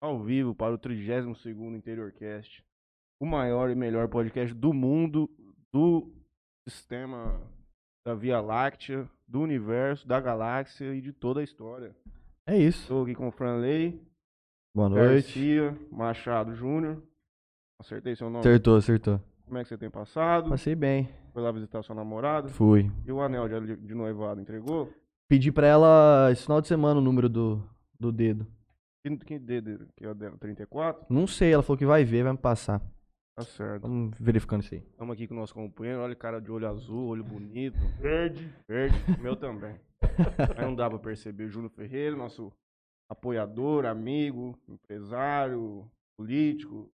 ao, vivo para o 32 Interiorcast, o maior e melhor podcast do mundo, do sistema da Via Láctea, do universo, da galáxia e de toda a história. É isso. Estou aqui com o Franley, Boa noite. Garcia, Machado Júnior. Acertei seu nome. Acertou, acertou. Como é que você tem passado? Passei bem. Foi lá visitar sua namorada? Fui. E o anel de, de noivado entregou? Pedi pra ela esse final de semana o número do, do dedo. Que, que dedo que é o dela? 34? Não sei, ela falou que vai ver, vai me passar. Tá certo. Vamos verificando isso aí. Estamos aqui com o nosso companheiro. Olha, cara de olho azul, olho bonito. Verde. Verde. Meu também. Aí não dá pra perceber. Júnior Ferreira, nosso apoiador, amigo, empresário, político.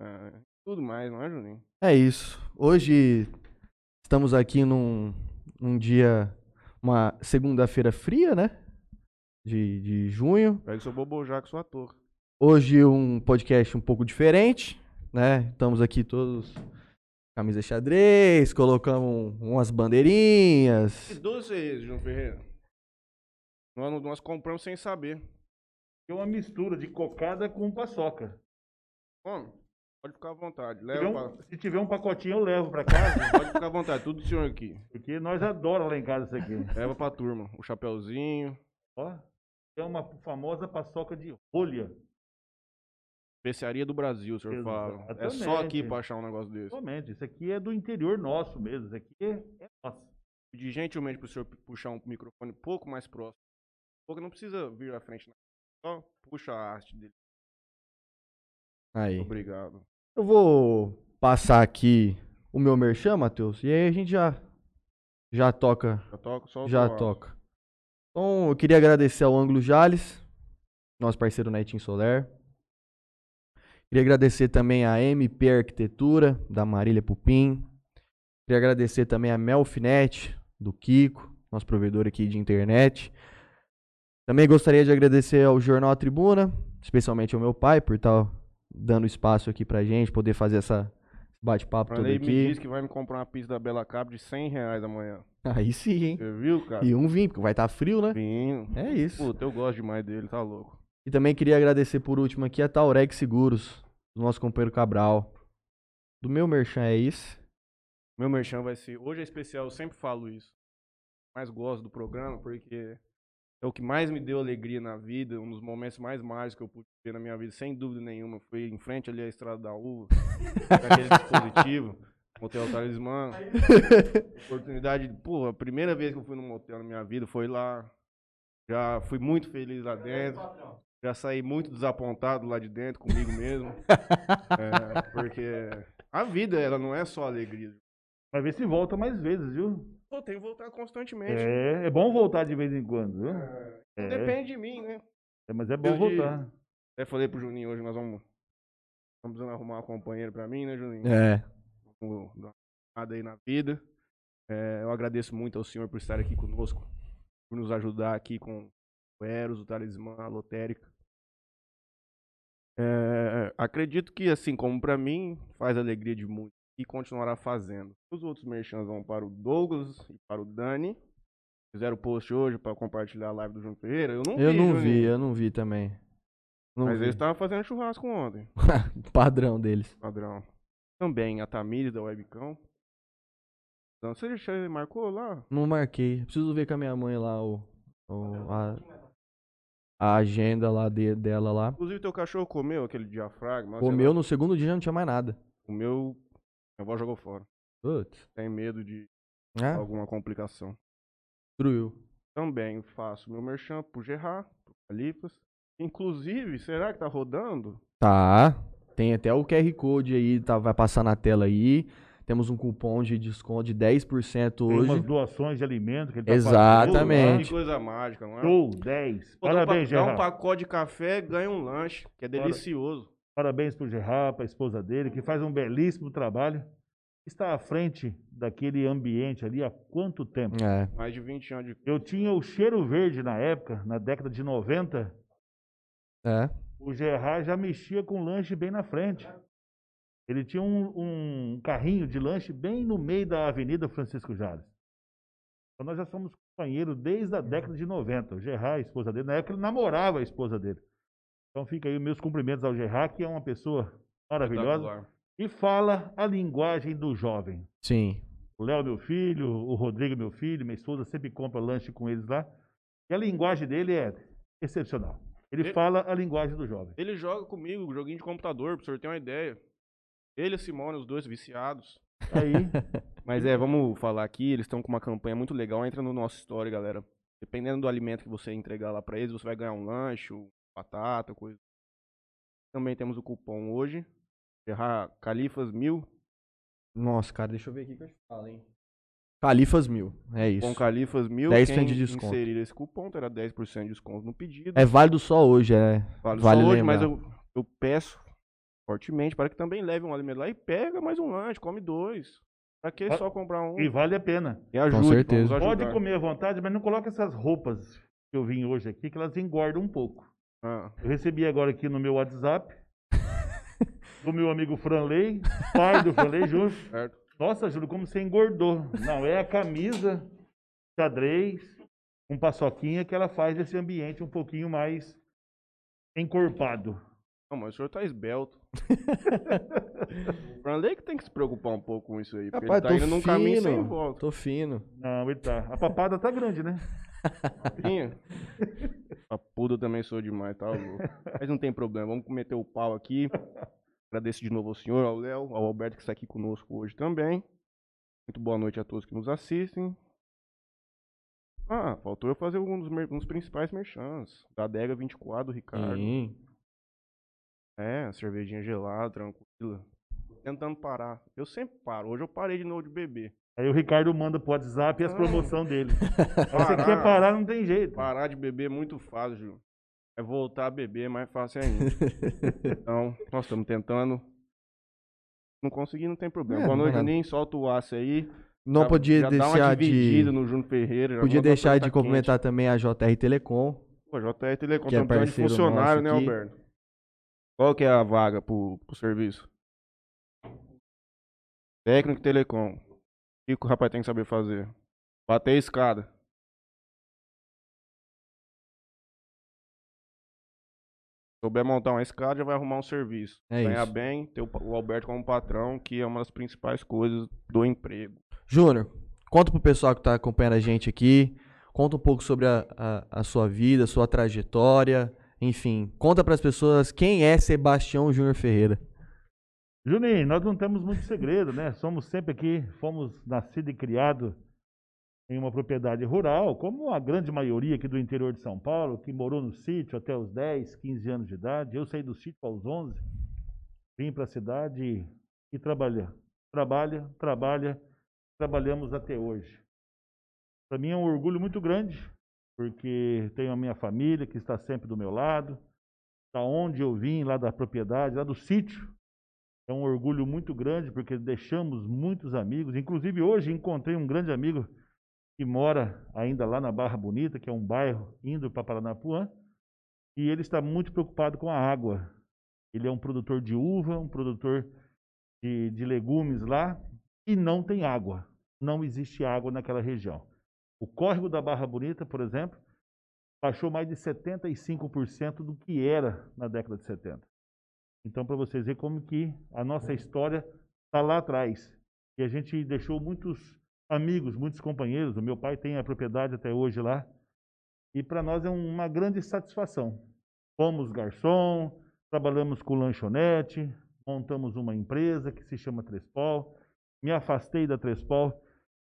é, tudo mais, não é, Juninho? É isso. Hoje estamos aqui num, num dia, uma segunda-feira fria, né? De, de junho. Pega seu bobojaco, sua toca. Hoje um podcast um pouco diferente, né? Estamos aqui todos camisa xadrez, colocamos umas Que bandeirinhas. doce é esse, Júnior Ferreira? Nós, nós compramos sem saber. É uma mistura de cocada com paçoca. Come, pode ficar à vontade. Se Leva tiver, pra... um, se tiver um pacotinho, eu levo pra casa. Pode ficar à vontade, tudo do senhor aqui. porque nós adoramos lá em casa isso aqui. Leva pra turma. O chapeuzinho, Ó, é uma famosa paçoca de rolha. especiaria do Brasil, o senhor fala. É só Exatamente. aqui pra achar um negócio desse. Realmente, isso aqui é do interior nosso mesmo. Isso aqui é, é nosso. Pedir gentilmente pro senhor puxar um microfone um pouco mais próximo. Porque não precisa vir à frente, não. Só puxa a haste dele. Aí. Obrigado. Eu vou passar aqui o meu merchan, Matheus, e aí a gente já já toca, Já toca só o já toca. Então, eu queria agradecer ao Ângulo Jales, nosso parceiro Netinho Soler. Queria agradecer também a MP Arquitetura, da Marília Pupim. Queria agradecer também a Melfinet, do Kiko, nosso provedor aqui de internet. Também gostaria de agradecer ao Jornal Tribuna, especialmente ao meu pai, por estar dando espaço aqui pra gente, poder fazer essa bate-papo todo Franley me aqui. disse que vai me comprar uma pizza da Bela Cabo de 100 reais amanhã. Aí sim, hein? Você viu, cara? E um vinho, porque vai estar frio, né? Vinho. É isso. Puta, eu gosto demais dele, tá louco. E também queria agradecer por último aqui a Taureg Seguros, do nosso companheiro Cabral. Do meu merchan é isso. Meu merchan vai ser. Hoje é especial, eu sempre falo isso. Mais gosto do programa, porque é o que mais me deu alegria na vida, um dos momentos mais mágicos que eu pude ter na minha vida, sem dúvida nenhuma. Foi em frente ali à Estrada da Uva, com aquele dispositivo, Motel Talismã. Oportunidade, de- pô, a primeira vez que eu fui num motel na minha vida foi lá. Já fui muito feliz lá dentro. Já saí muito desapontado lá de dentro comigo mesmo. É, porque a vida, ela não é só alegria. Vai ver se volta mais vezes, viu? Pô, tem que voltar constantemente. É, é bom voltar de vez em quando, viu? É, É, Depende de mim, né? é, mas é bom Eu de- voltar. Até falei pro Juninho hoje, nós vamos. Estamos precisando arrumar uma companheira pra mim, né, Juninho? É. Vamos dar uma nada aí na vida. É, eu agradeço muito ao senhor por estar aqui conosco, por nos ajudar aqui com o Eros, o Talismã, a Lotérica. É, acredito que, assim como pra mim, faz alegria de muito e continuará fazendo. Os outros merchans vão para o Douglas e para o Dani. Fizeram post hoje para compartilhar a live do João Ferreira. Eu não Eu vi, não Juninho. vi, eu não vi também. Não Mas vi. eles estavam fazendo churrasco ontem, Padrão deles. padrão. Também a Tamires da Webcam. Então, você já marcou lá? Não marquei. Preciso ver com a minha mãe lá o, o- a, a agenda lá de- dela lá. Inclusive, teu cachorro comeu aquele diafragma. Comeu no segundo dia já não tinha mais nada. O meu, minha avó jogou fora. Putz. Tem medo de Ah, alguma complicação. destruiu. Também faço meu merchan pro Gerard, pro Calipas. Inclusive, será que tá rodando? Tá. Tem até o QR Code aí, tá, vai passar na tela aí. Temos um cupom de desconto de 10% Tem umas hoje. doações de alimento que ele tá Exatamente. fazendo. Que coisa mágica, não é? Show, 10. Pô, um Parabéns, pa- Dá um Gerard. pacote de café, ganha um lanche, que é delicioso. Parabéns pro Gerard, pra esposa dele, que faz um belíssimo trabalho. Está à frente daquele ambiente ali há quanto tempo? É. Mais de 20 anos de. Eu tinha o cheiro verde na época, na década de 90. É. O Gerard já mexia com lanche bem na frente. Ele tinha um, um carrinho de lanche bem no meio da Avenida Francisco Jales. Então nós já somos companheiros desde a década de 90. O Gerard, a esposa dele, na época ele namorava a esposa dele. Então fica aí os meus cumprimentos ao Gerard, que é uma pessoa maravilhosa e fala a linguagem do jovem. Sim. O Léo, meu filho, o Rodrigo, meu filho, minha esposa sempre compra lanche com eles lá. E a linguagem dele é excepcional. Ele E- fala a linguagem do jovem. Ele joga comigo, joguinho de computador, pro senhor ter uma ideia. Ele e a Simone, os dois viciados. Aí, Mas é, vamos falar aqui, eles estão com uma campanha muito legal, entra no nosso story, galera. Dependendo do alimento que você entregar lá pra eles, você vai ganhar um lanche, um batata, coisa. Também temos o cupom hoje, Ferrar Califas mil, Nossa, cara, deixa eu ver aqui que eu te falo, hein? Califas mil. É isso. cupom Califas mil, 10% quem de desconto. inserir esse cupom terá 10% de desconto no pedido. É válido só hoje, é. Vale, vale só hoje, lembrar. mas eu, eu peço fortemente para que também leve um alimento lá e pega mais um lanche, come dois. Pra que só comprar um? e vale a pena. E ajude, certeza. vamos Pode comer à vontade, mas não coloque essas roupas que eu vim hoje aqui, que elas engordam um pouco. Ah, Eu recebi agora aqui no meu WhatsApp do meu amigo Franley, pai do Franley Júnior. certo. Nossa, Júlio, como você engordou. Não, é a camisa xadrez com paçoquinha que ela faz esse ambiente um pouquinho mais encorpado. Não, mas o senhor tá esbelto. o Franley que tem que se preocupar um pouco com isso aí, porque Rapaz, ele tá indo num caminho sem fino. volta. Tô fino. Não, ele tá. A papada tá grande, né? Papinha. Papuda também sou demais, tá louco. Mas não tem problema, vamos meter o pau aqui. Agradeço de novo ao senhor, ao Léo, ao Alberto que está aqui conosco hoje também. Muito boa noite a todos que nos assistem. Ah, faltou eu fazer um dos, mer- um dos principais merchans. Da Adega 24 do Ricardo. Sim. É, cervejinha gelada, tranquila. Tentando parar. Eu sempre paro. Hoje eu parei de novo de beber. Aí o Ricardo manda pro WhatsApp as Não. promoções dele. Aí você quer parar, não tem jeito. Parar de beber é muito fácil, Ju. É voltar a beber é mais fácil ainda. Então, nós estamos tentando. Não consegui, não tem problema. É, Boa noite. Juninho. Solta o aço aí. Não Já- podia já dá uma deixar de. no Júnior Ferreira. já Podia deixar de cumprimentar também a JR Telecom. Pô, JR Telecom, que é parceiro funcionário, né, nosso aqui. Alberto? Qual que é a vaga pro, pro serviço? Técnico Telecom. Que que o rapaz tem que saber fazer? Bater a escada. Souber montar uma escada, já vai arrumar um serviço. É Ganhar isso. bem, ter o, Alberto como patrão, que é uma das principais coisas do emprego. Júnior, conta pro pessoal que tá acompanhando a gente aqui. Conta um pouco sobre a, a, a sua vida, sua trajetória. Enfim, conta pras pessoas quem é Sebastião Júnior Ferreira. Juninho, nós não temos muito segredo, né? Somos sempre aqui, fomos nascidos e criados em uma propriedade rural, como a grande maioria aqui do interior de São Paulo, que morou no sítio até os 10, 15 anos de idade. Eu saí do sítio aos 11, vim para a cidade e, e trabalha. Trabalha, trabalha, trabalhamos até hoje. Para mim é um orgulho muito grande, porque tenho a minha família que está sempre do meu lado, da onde eu vim, lá da propriedade, lá do sítio, é um orgulho muito grande porque deixamos muitos amigos. Inclusive hoje encontrei um grande amigo que mora ainda lá na Barra Bonita, que é um bairro indo para Paranapuã, e ele está muito preocupado com a água. Ele é um produtor de uva, um produtor de, de legumes lá, e não tem água. Não existe água naquela região. O córrego da Barra Bonita, por exemplo, baixou mais de 75% do que era na década de 70. Então, para vocês verem como que a nossa história está lá atrás. E a gente deixou muitos amigos, muitos companheiros. O meu pai tem a propriedade até hoje lá. E para nós é uma grande satisfação. Fomos garçom, trabalhamos com lanchonete, montamos uma empresa que se chama Trespol. Me afastei da Trespol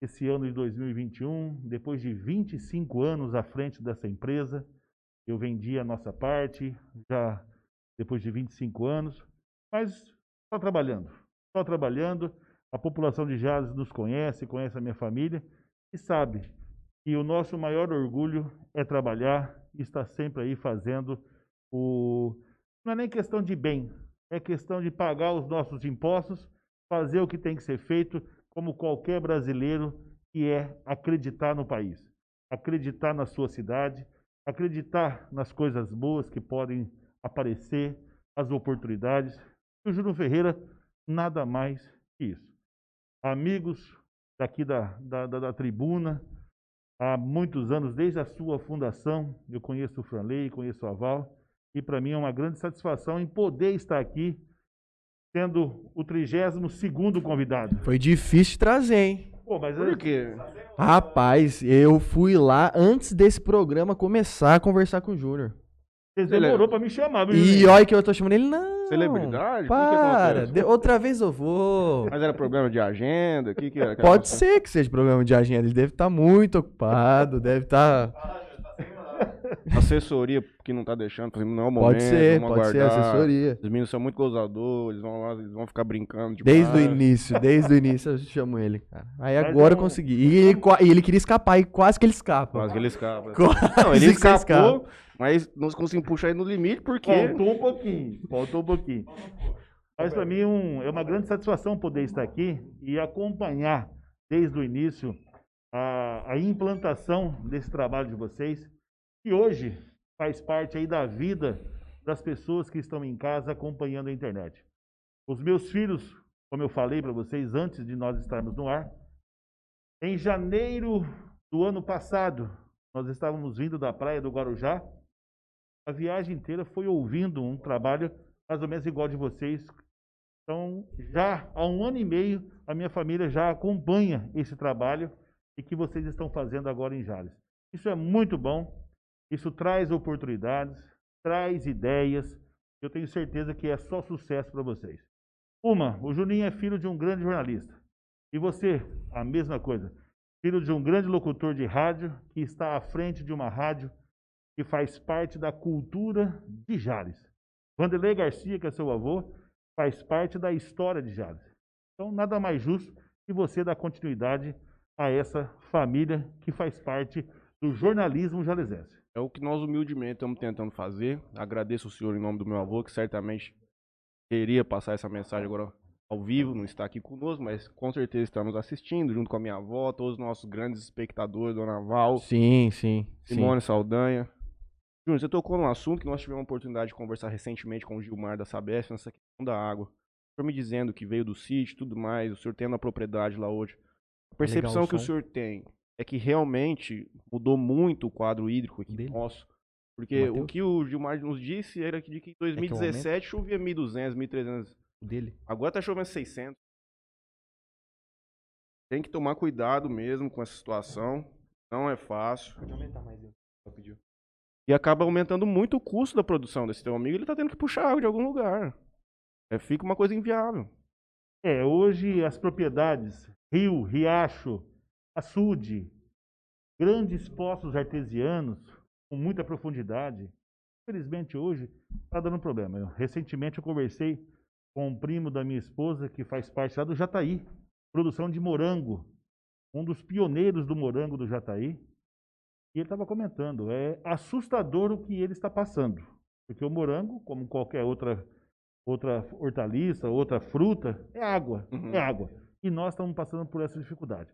esse ano de 2021, depois de 25 anos à frente dessa empresa. Eu vendi a nossa parte, já depois de 25 anos, mas só trabalhando, só trabalhando. A população de Jales nos conhece, conhece a minha família e sabe que o nosso maior orgulho é trabalhar e estar sempre aí fazendo o. Não é nem questão de bem, é questão de pagar os nossos impostos, fazer o que tem que ser feito, como qualquer brasileiro, que é acreditar no país, acreditar na sua cidade, acreditar nas coisas boas que podem aparecer, as oportunidades. E o Júnior Ferreira, nada mais que isso. Amigos daqui da, da, da, da tribuna, há muitos anos, desde a sua fundação, eu conheço o Franley, conheço o Aval, e para mim é uma grande satisfação em poder estar aqui, sendo o 32 convidado. Foi difícil trazer, hein? Pô, mas Por quê? Rapaz, eu fui lá antes desse programa começar a conversar com o Júnior. Ele é- demorou pra me chamar, viu? E olha que eu tô chamando ele, não. Celebridade? Para, de- outra vez eu vou. Mas era problema de agenda? O que, que era? Pode ser que seja programa de agenda, ele deve estar muito ocupado, deve estar. Assessoria que não tá deixando, por exemplo, não é o momento. Pode ser, vamos pode ser aguardar. assessoria. Os meninos são muito gozadores, eles vão lá, eles vão ficar brincando. De Desde o início, desde o início eu chamo ele, cara. Aí Mas agora eu não- consegui. E ele, qua- e ele queria escapar, e quase que ele escapa. Quase que ele escapa. Quase Não, ele que você escapou, mas nós conseguimos puxar ele no limite porque. Faltou um pouquinho, faltou um pouquinho. Mas para mim um- é uma grande satisfação poder estar aqui e acompanhar desde o início a, a implantação desse trabalho de vocês, que hoje faz parte aí da vida das pessoas que estão em casa acompanhando a internet. Os meus filhos, como eu falei para vocês antes de nós estarmos no ar, em janeiro do ano passado, nós estávamos vindo da praia do Guarujá, a viagem inteira foi ouvindo um trabalho mais ou menos igual de vocês. Então, já há um ano e meio, a minha família já acompanha esse trabalho e que vocês estão fazendo agora em Jales. Isso é muito bom, isso traz oportunidades, traz ideias. Eu tenho certeza que é só sucesso para vocês. Uma, o Juninho é filho de um grande jornalista. E você, a mesma coisa. Filho de um grande locutor de rádio que está à frente de uma rádio que faz parte da cultura de Jales. Vanderlei Garcia, que é seu avô, faz parte da história de Jales. Então, nada mais justo que você dar continuidade a essa família que faz parte do jornalismo jalesense. É o que nós humildemente estamos tentando fazer. Agradeço o senhor em nome do meu avô, que certamente queria passar essa mensagem agora ao vivo, não está aqui conosco, mas com certeza está nos assistindo, junto com a minha avó, todos os nossos grandes espectadores, Dona Val, Sim, sim. sim. Simone Saldanha. Júnior, você tocou num assunto que nós tivemos a oportunidade de conversar recentemente com o Gilmar da Sabesp nessa questão da água. O senhor me dizendo que veio do sítio e tudo mais, o senhor tendo a propriedade lá hoje. A percepção legal que o senhor tem é que realmente mudou muito o quadro hídrico aqui Dele? nosso. Porque Do o que o Gilmar nos disse era que de que em É que 2017 chovia 1.200, 1.300. O dele. Agora tá chovendo 600. Tem que tomar cuidado mesmo com essa situação. Não é fácil. Pode aumentar mais ele. pediu. E acaba aumentando muito o custo da produção desse teu amigo. Ele tá tendo que puxar água de algum lugar. É, fica uma coisa inviável. É, hoje as propriedades, rio, riacho, açude, grandes poços artesianos com muita profundidade, infelizmente hoje está dando problema. Eu, recentemente eu conversei com um primo da minha esposa que faz parte lá do Jataí, produção de morango, um dos pioneiros do morango do Jataí. E ele estava comentando, é assustador o que ele está passando, porque o morango, como qualquer outra outra hortaliça, outra fruta, é água, Uhum. é água. E nós estamos passando por essa dificuldade.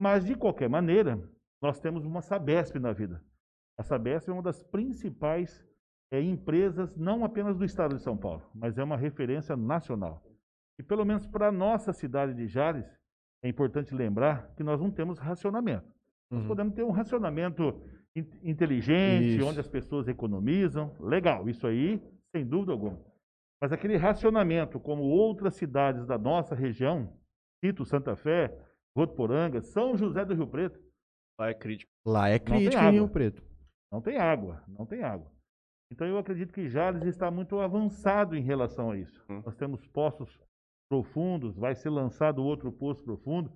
Mas, de qualquer maneira, nós temos uma Sabesp na vida. A Sabesp é uma das principais eh, empresas, não apenas do estado de São Paulo, mas é uma referência nacional. E, pelo menos para a nossa cidade de Jales, é importante lembrar que nós não temos racionamento. Nós Uhum. podemos ter um racionamento in- inteligente, Isso. onde as pessoas economizam. Legal, isso aí, sem dúvida alguma. Mas aquele racionamento, como outras cidades da nossa região, cito Santa Fé, Votuporanga, São José do Rio Preto, Lá é crítico. Lá é crítico em. Rio Preto. não tem água, não tem água. Então eu acredito que Jales está muito avançado em relação a isso. Hum. Nós temos poços profundos, vai ser lançado outro poço profundo.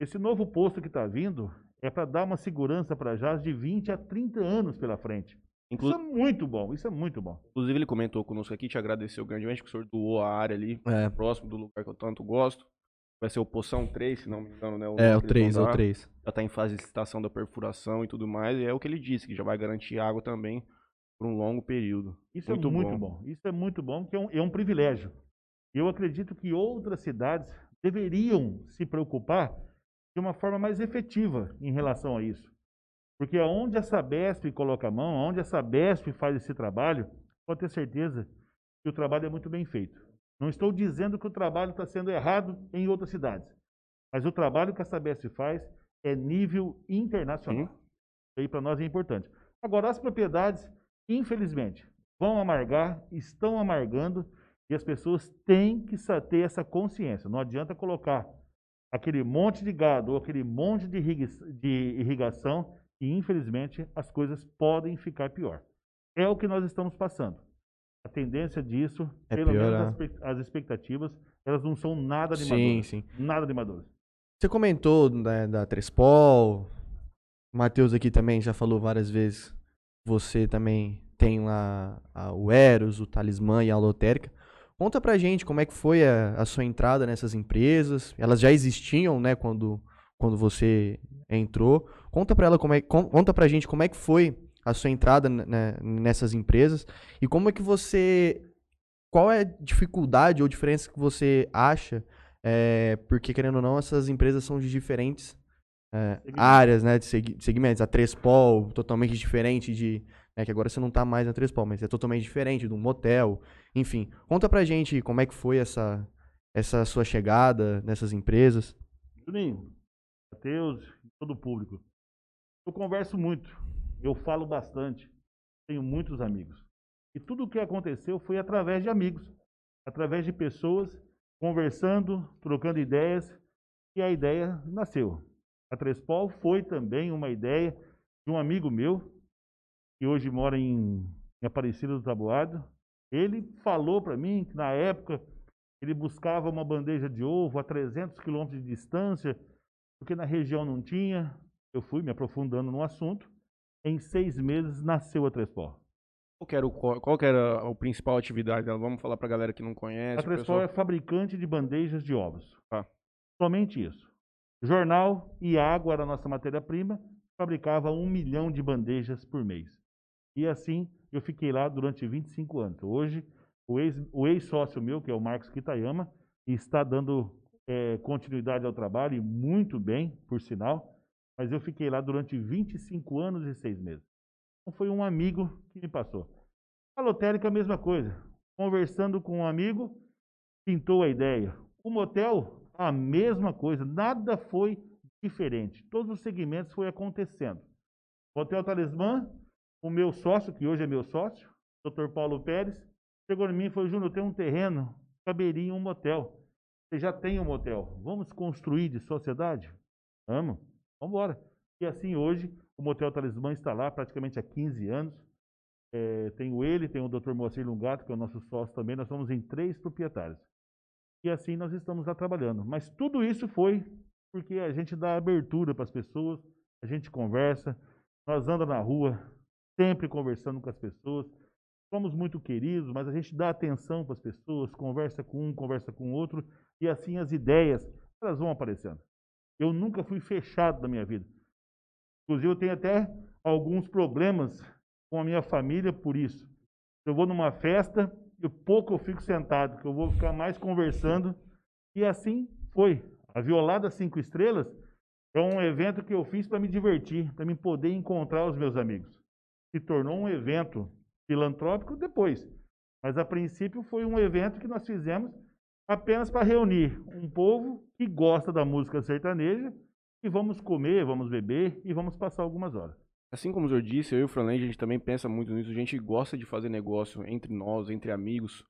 Esse novo poço que está vindo é para dar uma segurança para Jales de 20 a 30 anos pela frente. Inclu- Isso é muito bom, isso é muito bom. Inclusive, ele comentou conosco aqui, te agradeceu grandemente, que o senhor doou a área ali, É, próximo do lugar que eu tanto gosto. Vai ser o Poção 3, se não me engano, né? é o eles vão 3, é o dar. 3. Já tá em fase de licitação da perfuração e tudo mais. E é o que ele disse, que já vai garantir água também por um longo período. Isso Muito é muito bom. bom. Isso é muito bom, que é um, é um privilégio. Eu acredito que outras cidades deveriam se preocupar de uma forma mais efetiva em relação a isso. Porque aonde a Sabesp coloca a mão, aonde a Sabesp faz esse trabalho, pode ter certeza que o trabalho é muito bem feito. Não estou dizendo que o trabalho está sendo errado em outras cidades, mas o trabalho que a Sabesp faz é nível internacional. Isso aí para nós é importante. Agora, as propriedades, infelizmente, vão amargar, estão amargando, e as pessoas têm que ter essa consciência. Não adianta colocar aquele monte de gado ou aquele monte de irrigação e, infelizmente, as coisas podem ficar pior. É o que nós estamos passando. A tendência disso, é pelo pior, menos as expectativas, elas não são nada animadoras. Sim, sim. Nada animadoras. Você comentou né, da Trespol, o Matheus aqui também já falou várias vezes. Você também tem lá a, o Eros, o Talismã e a Lotérica. Conta pra gente como é que foi a, a, sua entrada nessas empresas. Elas já existiam, né, quando, quando você entrou. Conta pra ela como é, conta pra gente como é que foi a sua entrada né, nessas empresas e como é que você qual é a dificuldade ou diferença que você acha é, porque querendo ou não essas empresas são de diferentes é, áreas né de segmentos a Trespol totalmente diferente de né, que agora você não está mais na Trespol, mas é totalmente diferente de um motel, enfim. Conta pra gente como é que foi essa, essa sua chegada nessas empresas. Juninho, Matheus, todo o público. Eu converso muito, eu falo bastante, tenho muitos amigos. E tudo o que aconteceu foi através de amigos, através de pessoas conversando, trocando ideias, e a ideia nasceu. A Trespol foi também uma ideia de um amigo meu, que hoje mora em, em Aparecida do Taboado, ele falou para mim que na época ele buscava uma bandeja de ovo a 300 quilômetros de distância, porque na região não tinha. Eu fui me aprofundando no assunto. Em seis meses nasceu a Trespor. Qual que era, o, qual que era a principal atividade dela? Vamos falar para a galera que não conhece. A pessoal... é fabricante de bandejas de ovos. Ah. Somente isso. Jornal e água era a nossa matéria-prima. Fabricava um milhão de bandejas por mês. E assim eu fiquei lá durante 25 anos. Hoje, o ex-sócio meu, que é o Marcos Kitayama, está dando é, continuidade ao trabalho, e muito bem, por sinal, mas eu fiquei lá durante 25 anos e seis meses. Então foi um amigo que me passou. A lotérica, a mesma coisa. Conversando com um amigo, pintou a ideia. O motel, a mesma coisa. Nada foi diferente. Todos os segmentos foi acontecendo. Hotel Talismã, o meu sócio, que hoje é meu sócio, Dr. Paulo Pérez, chegou em mim e falou: Júnior, tem um terreno, caberia em um motel. Você já tem um motel. Vamos construir de sociedade? Vamos. Vamos embora. E assim hoje, o Motel Talismã está lá praticamente há 15 anos. É, tenho ele, tem o Dr. Moacir Lungato, que é o nosso sócio também. Nós somos em três proprietários. E assim nós estamos lá trabalhando. Mas tudo isso foi porque a gente dá abertura para as pessoas, a gente conversa, nós andamos na rua, sempre conversando com as pessoas. Somos muito queridos, mas a gente dá atenção para as pessoas, conversa com um, conversa com outro, e assim as ideias, elas vão aparecendo. Eu nunca fui fechado na minha vida. Inclusive, eu tenho até alguns problemas com a minha família por isso. Eu vou numa festa e pouco eu fico sentado, que eu vou ficar mais conversando. E assim foi. A Violada Cinco Estrelas é um evento que eu fiz para me divertir, para me poder encontrar os meus amigos se tornou um evento filantrópico depois. Mas a princípio foi um evento que nós fizemos apenas para reunir um povo que gosta da música sertaneja e vamos comer, vamos beber e vamos passar algumas horas. Assim como o senhor disse, eu e o Franley, a gente também pensa muito nisso. A gente gosta de fazer negócio entre nós, entre amigos,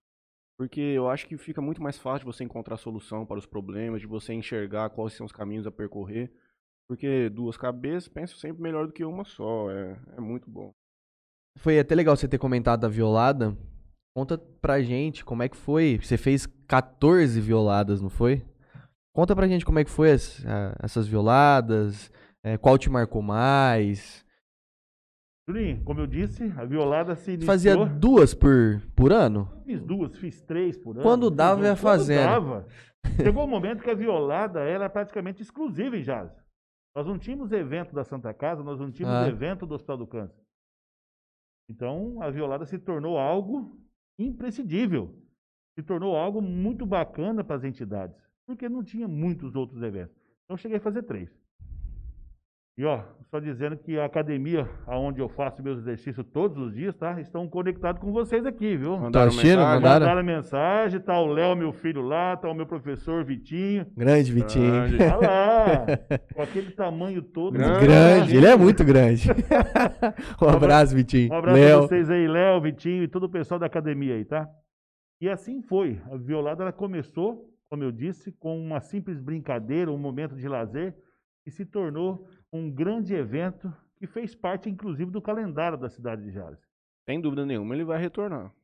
porque eu acho que fica muito mais fácil de você encontrar solução para os problemas, de você enxergar quais são os caminhos a percorrer. Porque duas cabeças pensam sempre melhor do que uma só. É, é muito bom. Foi até legal você ter comentado da violada. Conta pra gente como é que foi. Você fez 14 violadas, não foi? Conta pra gente como é que foi as, essas violadas, é, qual te marcou mais. Julinho, como eu disse, a violada se iniciou... Fazia duas por, por ano? Fiz duas, fiz três por ano. Quando dava, ia fazendo. dava. Chegou um momento que a violada era praticamente exclusiva em Jazz. Nós não tínhamos evento da Santa Casa, nós não tínhamos ah. evento do Hospital do Câncer. Então, a violada se tornou algo imprescindível. Se tornou algo muito bacana para as entidades, porque não tinha muitos outros eventos. Então, cheguei a fazer três. E ó, só dizendo que a academia, aonde eu faço meus exercícios todos os dias, tá? Estão conectados com vocês aqui, viu? Tá Mandaram assistindo? mensagem? Mandaram? Mandaram mensagem, tá o Léo, meu filho lá, tá o meu professor Vitinho. Grande, Vitinho. Grande. Tá lá, com aquele tamanho todo. Grande. Grande, ele é muito grande. um abraço, Vitinho. Um abraço Léo. pra vocês aí, Léo, Vitinho e todo o pessoal da academia aí, tá? E assim foi. A violada ela começou, como eu disse, com uma simples brincadeira, um momento de lazer, e se tornou um grande evento que fez parte, inclusive, do calendário da cidade de Jales. Sem dúvida nenhuma, ele vai retornar.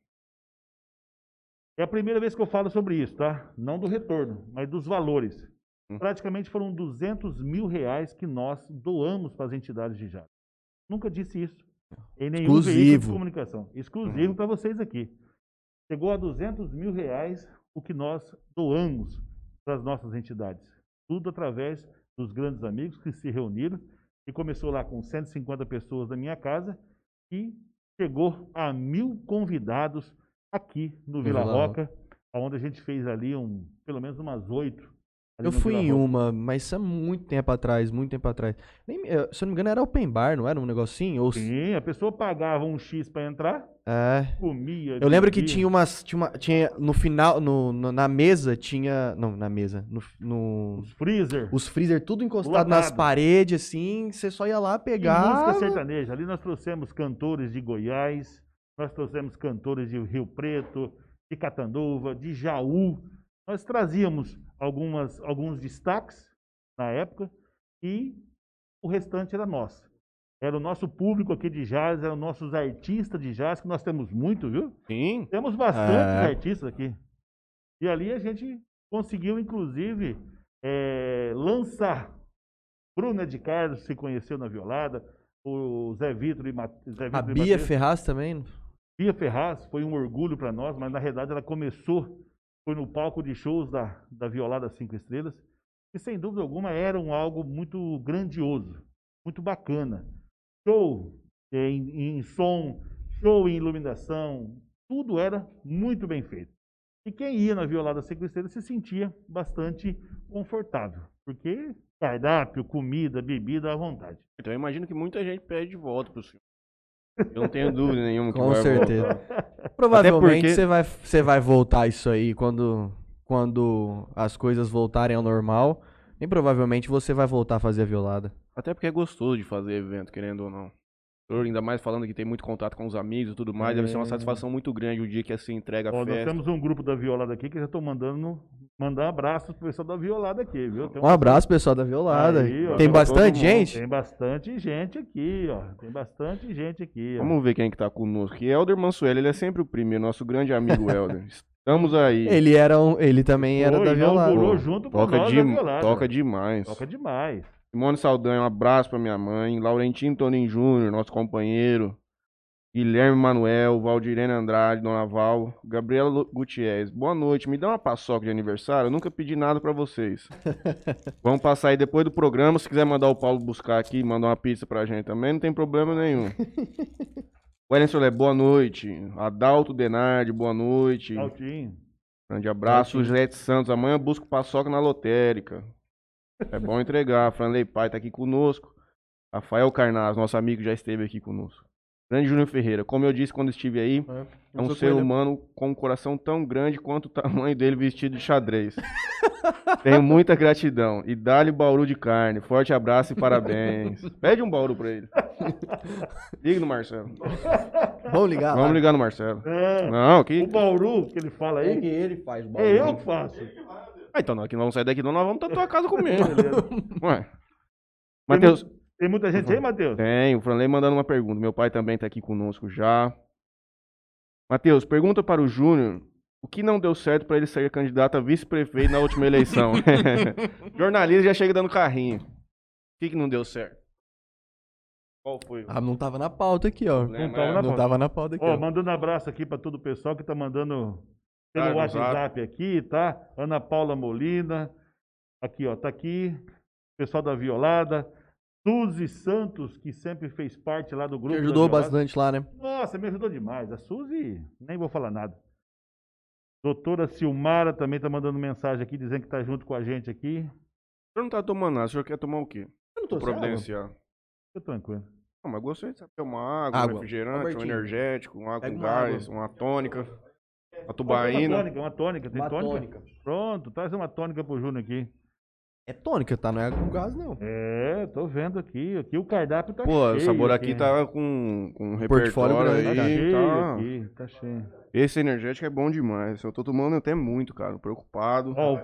É a primeira vez que eu falo sobre isso, tá? Não do retorno, mas dos valores. Hum. Praticamente foram 200 mil reais que nós doamos para as entidades de Jales. Nunca disse isso. Em nenhum veículo de Exclusivo. comunicação. Exclusivo para vocês aqui. Chegou a 200 mil reais o que nós doamos para as nossas entidades. Tudo através dos grandes amigos que se reuniram e começou lá com 150 pessoas da minha casa e chegou a mil convidados aqui no Vila Vila Roca, onde a gente fez ali um, pelo menos umas oito. Eu fui em uma, mas isso é muito tempo atrás, muito tempo atrás. Nem, eh, se eu não me engano, era open bar, não era um negocinho? Ou, Sim, a pessoa pagava um X para entrar, é. comia. Eu lembro que tinha umas. Tinha, uma, tinha no final, no, no- na mesa, tinha. Não, na mesa. No, no- os freezer. os freezer tudo encostado nas Lotado. paredes, assim. Você só ia lá E pegar. música sertaneja. Ali nós trouxemos cantores de Goiás, nós trouxemos cantores de Rio Preto, de Catanduva, de Jaú. Nós trazíamos algumas, alguns destaques na época e o restante era nosso. Era o nosso público aqui de jazz, eram nossos artistas de jazz, que nós temos muito, viu? Sim. Temos bastantes É. artistas aqui. E ali a gente conseguiu, inclusive, eh, lançar. Bruna de Carlos se conheceu na violada, o Zé Vitor e, Ma- Zé A Vitor e Bia Mateus. Ferraz também. Bia Ferraz foi um orgulho para nós, mas na realidade ela começou, foi no palco de shows da, da Violada Cinco Estrelas, e sem dúvida alguma era um algo muito grandioso, muito bacana. Show em, em som, show em iluminação, tudo era muito bem feito. E quem ia na Violada Cinco Estrelas se sentia bastante confortável, porque cardápio, comida, bebida à vontade. Então eu imagino que muita gente pede de volta pro senhor. Eu não tenho dúvida nenhuma que Com vai certeza. voltar. Provavelmente porque- você vai, você vai voltar isso aí quando, quando as coisas voltarem ao normal. E provavelmente você vai voltar a fazer a violada. Até porque é gostoso de fazer evento, querendo ou não. Ainda mais falando que tem muito contato com os amigos e tudo mais, deve ser uma É. satisfação muito grande o dia que assim entrega a Ó, nós festa. temos um grupo da Violada aqui que eu já estou mandando mandar abraços pro pessoal da Violada aqui, viu? Tem Um abraço, pessoal da violada. Aí, ó, Tem bastante gente? Tem bastante gente aqui, ó. Tem bastante gente aqui, ó. Vamos ver quem que tá conosco. Que Helder Mansueli, ele é sempre o primeiro, nosso grande amigo Helder. Estamos aí. Ele era um, ele também era Foi, da violada. junto com Toca, nós de, da Violada. toca demais. Toca demais. Simone Saldanha, um abraço pra minha mãe. Laurentino Tonin Júnior, nosso companheiro. Guilherme Manuel, Valdirene Andrade, Dona Val, Gabriela Gutierrez. Boa noite, me dá uma paçoca de aniversário? Eu nunca pedi nada pra vocês. Vamos passar aí depois do programa. Se quiser mandar o Paulo buscar aqui, mandar uma pizza pra gente também, não tem problema nenhum. Wellington Solé, boa noite. Adalto Denardi, boa noite. Altinho. Grande abraço, Juliette Santos. Amanhã eu busco paçoca na lotérica. É bom entregar. Franley Pai tá aqui conosco. Rafael Carnaz, nosso amigo, já esteve aqui conosco. Grande Júnior Ferreira. Como eu disse quando estive aí, é um sou ser ele. humano com um coração tão grande quanto o tamanho dele vestido de xadrez. Tenho muita gratidão. E dá-lhe bauru de carne. Forte abraço e parabéns. Pede um bauru pra ele. Liga no Marcelo. Vamos ligar Vamos lá. ligar no Marcelo. É, Não, que. o Bauru, que ele fala É que aí, ele faz o é eu que faço. Ah, então nós que não vamos sair daqui, não, nós vamos pra tua casa comer. Ué. Matheus, Tem muita gente aí, Matheus? tem, o Franley mandando uma pergunta. Meu pai também tá aqui conosco já. Matheus, pergunta para o Júnior o que não deu certo para ele ser candidato a vice-prefeito na última eleição. Jornalista já chega dando carrinho. O que, que não deu certo? Qual foi? Ah, não tava na pauta aqui, ó. Não tava na Não pauta. tava na pauta aqui, Ó, ó. mandando abraço aqui para todo o pessoal que tá mandando pelo Tá, no WhatsApp aqui, tá? Ana Paula Molina, aqui, ó, tá aqui. Pessoal da Violada. Suzy Santos, que sempre fez parte lá do grupo. Da ajudou bastante lá, né? Nossa, me ajudou demais. A Suzy, nem vou falar nada. Doutora Silmara também tá mandando mensagem aqui, dizendo que tá junto com a gente aqui. O senhor não tá tomando nada, o senhor quer tomar o quê? Eu não Vou providenciar. Fica tranquilo. Não, mas gostei de saber uma água, Água. um refrigerante, um Albertinho. energético, um água com gás, água. uma tônica, uma Uma tubaína. tônica, uma tônica. Tem Uma tônica? tônica. Pronto, traz uma tônica pro Júnior aqui. É tônica, tá? Não é com gás, não. É, tô vendo aqui. Aqui o cardápio tá Pô, cheio. o sabor aqui tá com, com um repertório grande, Tá aí, cheio tá... aqui, tá cheio. Esse energético é bom demais. Eu tô tomando até muito, cara. Preocupado. Ó,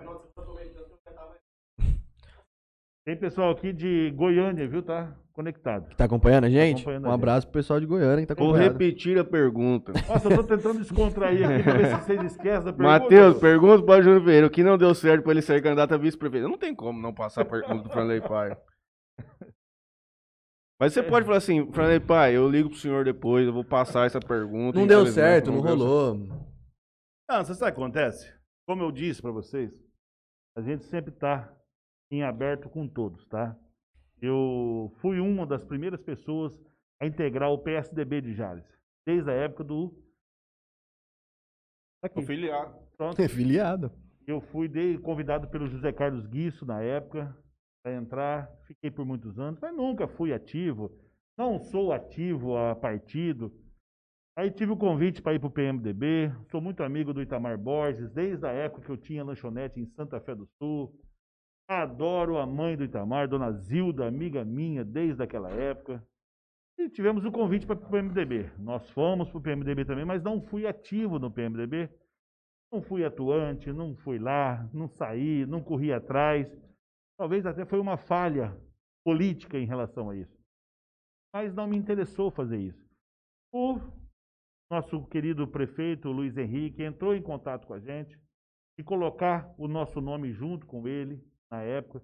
tem pessoal aqui de Goiânia, viu? Tá conectado. Tá acompanhando a gente? acompanhando a um gente. abraço pro pessoal de Goiânia que tá Vou acompanhando. repetir a pergunta. Nossa, eu tô tentando descontrair aqui pra ver se vocês esquecem da pergunta. Matheus, pergunta para Júnior Ferreira. O que não deu certo pra ele ser candidato a vice-prefeito? Não tem como não passar a pergunta do Franley Pai. Mas você pode falar assim, Franley Pai, eu ligo pro senhor depois, eu vou passar essa pergunta. Não deu certo, não deu certo. rolou. Não, você sabe o que acontece? Como eu disse pra vocês, a gente sempre tá em aberto com todos, tá? Eu fui uma das primeiras pessoas a integrar o PSDB de Jales, desde a época do... Aqui, Afiliado. pronto. É filiado. Eu fui de- convidado pelo José Carlos Guiço na época para entrar, fiquei por muitos anos, mas nunca fui ativo, não sou ativo a partido. Aí tive o convite para ir para o PMDB, sou muito amigo do Itamar Borges, desde a época que eu tinha lanchonete em Santa Fé do Sul. Adoro a mãe do Itamar, Dona Zilda, amiga minha desde aquela época. E tivemos o convite para o PMDB. Nós fomos para o PMDB também, mas não fui ativo no PMDB. Não fui atuante, não fui lá, não saí, não corri atrás. Talvez até foi uma falha política em relação a isso. Mas não me interessou fazer isso. O nosso querido prefeito Luiz Henrique entrou em contato com a gente e colocar o nosso nome junto com ele na época.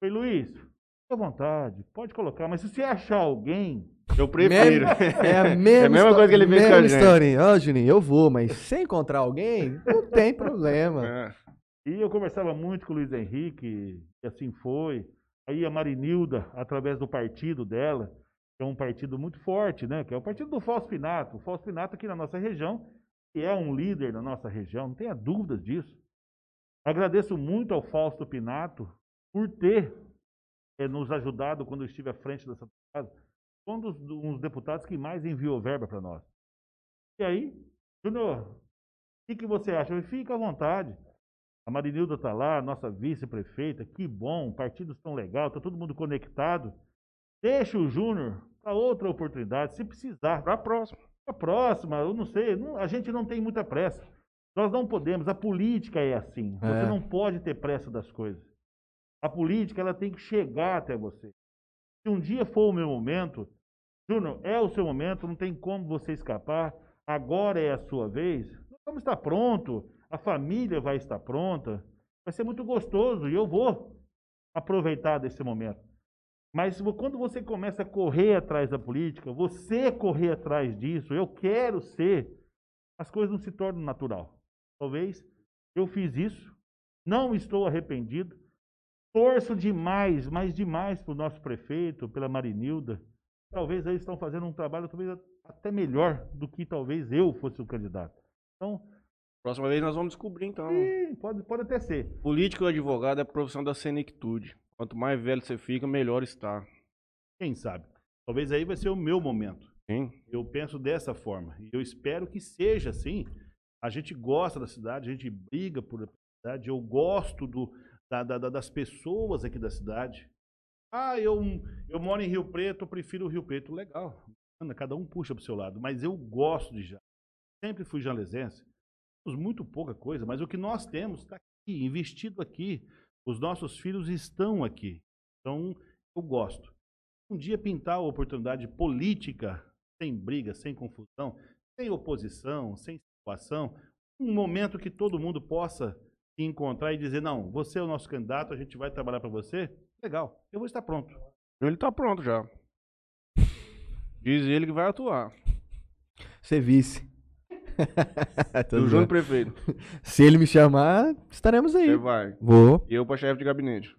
Falei, Luiz, fique à vontade, pode colocar, mas se você achar alguém Eu prefiro. É a mesma, É a mesma coisa que ele fez com a gente. Ó, Juninho, eu vou, mas se encontrar alguém, não tem problema. É. E eu conversava muito com o Luiz Henrique, e assim foi. Aí a Marinilda, através do partido dela, que é um partido muito forte, né? Que é o partido do Fausto Pinato. O Fausto Pinato aqui na nossa região, que é um líder na nossa região, não tenha dúvidas disso. Agradeço muito ao Fausto Pinato por ter eh, nos ajudado quando eu estive à frente dessa casa. Foi um dos, um dos deputados que mais enviou verba para nós. E aí, Júnior, o que, que você acha? Fica à vontade. A Marinilda está lá, nossa vice-prefeita, que bom, partidos tão legal, está todo mundo conectado. Deixa o Júnior para outra oportunidade, se precisar. Pra próxima. A próxima, eu não sei, não- a gente não tem muita pressa. Nós não podemos, a política é assim. Você É. não pode ter pressa das coisas. A política, ela tem que chegar até você. Se um dia for o meu momento, Júnior, é o seu momento, não tem como você escapar. Agora é a sua vez. Nós vamos estar pronto, a família vai estar pronta. Vai ser muito gostoso e eu vou aproveitar desse momento. Mas quando você começa a correr atrás da política, você correr atrás disso, eu quero ser, as coisas não se tornam natural. Talvez eu fiz isso, não estou arrependido, torço demais, mas demais para o nosso prefeito, pela Marinilda. Talvez eles estão fazendo um trabalho talvez até melhor do que talvez eu fosse o candidato. Então, Próxima vez nós vamos descobrir, então. ih, pode, pode até ser. Político ou advogado é a profissão da senectude. Quanto mais velho você fica, melhor está. Quem sabe? Talvez aí vai ser o meu momento. Sim. Eu penso dessa forma. E eu espero que seja assim. A gente gosta da cidade, a gente briga por cidade. Eu gosto do, da- da- da- das pessoas aqui da cidade. Ah, eu, eu moro em Rio Preto, eu prefiro o Rio Preto. Legal. Cada um puxa para o seu lado. Mas eu gosto de Jales. Sempre fui jalesense. Temos muito pouca coisa, mas o que nós temos está aqui, investido aqui. Os nossos filhos estão aqui. Então, eu gosto. Um dia pintar a oportunidade política, sem briga, sem confusão, sem oposição, sem situação, um momento que todo mundo possa se encontrar e dizer: não, você é o nosso candidato, a gente vai trabalhar para você. Legal, eu vou estar pronto. Ele tá pronto já. Diz ele que vai atuar. Ser vice. Do. Júnior Prefeito. Se ele me chamar, estaremos aí. Você vai. Vou. E eu pra chefe de gabinete.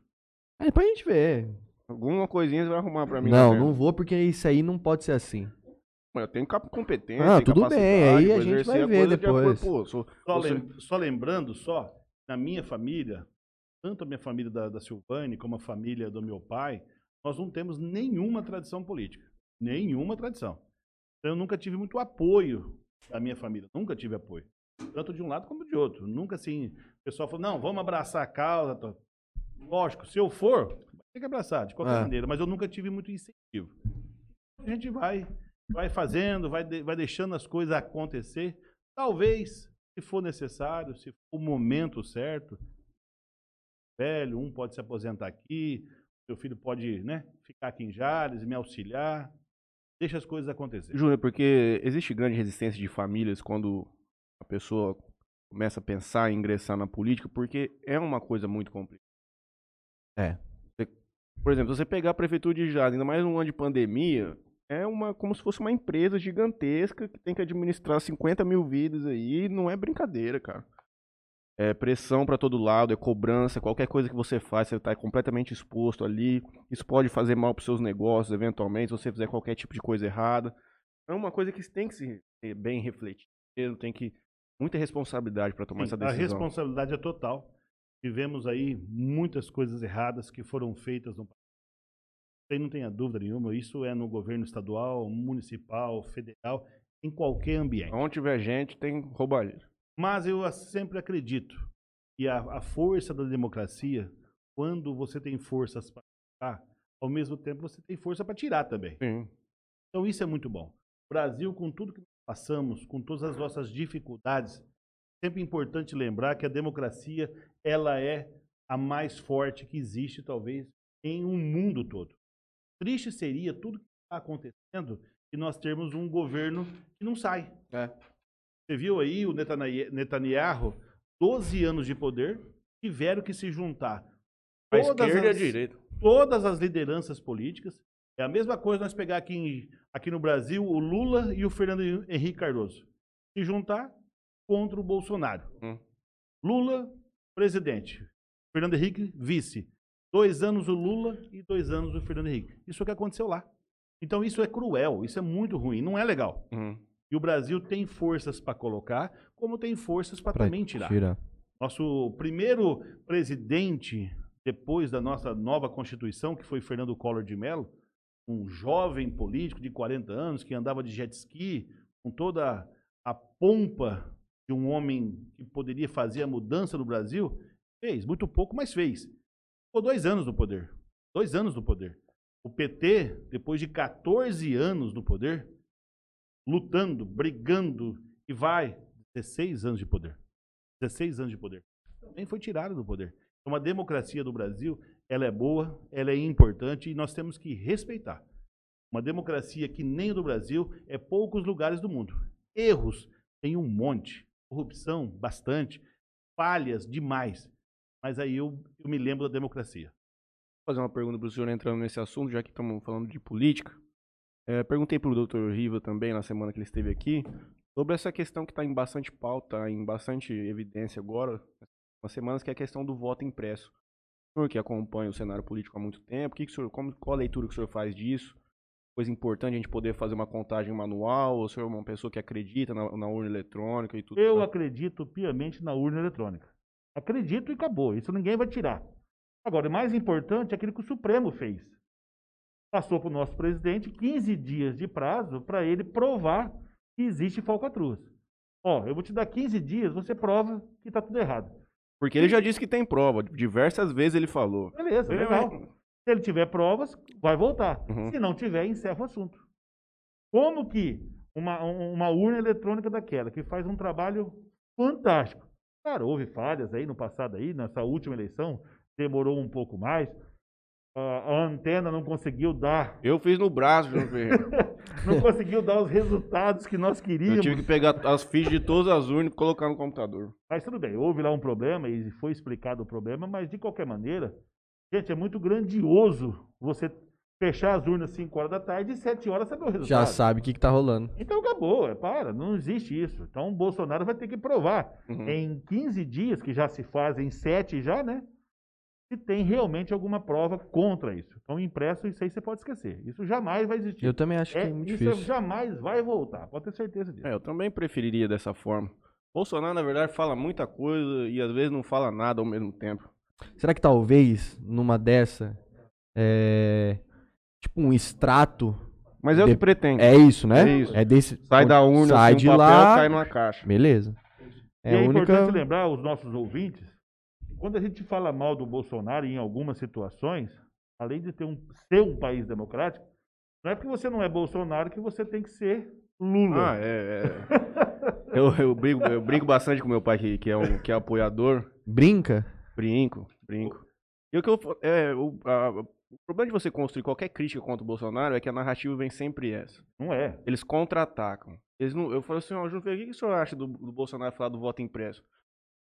Aí depois a gente vê. Alguma coisinha você vai arrumar pra mim. não, né, não vou porque isso aí não pode ser assim. Mas Eu tenho competência. Ah, tudo bem, aí a gente vai ver coisa de acordo- depois. Pô, sou, Só, Você- lem- só lembrando, só, na minha família, tanto a minha família da, da Silvane como a família do meu pai, nós não temos nenhuma tradição política. Nenhuma tradição. Então, eu nunca tive muito apoio da minha família. Nunca tive apoio. Tanto de um lado como de outro. Nunca assim, o pessoal falou, não, vamos abraçar a causa. tô- Lógico, se eu for, tem que abraçar, de qualquer É. maneira. Mas eu nunca tive muito incentivo. A gente vai, vai fazendo, vai, de- vai deixando as coisas acontecer. Talvez, se for necessário, se for o momento certo, velho, um pode se aposentar aqui, seu filho pode né, ficar aqui em Jales e me auxiliar. Deixa as coisas acontecer. Júnior, porque existe grande resistência de famílias quando a pessoa começa a pensar em ingressar na política, porque é uma coisa muito complicada. É. Você- por exemplo, se você pegar a prefeitura de Jales, ainda mais num ano de pandemia, é uma como se fosse uma empresa gigantesca que tem que administrar 50 mil vidas aí, não é brincadeira, cara. É pressão pra todo lado, é cobrança, qualquer coisa que você faz, você tá completamente exposto ali. Isso pode fazer mal pros seus negócios, eventualmente, se você fizer qualquer tipo de coisa errada. É uma coisa que tem que se ser bem refletido, tem que muita responsabilidade pra tomar Sim, essa a decisão. responsabilidade é total. Tivemos aí muitas coisas erradas que foram feitas no. Aí não tenha dúvida nenhuma, isso é no governo estadual, municipal, federal, em qualquer ambiente. Onde tiver gente, tem roubalheira. Mas eu sempre acredito que a, a força da democracia, quando você tem forças para dar, ao mesmo tempo você tem força para tirar também. Sim. Então isso é muito bom. O Brasil, com tudo que passamos, com todas as nossas dificuldades, sempre importante lembrar que a democracia ela é a mais forte que existe, talvez, em um mundo todo. Triste seria tudo que está acontecendo e nós termos um governo que não sai. É. Você viu aí o Netanya- Netanyahu, 12 anos de poder, tiveram que se juntar. A Todas esquerda e a as- direita. todas as lideranças políticas. É a mesma coisa nós pegar aqui, em- aqui no Brasil o Lula e o Fernando Henrique Cardoso. Se juntar contra o Bolsonaro. Hum. Lula, presidente. Fernando Henrique, vice. Dois anos o Lula e dois anos o Fernando Henrique. Isso é o que aconteceu lá. Então isso é cruel, isso é muito ruim, não é legal. Uhum. E o Brasil tem forças para colocar, como tem forças para também tirar. tirar. Nosso primeiro presidente, depois da nossa nova Constituição, que foi Fernando Collor de Mello, um jovem político de 40 anos que andava de jet ski, com toda a pompa de um homem que poderia fazer a mudança no Brasil, fez, muito pouco, mas fez. Ficou dois anos no poder. Dois anos no poder. O PT, depois de 14 anos no poder, lutando, brigando, e vai, 16 anos de poder. 16 anos de poder. Também foi tirado do poder. Então, a democracia do Brasil, ela é boa, ela é importante e nós temos que respeitar. Uma democracia que nem a do Brasil é poucos lugares do mundo. Erros tem um monte, corrupção bastante, falhas demais. Mas aí eu, eu me lembro da democracia. Vou fazer uma pergunta para o senhor entrando nesse assunto, já que estamos falando de política. É, perguntei para o Dr. Riva também, na semana que ele esteve aqui, sobre essa questão que está em bastante pauta, em bastante evidência agora, umas semanas, que é a questão do voto impresso. O senhor que acompanha o cenário político há muito tempo, que que o senhor, como, qual a leitura que o senhor faz disso? Coisa importante a gente poder fazer uma contagem manual, ou o senhor é uma pessoa que acredita na, na urna eletrônica e tudo Eu acredito piamente na urna eletrônica. Acredito e acabou. Isso ninguém vai tirar. Agora, o mais importante é aquilo que o Supremo fez. Passou para o nosso presidente 15 dias de prazo para ele provar que existe falcatruz. Ó, eu vou te dar 15 dias, você prova que está tudo errado. Porque ele já disse que tem prova, diversas vezes ele falou. Beleza, Ele legal. vai- Se ele tiver provas, vai voltar. Uhum. Se não tiver, encerra o assunto. Como que uma, um- uma urna eletrônica daquela, que faz um trabalho fantástico. Claro, houve falhas aí no passado aí, nessa última eleição, demorou um pouco mais. A, antena não conseguiu dar, Eu fiz no braço, João Ferreira. não conseguiu dar os resultados que nós Eu queríamos. tive que pegar as fichas de todas as urnas e colocar no computador. Mas tudo bem, houve lá um problema e foi explicado o problema, mas de qualquer maneira, gente, é muito grandioso você fechar as urnas 5 horas da tarde e 7 horas saber o resultado. Já sabe o que, que tá rolando. Então acabou, é, para, não existe isso. Então o Bolsonaro vai ter que provar Uhum. em 15 dias, que já se fazem 7 já, né? Se tem realmente alguma prova contra isso. Então impresso, isso aí você pode esquecer. Isso jamais vai existir. Eu também acho que é, É, muito isso difícil. jamais vai voltar, pode ter certeza disso. É, eu também preferiria dessa forma. Bolsonaro, na verdade, fala muita coisa e às vezes não fala nada ao mesmo tempo. Será que talvez, numa dessa, é, tipo um extrato. Mas é o De- que pretende. É isso, né? É isso. É desse. Sai da urna, sai assim, de um papel, lá. cai numa caixa. Beleza. É e é a única. importante lembrar aos nossos ouvintes, quando a gente fala mal do Bolsonaro em algumas situações, além de ter um, ser um país democrático, não é porque você não é Bolsonaro que você tem que ser Lula. Ah, é. é. eu, eu, brigo, eu brinco bastante com meu pai, que, que, é, um, que é apoiador. Brinca? Brinco, brinco. E o que eu. É, o, a- o problema de você construir qualquer crítica contra o Bolsonaro é que a narrativa vem sempre essa. Não é. Eles contra-atacam. Eles não, eu falo assim, ó, Júnior, Ferreira, o que, que o senhor acha do, do Bolsonaro falar do voto impresso?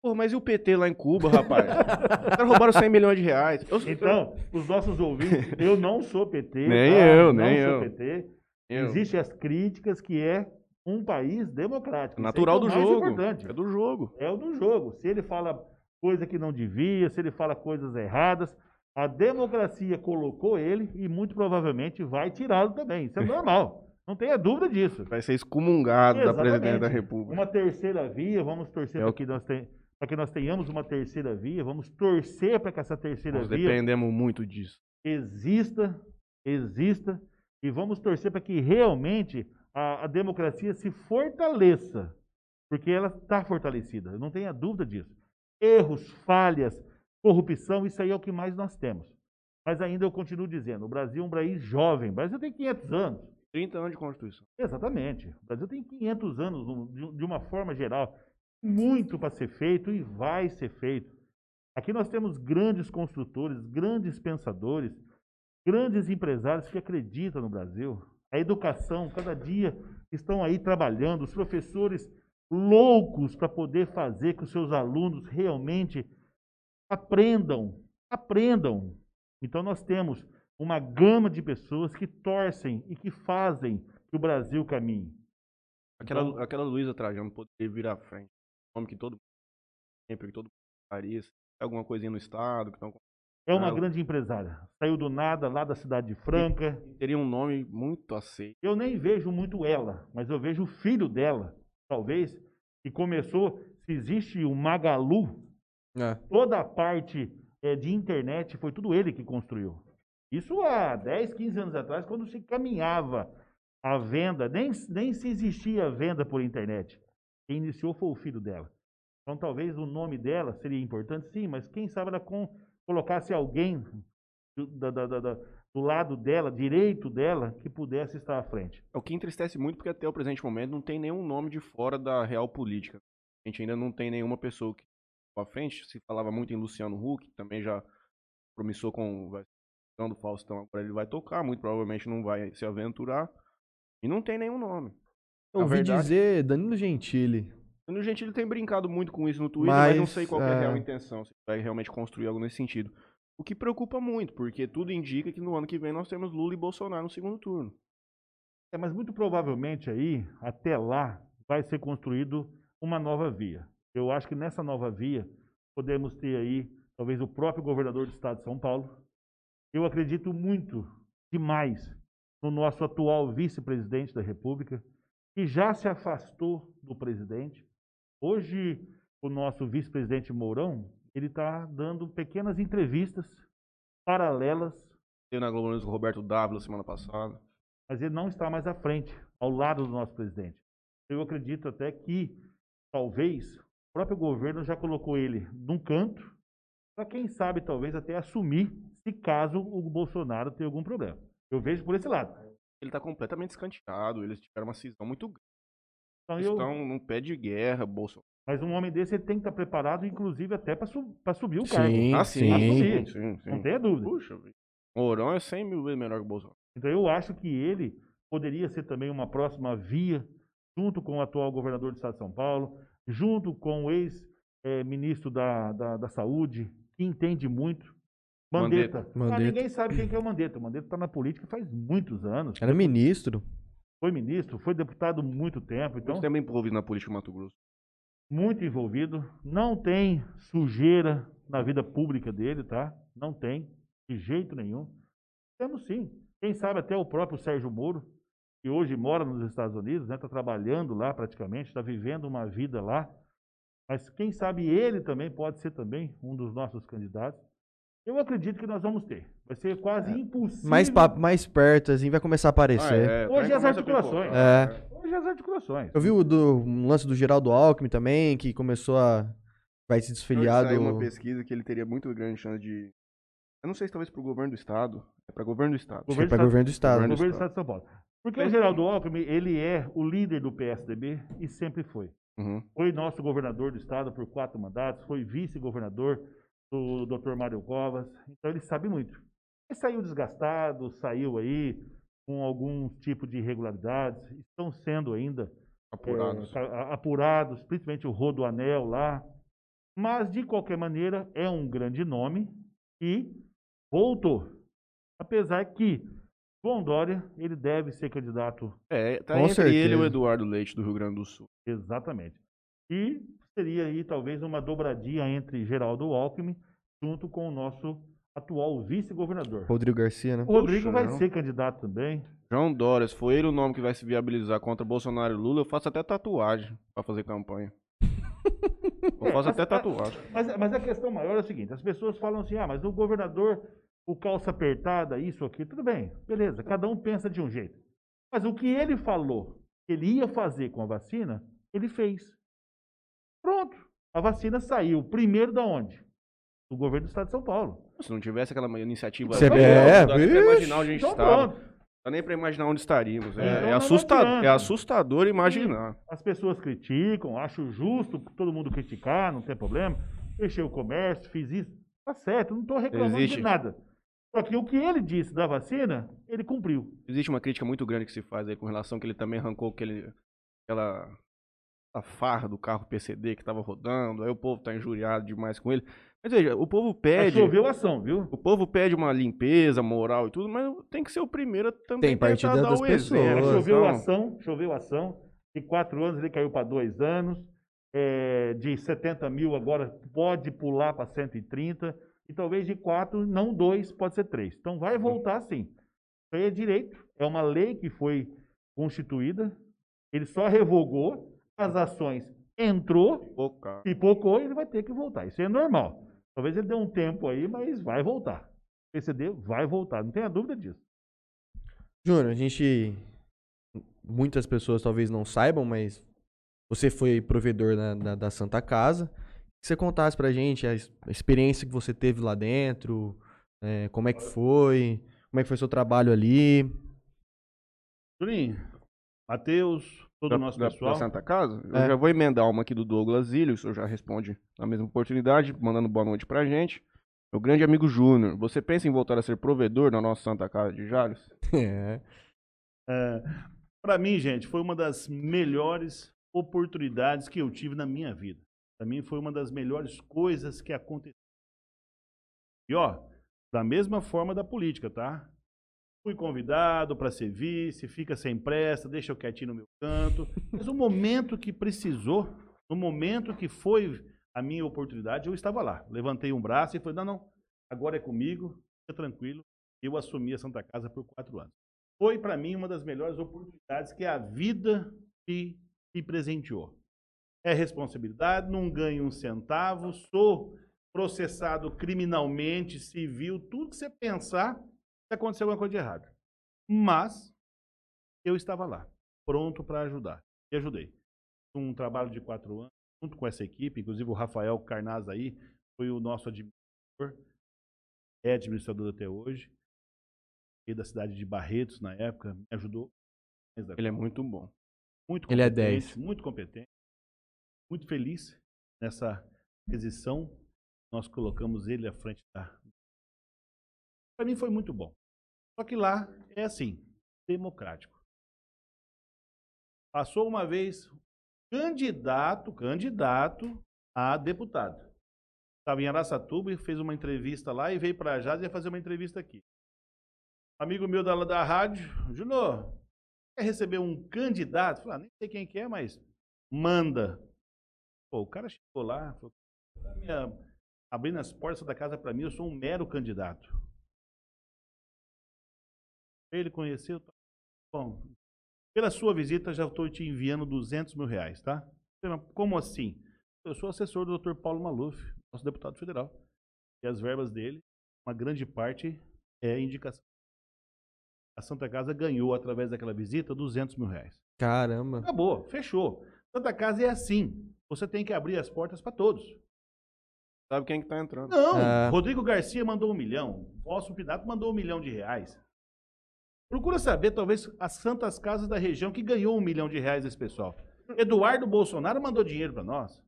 Pô, mas e o PT lá em Cuba, rapaz? Os caras roubaram 100 milhões de reais. Eu, Então, os nossos ouvintes, eu não sou PT. Nem tá? eu, não nem sou eu. PT. eu- Existem as críticas que é um país democrático. Natural do é o mais jogo. importante. É do jogo. É o do jogo. Se ele fala coisa que não devia, se ele fala coisas erradas, a democracia colocou ele e muito provavelmente vai tirá-lo também. Isso é normal. Não tenha dúvida disso. Vai ser excomungado da Exatamente. presidente da República. Uma terceira via, vamos torcer É para o- que, nós ten- pra que nós tenhamos uma terceira via, vamos torcer para que essa terceira Nós via dependemos muito disso. exista, exista, e vamos torcer para que realmente a, a democracia se fortaleça, porque ela está fortalecida, não tenha dúvida disso. Erros, falhas, corrupção, isso aí é o que mais nós temos. Mas ainda eu continuo dizendo, o Brasil é um país jovem, o Brasil tem 500 anos. 30 anos de Constituição. Exatamente. O Brasil tem 500 anos, no- de, de uma forma geral. Muito para ser feito e vai ser feito. Aqui nós temos grandes construtores, grandes pensadores, grandes empresários que acreditam no Brasil. A educação, cada dia estão aí trabalhando, os professores loucos para poder fazer que os seus alunos realmente aprendam, aprendam. Então nós temos uma gama de pessoas que torcem e que fazem que o Brasil caminhe. Aquela, Então- aquela Luísa Trajano poderia vir à frente. Nome que todo mundo sempre que todo mundo faria. Alguma coisinha no estado. Que tão... É uma Ah, grande empresária. Saiu do nada, lá da cidade de Franca. Teria um nome muito aceito. Eu nem vejo muito ela, mas eu vejo o filho dela, talvez, que começou. Se existe o Magalu, É. toda a parte eh, de internet foi tudo ele que construiu. Isso há 10, 15 anos atrás, quando se caminhava a venda, nem, nem se existia a venda por internet. Quem iniciou foi o filho dela. Então talvez o nome dela seria importante, sim, mas quem sabe ela com, colocasse alguém do, da- da- da- da- do lado dela, direito dela, que pudesse estar à frente. É o que entristece muito porque até o presente momento não tem nenhum nome de fora da real política. A gente ainda não tem nenhuma pessoa que à frente. Se falava muito em Luciano Huck, que também já promissou com vai- do Faustão, agora ele vai tocar, muito provavelmente não vai se aventurar. E não tem nenhum nome. Eu ouvi verdade- dizer Danilo Gentili. O Danilo Gentili tem brincado muito com isso no Twitter, mas, não Mas, sei qual que é a real é. intenção, se vai realmente construir algo nesse sentido. O que preocupa muito, porque tudo indica que no ano que vem nós temos Lula e Bolsonaro no segundo turno. É, mas muito provavelmente aí, até lá, vai ser construído uma nova via. Eu acho que nessa nova via podemos ter aí, talvez, o próprio governador do estado de São Paulo. Eu acredito muito, demais, no nosso atual vice-presidente da República, que já se afastou do presidente. Hoje, o nosso vice-presidente Mourão, ele está dando pequenas entrevistas paralelas Teve na Globo News com o Roberto Dávila semana passada. mas ele não está mais à frente, ao lado do nosso presidente. Eu acredito até que, talvez, o próprio governo já colocou ele num canto, para quem sabe, talvez, até assumir, se caso o Bolsonaro tenha algum problema. Eu vejo por esse lado. Ele tá completamente escanteado, eles tiveram uma cisão muito grande. Então, Eles eu, estão num pé de guerra, Bolsonaro. mas um homem desse ele tem que estar preparado, inclusive, até para subir o cargo. Sim, Ah, sim. sim. sim, sim. Não tenha dúvida. Puxa. Mourão é 100 mil vezes melhor que o Bolsonaro. Então eu acho que ele poderia ser também uma próxima via, junto com o atual governador do estado de São Paulo, junto com o ex-ministro da, da, da Saúde, que entende muito. Mandetta. Mandetta. Ah, Mandetta. ninguém sabe quem que é o Mandetta. O Mandetta está na política faz muitos anos. Era ministro. Foi ministro, foi deputado muito tempo, então Então, também envolvido na política do Mato Grosso. muito envolvido. Não tem sujeira na vida pública dele, tá? Não tem, de jeito nenhum. Temos sim. Quem sabe até o próprio Sérgio Moro, que hoje mora nos Estados Unidos, está trabalhando lá praticamente, está vivendo uma vida lá. Mas quem sabe ele também pode ser também um dos nossos candidatos. Eu acredito que nós vamos ter. Vai ser quase impossível. Mais, mais perto, assim, vai começar a aparecer. Ah, é, Hoje tá as articulações. pipocar. É. Hoje as articulações. Eu vi o do, um lance do Geraldo Alckmin também, que começou a. Vai se desfiliar saiu do. uma pesquisa que ele teria muito grande chance de. Eu não sei se talvez pro governo do estado. É pra governo do estado. Que é pra governo do estado. Governo do Estado de São Paulo. Porque o Geraldo Alckmin, ele é o líder do PSDB e sempre foi. Uhum. Foi nosso governador do estado por quatro mandatos, foi vice-governador do Dr. Mário Covas, então ele sabe muito. Ele saiu desgastado, saiu aí com algum tipo de irregularidades, estão sendo ainda Apurados. é, apurados, principalmente o Rodoanel lá. Mas, de qualquer maneira, é um grande nome e voltou. Apesar que João Dória, ele deve ser candidato É, tá Com entre ele e certeza. o Eduardo Leite do Rio Grande do Sul. Exatamente. E seria aí talvez uma dobradinha entre Geraldo Alckmin junto com o nosso atual vice-governador. Rodrigo Garcia, né? O Rodrigo Puxa, vai não. ser candidato também. João Dória, se for ele o nome que vai se viabilizar contra Bolsonaro e Lula, eu faço até tatuagem pra fazer campanha. Eu É, faço mas- até tatuagem. Mas, mas a questão maior é o seguinte: as pessoas falam assim, ah, mas o governador, o calça apertada, isso aqui, tudo bem, beleza, cada um pensa de um jeito. Mas o que ele falou que ele ia fazer com a vacina, ele fez. Pronto. A vacina saiu primeiro da onde? Do governo do estado de São Paulo. Se não tivesse aquela iniciativa. Você não é, dá nem pra vixe. imaginar onde a gente Então estava. pronto. Dá nem pra imaginar onde estaríamos. É, Então é, não assusta- adianta. é assustador imaginar. As pessoas criticam, acho justo todo mundo criticar, não tem problema. Fechei o comércio, fiz isso. Tá certo, não estou reclamando Existe. de nada. Só que o que ele disse da vacina, ele cumpriu. Existe uma crítica muito grande que se faz aí com relação que ele também arrancou aquele, aquela a farra do carro PCD que tava rodando, aí o povo tá injuriado demais com ele. Mas veja, o povo Mas pede, choveu ação, viu? o povo pede uma limpeza moral e tudo, mas tem que ser o primeiro a também Tem da- dar das o pessoas. exemplo. choveu Então, ação, choveu ação. De quatro anos ele caiu para dois anos. É, de 70 mil agora pode pular para 130. E talvez de quatro, não dois, pode ser três. Então vai voltar sim. Isso aí é direito. É uma lei que foi constituída. Ele só revogou. As ações entrou, cara. pipocou e ele vai ter que voltar. Isso é normal. Talvez ele dê um tempo aí, mas vai voltar. O PCD vai voltar, não tenha dúvida disso. Júnior, a gente. Muitas pessoas talvez não saibam, mas você foi provedor na- na- da Santa Casa. Que você contasse pra gente a, experiência que você teve lá dentro, é, como é que foi, como é que foi seu trabalho ali. Juninho, Matheus, todo da, o nosso da- pessoal. da Santa Casa, eu É. já vou emendar uma aqui do Douglas Zilho, o senhor já responde na mesma oportunidade, mandando boa noite pra gente. Meu grande amigo Júnior, você pensa em voltar a ser provedor na nossa Santa Casa de Jales? É. É, para mim, gente, foi uma das melhores oportunidades que eu tive na minha vida. Para mim, foi uma das melhores coisas que aconteceu. E ó, da mesma forma da política, tá? Fui convidado para ser vice, fica sem pressa, deixa eu quietinho no meu canto. Mas o momento que precisou, no momento que foi a minha oportunidade, eu estava lá. Levantei um braço e falei: não, não, agora é comigo, fica tranquilo. Eu assumi a Santa Casa por quatro anos foi para mim uma das melhores oportunidades que a vida me, me presenteou. É responsabilidade, não ganho um centavo, sou processado criminalmente, civil, tudo que você pensar, se aconteceu alguma coisa de errado. Mas eu estava lá, pronto para ajudar. E ajudei. Um trabalho de quatro anos, junto com essa equipe, inclusive o Rafael Carnaz aí, foi o nosso administrador, é administrador até hoje da cidade de Barretos na época, me ajudou. Ele é muito bom. muito Ele é competente, 10. Muito competente. Muito feliz nessa aquisição. Nós colocamos ele à frente da. Para mim foi muito bom. Só que lá é assim, democrático. Passou uma vez candidato, candidato a deputado. Estava em Araçatuba e fez uma entrevista lá e veio para Jazz e ia fazer uma entrevista aqui. Amigo meu da, da rádio, Junô, quer receber um candidato? Falei, ah, nem sei quem que é, mas manda. Pô, o cara chegou lá, falou, "Tá minha- abrindo as portas da casa para mim, eu sou um mero candidato. Ele conheceu, bom. Pela sua visita, já estou te enviando 200 mil reais, tá? Falei, "Mas Como assim? Eu sou assessor do Dr. Paulo Maluf, nosso deputado federal. E as verbas dele, uma grande parte é indicação. A Santa Casa ganhou, através daquela visita, 200 mil reais. Caramba. Acabou, fechou. Santa Casa é assim. Você tem que abrir as portas para todos. Sabe quem que tá entrando. Não, É. Rodrigo Garcia mandou um milhão. Vosso Pinato mandou um milhão de reais. Procura saber, talvez, as santas casas da região que ganhou um milhão de reais esse pessoal. Eduardo Bolsonaro mandou dinheiro para nós.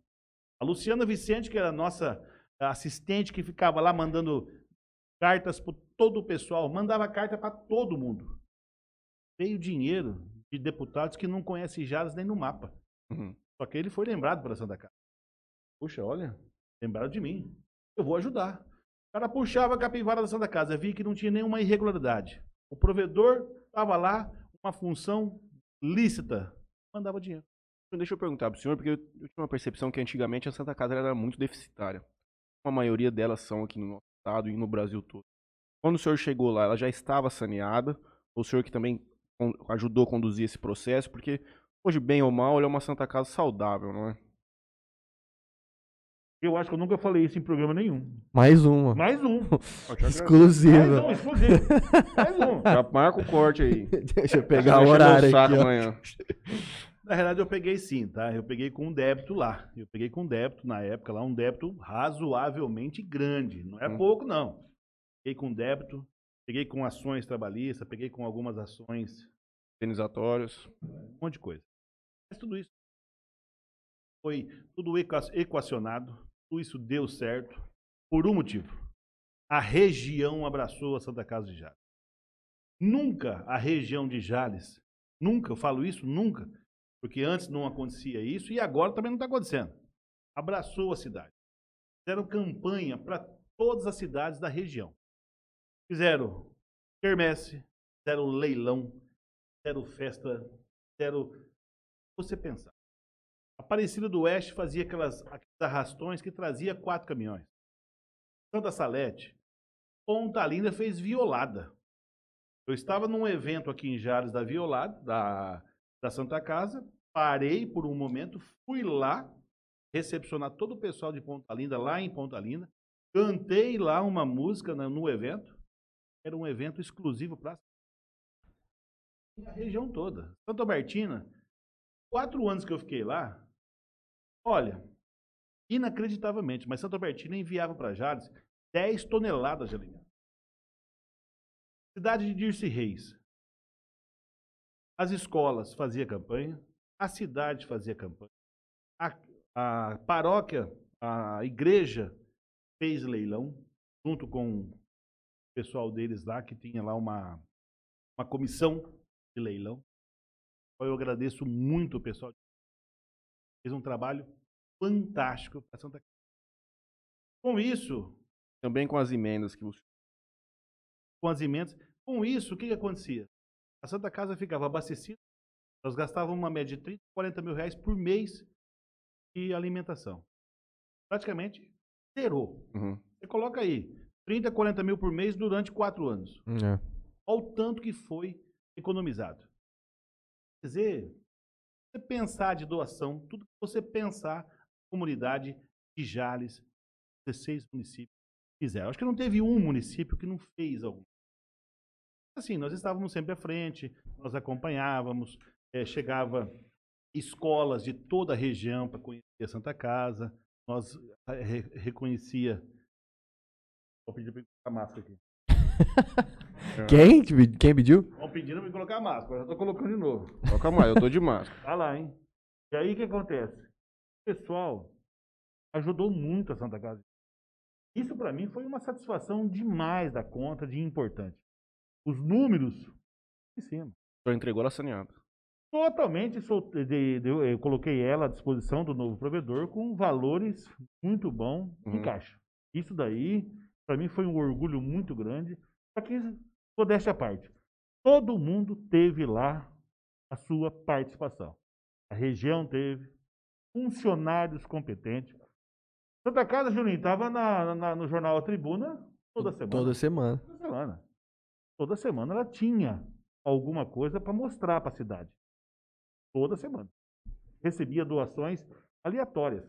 A Luciana Vicente, que era a nossa assistente, que ficava lá mandando cartas para todo o pessoal, mandava carta para todo mundo. Veio dinheiro de deputados que não conhecem Jales nem no mapa. Uhum. Só que ele foi lembrado pela Santa Casa. Puxa, olha, lembraram de mim. Eu vou ajudar. O cara puxava a capivara da Santa Casa, via que não tinha nenhuma irregularidade. O provedor estava lá, uma função lícita, mandava dinheiro. Deixa eu perguntar pro senhor, porque eu tinha uma percepção que antigamente a Santa Casa era muito deficitária. A maioria delas são aqui no nosso estado e no Brasil todo. Quando o senhor chegou lá, ela já estava saneada? Ou o senhor que também ajudou a conduzir esse processo? Porque hoje, bem ou mal, ela é uma Santa Casa saudável, não é? Eu acho que eu nunca falei isso em programa nenhum. Mais uma. Mais um. Mais Exclusiva. um, exclusivo. Mais um. Já marca o corte aí. Deixa eu pegar o horário aqui, amanhã. Na realidade, eu peguei sim, tá? Eu peguei com um débito lá. Eu peguei com um débito na época lá, um débito razoavelmente grande. Não é Hum. pouco, não. Peguei com débito, peguei com ações trabalhistas, peguei com algumas ações, Indenizatórios. um monte de coisa. Tudo isso foi tudo equa- equacionado, tudo isso deu certo por um motivo. A região abraçou a Santa Casa de Jales. Nunca a região de Jales, nunca, eu falo isso, nunca, porque antes não acontecia isso e agora também não está acontecendo. Abraçou a cidade. Fizeram campanha para todas as cidades da região. Fizeram quermesse, fizeram leilão, fizeram festa, fizeram. Você pensar. Aparecida do Oeste fazia aquelas, aqueles arrastões que trazia quatro caminhões. Santa Salete, Ponta Linda fez violada. Eu estava num evento aqui em Jales da Violada, da, da Santa Casa, parei por um momento, fui lá recepcionar todo o pessoal de Ponta Linda, lá em Ponta Linda, cantei lá uma música na- no evento. Era um evento exclusivo para a região toda. Santa Albertina, quatro anos que eu fiquei lá, olha, inacreditavelmente, mas Santa Albertina enviava para Jales 10 toneladas de alimento. Cidade de Dirce Reis. As escolas faziam campanha, a cidade fazia campanha, a, a paróquia, a igreja fez leilão, junto com o pessoal deles lá, que tinha lá uma, uma comissão de leilão. Eu agradeço muito o pessoal. Fez um trabalho fantástico para Santa Casa. Com isso, Também com as emendas que senhor com as emendas. Com isso, o que, que acontecia? A Santa Casa ficava abastecida, nós gastávamos uma média de 30, 40 mil reais por mês de alimentação. Praticamente zerou. Uhum. Você coloca aí, 30, 40 mil por mês durante quatro anos. É. Olha o tanto que foi economizado. Quer dizer, você pensar de doação, tudo que você pensar, a comunidade de Jales, 16 municípios fizeram. Acho que não teve um município que não fez algum. Assim, nós estávamos sempre à frente, nós acompanhávamos, eh, chegava escolas de toda a região para conhecer a Santa Casa, nós eh, re- reconhecia. Vou pedir para a máscara aqui. Quem? que pe- Quem pediu? Estão pedindo para colocar a máscara, já estou colocando de novo. Toca mais, eu tô de máscara. Vai lá, hein? E aí o que acontece? O pessoal ajudou muito a Santa Casa. Isso para mim foi uma satisfação demais da conta, de importante. Os números em cima. Senhor entregou ela saneada. Totalmente sol- de- de- eu coloquei ela à disposição do novo provedor com valores muito bons em Uhum. caixa. Isso daí, para mim, foi um orgulho muito grande. Só que, modéstia à parte, todo mundo teve lá a sua participação. A região teve, funcionários competentes. Santa Casa, Juninho, estava no jornal A Tribuna toda semana. Toda semana. Toda semana. Toda semana ela tinha alguma coisa para mostrar para a cidade. Toda semana. Recebia doações aleatórias.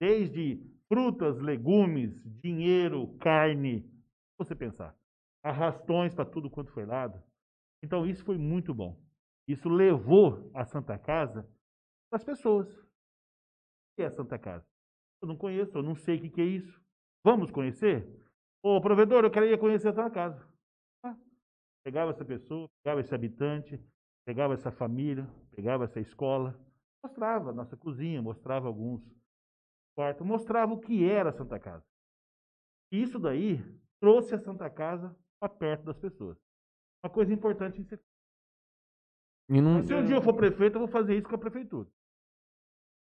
Desde frutas, legumes, dinheiro, carne. Você pensar. Arrastões para tudo quanto foi lado. Então isso foi muito bom. Isso levou a Santa Casa para as pessoas. O que é a Santa Casa? Eu não conheço, eu não sei o que, é isso. Vamos conhecer? Ô, provedor, eu queria conhecer a Santa Casa. Ah, pegava essa pessoa, pegava esse habitante, pegava essa família, pegava essa escola, mostrava a nossa cozinha, mostrava alguns quartos, mostrava o que era a Santa Casa. E isso daí trouxe a Santa Casa para perto das pessoas. Uma coisa importante em ser. E não... Se um dia eu for prefeito, eu vou fazer isso com a prefeitura.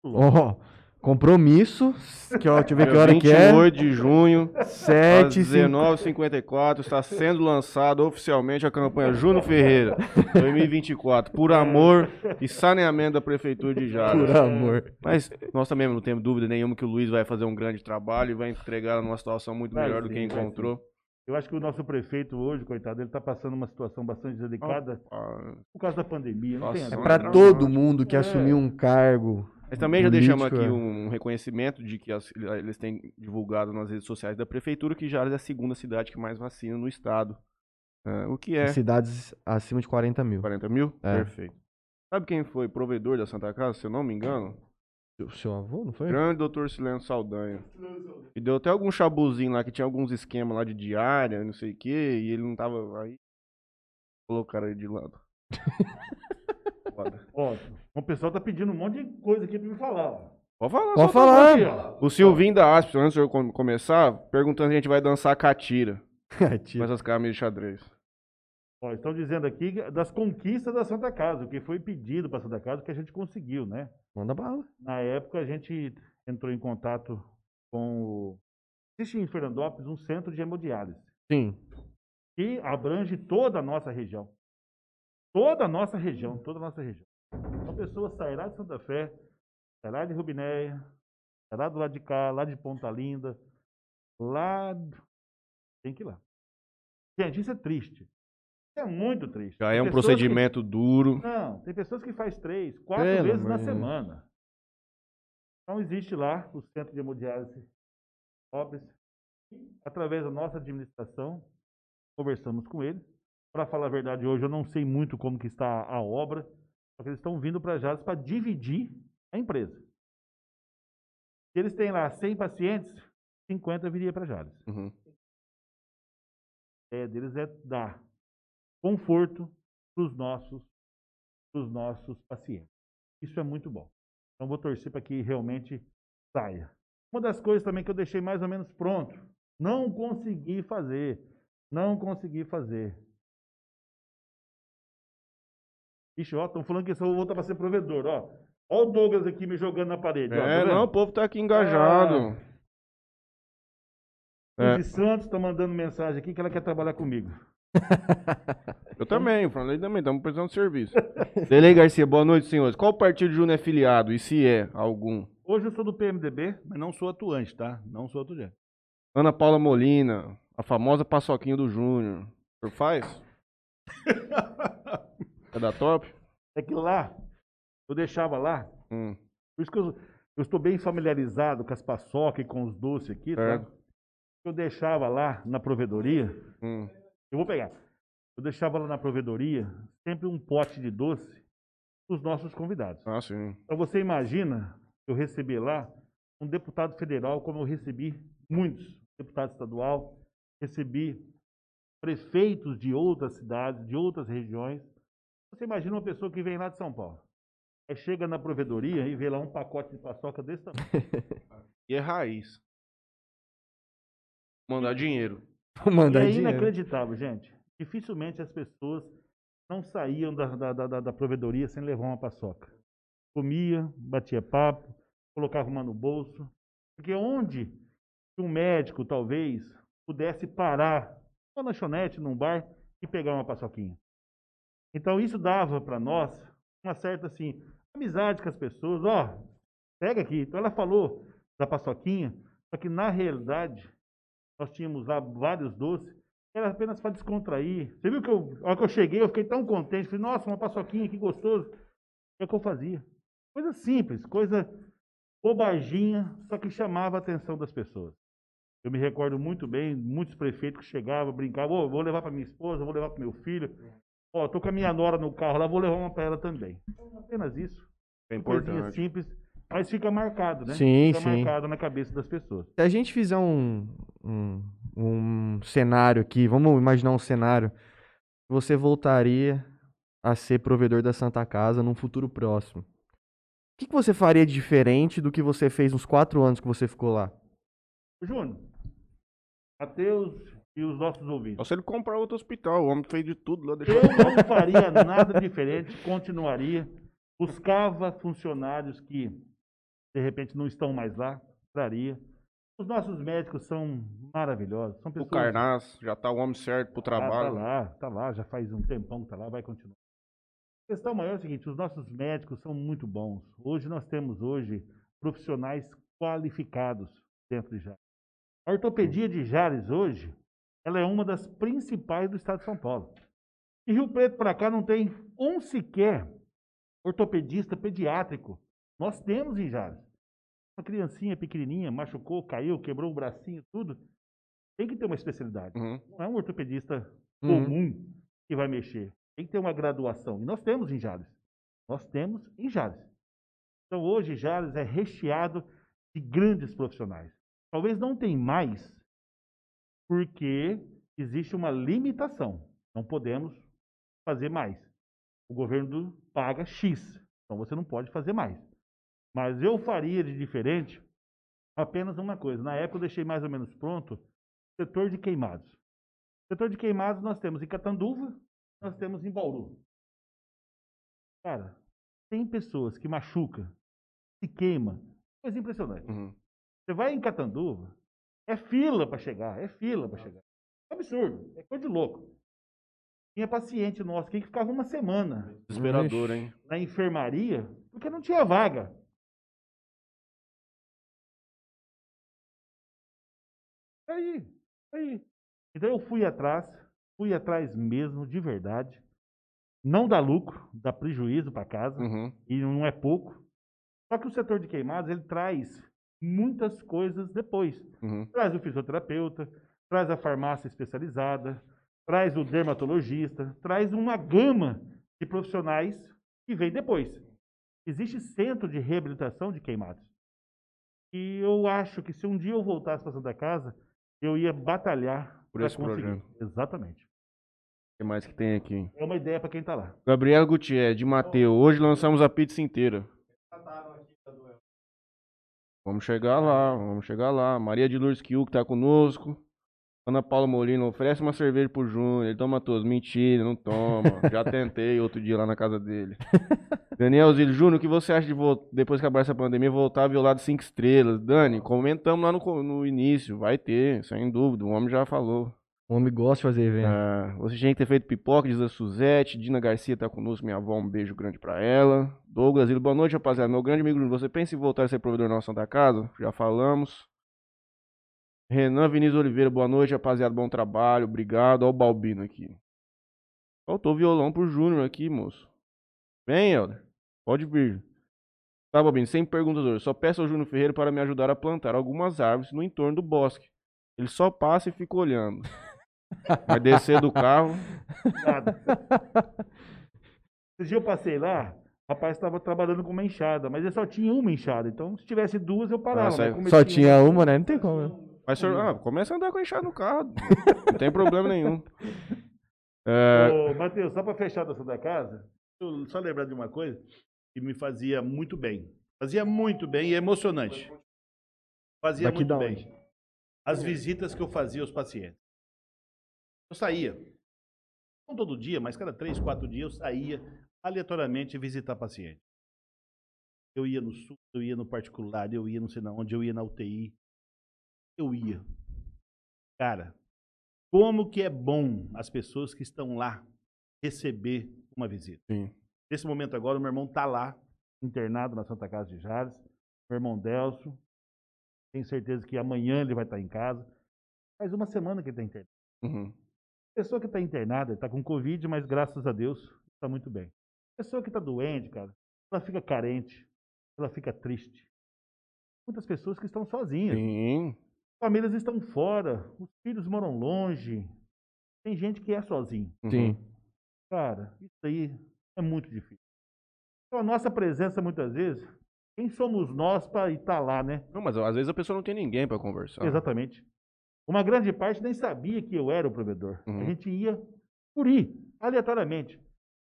Ó, compromisso, que ó, deixa eu ver que hora que é. 28 de junho, às 7 e 19h54, está sendo lançado oficialmente a campanha Júnior Ferreira 2024, por amor e saneamento da Prefeitura de Jales. Por amor. Mas nós também não temos dúvida nenhuma que o Luiz vai fazer um grande trabalho e vai entregar numa situação muito melhor do que encontrou. Eu acho que o nosso prefeito hoje, coitado, ele está passando uma situação bastante delicada Ah, por causa da pandemia. Não tem É a- pra Não, todo mundo que é. assumiu um cargo. Mas também já deixamos aqui é. um reconhecimento de que as- eles têm divulgado nas redes sociais da Prefeitura que Jales é a segunda cidade que mais vacina no estado. Ah, o que é? Cidades acima de 40 mil. 40 mil? É. Perfeito. Sabe quem foi provedor da Santa Casa, se eu não me engano? O seu avô, não foi? Grande doutor Silêncio Saldanha. E deu até algum chabuzinho lá, que tinha alguns esquemas lá de diária, não sei o quê, e ele não tava aí. Colocaram ele de lado. Foda. Ó, o pessoal tá pedindo um monte de coisa aqui para me falar. ó. Pode falar. Pode pra falar. ó. O Silvinho da Asp, antes de eu com- começar, perguntando se a gente vai dançar catira Tio. com essas camisas de xadrez. Ó, estão dizendo aqui das conquistas da Santa Casa, o que foi pedido para a Santa Casa, que a gente conseguiu, né? Manda bala. Na época, a gente entrou em contato com o... Existe em Fernandópolis um centro de hemodiálise, Sim. que abrange toda a nossa região. Toda a nossa região, toda a nossa região. Uma pessoa sairá de Santa Fé, sairá de Rubinéia, sairá do lado de cá, lá de Ponta Linda, lá... Tem que ir lá. Gente, isso é triste. É muito triste. Já Tem é um pessoas que- procedimento duro. não, tem pessoas que faz três, quatro Pelo vezes na de Deus. semana. Então existe lá o centro de hemodiálise pobres. Através da nossa administração, conversamos com eles. Para falar a verdade, hoje eu não sei muito como que está a obra, só que eles estão vindo para Jales para dividir a empresa. Se eles têm lá 100 pacientes, 50 viria para Jales. Uhum. A ideia deles é dar conforto para os nossos, pros nossos pacientes. Isso é muito bom. Então vou torcer para que realmente saia. Uma das coisas também que eu deixei mais ou menos pronto, não consegui fazer, não consegui fazer. Ixi, ó, estão falando que eu vou voltar para ser provedor, ó. Ó o Douglas aqui me jogando na parede. ó, tá É, não, o povo tá aqui engajado. É. Suzy Santos está mandando mensagem aqui que ela quer trabalhar comigo. Eu também, o Franley também, estamos precisando de serviço. Delei Garcia, boa noite, senhores. Qual partido Júnior é filiado? E se é algum? Hoje eu sou do PMDB, Mas não sou atuante, tá? Não sou atuante. Ana Paula Molina, a famosa paçoquinha do Júnior. O senhor faz? É da top? É que lá, eu deixava lá, Hum, por isso que eu, eu estou bem familiarizado com as paçocas e com os doces aqui, tá? Eu deixava lá na provedoria, hum. Eu vou pegar, eu deixava lá na provedoria sempre um pote de doce para os nossos convidados. Ah, sim. Então você imagina eu receber lá um deputado federal, como eu recebi muitos, deputado estadual, recebi prefeitos de outras cidades, de outras regiões. Você imagina uma pessoa que vem lá de São Paulo. Aí chega na provedoria e vê lá um pacote de paçoca desse tamanho. E é raiz. Mandar dinheiro. Vou E mandar é dinheiro. inacreditável, gente. Dificilmente as pessoas não saíam da, da, da, da provedoria sem levar uma paçoca. Comia, batia papo, colocava uma no bolso. Porque onde um médico, talvez, pudesse parar numa lanchonete, num bar e pegar uma paçoquinha. Então isso dava para nós uma certa assim, amizade com as pessoas. Ó, pega aqui. Então ela falou da paçoquinha, só que na realidade nós tínhamos lá vários doces, era apenas para descontrair. Você viu que eu, a hora que eu cheguei, eu fiquei tão contente, falei, nossa, uma paçoquinha, que gostoso. É o que eu fazia. Coisa simples, coisa bobaginha, só que chamava a atenção das pessoas. Eu me recordo muito bem, muitos prefeitos que chegavam, brincavam, "Ô, vou levar para minha esposa, vou levar para meu filho. Ó, tô com a minha nora no carro lá, vou levar uma para ela também. Apenas isso. É Coisinha importante. simples, mas fica marcado, né? Sim, fica sim. marcado na cabeça das pessoas. Se a gente fizer um, um, um cenário aqui, vamos imaginar um cenário, você voltaria a ser provedor da Santa Casa num futuro próximo. O que, que você faria de diferente do que você fez nos quatro anos que você ficou lá? Júnior, Mateus e os nossos ouvintes. Só se ele comprar outro hospital, o homem fez de tudo lá. Deixou... Eu não faria nada diferente, continuaria. Buscava funcionários que, de repente, não estão mais lá, traria. Os nossos médicos são maravilhosos. São O pessoas. Carnaz, já tá o homem certo pro Ah, tá trabalho. lá, tá lá, já faz um tempão que tá lá, vai continuar. A questão maior é o seguinte, os nossos médicos são muito bons. Hoje nós temos hoje profissionais qualificados dentro de Jales. A ortopedia de Jales hoje, ela é uma das principais do estado de São Paulo. E Rio Preto para cá não tem um sequer ortopedista pediátrico. Nós temos em Jales. Uma criancinha pequenininha, machucou, caiu, quebrou o bracinho, tudo. Tem que ter uma especialidade. Uhum. Não é um ortopedista Uhum. comum que vai mexer. Tem que ter uma graduação. E nós temos em Jales. Nós temos em Jales. Então hoje Jales é recheado de grandes profissionais. Talvez não tem mais, porque existe uma limitação. Não podemos fazer mais. O governo paga X. Então você não pode fazer mais. Mas eu faria de diferente apenas uma coisa. Na época eu deixei mais ou menos pronto o setor de queimados. Setor de queimados nós temos em Catanduva, nós temos em Bauru. Cara, tem pessoas que machuca, se queima, coisa impressionante. Uhum. Você vai em Catanduva, é fila para chegar, é fila para chegar. É absurdo, é coisa de louco. Tinha paciente nosso aqui que ficava uma semana Desesperador, hein? na enfermaria porque não tinha vaga. Aí, aí. Então eu fui atrás, fui atrás mesmo, de verdade. Não dá lucro, dá prejuízo para casa, Uhum. e não é pouco. Só que o setor de queimados, ele traz muitas coisas depois. Uhum. Traz o fisioterapeuta, traz a farmácia especializada, traz o dermatologista, traz uma gama de profissionais que vem depois. Existe centro de reabilitação de queimados. E eu acho que se um dia eu voltasse para Santa Casa, eu ia batalhar Por conseguir. projeto. Exatamente. O que mais que tem aqui? É uma ideia para quem está lá. Gabriel Gutierrez, de Mateu. Hoje lançamos a pizza inteira. Vamos chegar lá, vamos chegar lá. Maria de Lourdes Kiu, que tá conosco. Ana Paula Molina, oferece uma cerveja pro Júnior. Ele toma todos. Mentira, não toma. Já tentei outro dia lá na casa dele. Daniel Zilho Júnior, o que você acha de depois que acabar essa pandemia voltar de 5 estrelas? Dani, comentamos lá no, no início. Vai ter, sem dúvida. O homem já falou. O homem gosta de fazer evento. Ah, você tinha que ter feito pipoca, diz a Suzete. Dina Garcia tá conosco, minha avó, um beijo grande pra ela. Douglas, Ilho, boa noite, rapaziada. Meu grande amigo, Júnior, você pensa em voltar a ser provedor na Santa Casa? Já falamos. Renan Vinícius Oliveira, boa noite, rapaziada. Bom trabalho, obrigado. Olha o Balbino aqui. Faltou violão pro Júnior aqui, moço. Vem, Helder. Pode vir. Tá, Balbino, sem perguntas hoje. Só peço ao Júnior Ferreira para me ajudar a plantar algumas árvores no entorno do bosque. Ele só passa e fica olhando. Vai descer do carro. Nada. Esse dia eu passei lá, o rapaz estava trabalhando com uma enxada, mas ele só tinha uma enxada. Então, se tivesse duas, eu parava. Nossa, mas Só tinha uma, né? Não tem como. né? Mas senhor, ah, começa a andar com a enxada no carro. Não tem problema nenhum. É, Ô, Matheus, só para fechar da sua casa, Eu só lembrar de uma coisa que me fazia muito bem. Fazia muito bem e é emocionante. Fazia Daqui muito bem. onde? As visitas que eu fazia aos pacientes. Eu saía. Não todo dia, mas cada três, quatro dias eu saía aleatoriamente visitar paciente. Eu ia no sul, eu ia no particular, eu ia não sei na onde, eu ia na UTI. Eu ia. Cara, como que é bom as pessoas que estão lá receber uma visita. sim. Nesse momento agora, o meu irmão tá lá. internado na Santa Casa de Jales, meu irmão Delcio. Tenho certeza que amanhã ele vai estar em casa. Faz uma semana que ele está internado. Uhum. Pessoa que está internada, está com Covid, mas graças a Deus está muito bem. Pessoa que está doente, cara, ela fica carente, ela fica triste. Muitas pessoas que estão sozinhas. Sim. Famílias estão fora, os filhos moram longe. Tem gente que é sozinho. Sim. Cara, isso aí é muito difícil. Então, a nossa presença, muitas vezes, quem somos nós para estar lá, né? Não, mas às vezes a pessoa não tem ninguém pra conversar. Exatamente. Uma grande parte nem sabia que eu era o provedor. Uhum. A gente ia por ir, aleatoriamente.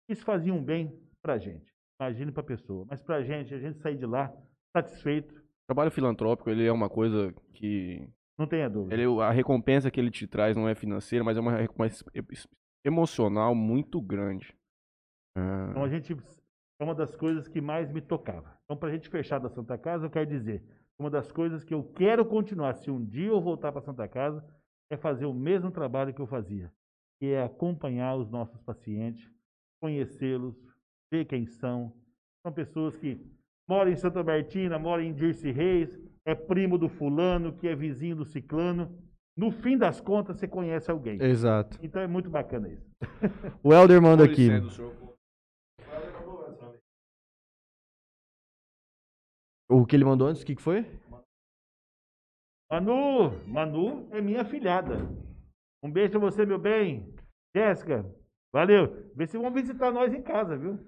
Isso fazia um bem pra gente. Imagine pra pessoa. Mas pra gente, a gente sair de lá satisfeito, O trabalho filantrópico, ele é uma coisa que não tenha dúvida. ele, a recompensa que ele te traz não é financeira, mas é uma recompensa emocional muito grande. Ah, Então a gente é uma das coisas que mais me tocava. Então, para a gente fechar da Santa Casa, eu quero dizer, uma das coisas que eu quero continuar, se um dia eu voltar para Santa Casa, é fazer o mesmo trabalho que eu fazia, que é acompanhar os nossos pacientes, conhecê-los, ver quem são. São pessoas que moram em Santa Martina, moram em Dirce Reis, é primo do fulano, que é vizinho do ciclano. No fim das contas, você conhece alguém. Exato. Então é muito bacana isso. O Helder manda aqui. O que ele mandou antes, o que, que foi? Manu, Manu é minha filhada. Um beijo pra você, meu bem. Jéssica, valeu. Vê se vão visitar nós em casa, viu?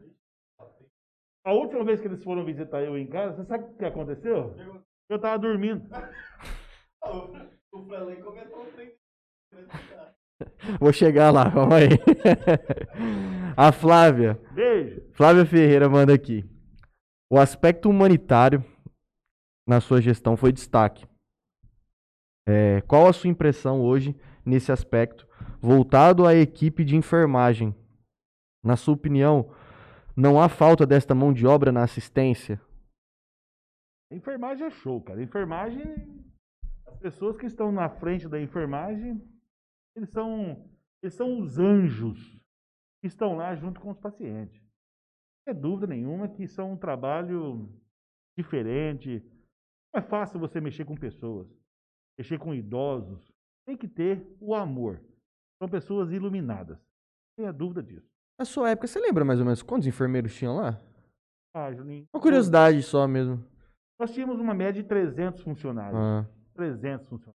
A última vez que eles foram visitar eu em casa, você sabe o que aconteceu? Eu tava dormindo. Vou chegar lá, calma aí. A Flávia. Beijo. Flávia Ferreira manda aqui. O aspecto humanitário na sua gestão foi destaque. É, qual a sua impressão hoje nesse aspecto voltado à equipe de enfermagem? Na sua opinião, não há falta desta mão de obra na assistência? Enfermagem é show, cara. Enfermagem, as pessoas que estão na frente da enfermagem, eles são, eles são os anjos que estão lá junto com os pacientes. Não é dúvida nenhuma que isso é um trabalho diferente. Não é fácil você mexer com pessoas, mexer com idosos. Tem que ter o amor. São pessoas iluminadas. Não tenha dúvida disso. Na sua época, você lembra mais ou menos quantos enfermeiros tinham lá? Ah, Juninho. Uma curiosidade só mesmo. Nós tínhamos uma média de 300 funcionários. Ah, 300 funcionários.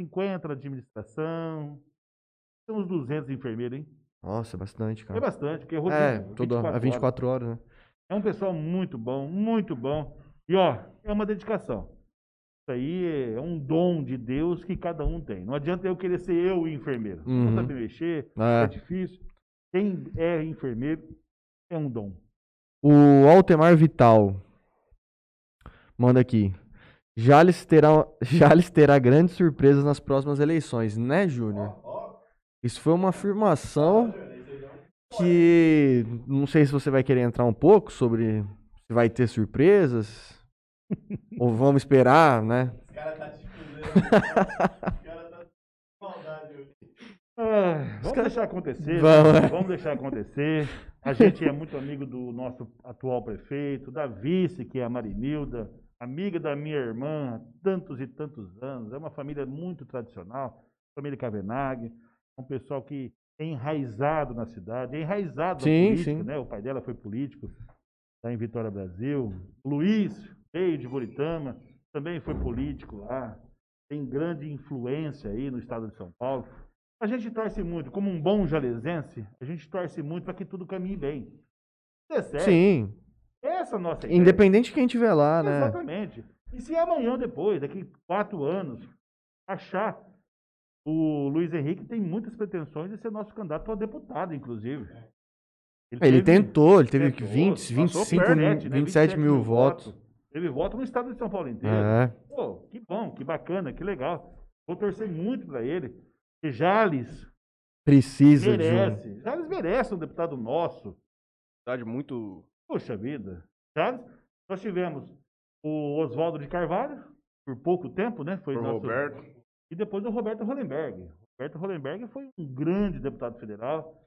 50 na administração. Temos 200 enfermeiros, hein? nossa, bastante, É cara. bastante, porque é É, rotina, tudo a 24 horas, né? É um pessoal muito bom, muito bom. E ó, é uma dedicação. Isso aí é um dom de Deus que cada um tem. Não adianta eu querer ser eu o enfermeiro. Não Uhum. saber mexer, É. é difícil. Quem é enfermeiro é um dom. O Altemar Vital manda aqui. Jales terá, Jales terá grandes surpresas nas próximas eleições, né, Júnior? Isso foi uma afirmação que não sei se você vai querer entrar um pouco sobre se vai ter surpresas ou vamos esperar, né? Ah, vamos deixar acontecer. Vamos, né? é. Vamos deixar acontecer. A gente é muito amigo do nosso atual prefeito, da vice, que é a Marinilda, amiga da minha irmã há tantos e tantos anos. É uma família muito tradicional, família Cavenaghi, um pessoal que é enraizado na cidade, é enraizado Sim, na política, sim. né? O pai dela foi político, lá em Vitória Brasil. Luiz, veio de Buritama, também foi político lá. Tem grande influência aí no estado de São Paulo. A gente torce muito, como um bom jalesense, a gente torce muito para que tudo caminhe bem. É sério. Sim, Essa a nossa ideia. independente de quem estiver lá, né? Exatamente. E se amanhã ou depois, daqui quatro anos, achar o Luiz Henrique tem muitas pretensões de ser nosso candidato a deputado, inclusive. Ele teve- tentou, ele teve tentou, 20, passou 25, perto, mil, né? 27 mil votos. Teve voto no estado de São Paulo inteiro. É. Pô, que bom, que bacana, que legal. Vou torcer muito para ele. E Jales Precisa de um. merece. Jales merece um deputado nosso. Cidade muito. Poxa vida. Jales, nós tivemos o Oswaldo de Carvalho, por pouco tempo, né? Foi Por nosso- Roberto. E depois o Roberto Hollenberg. Roberto Hollenberg foi um grande deputado federal.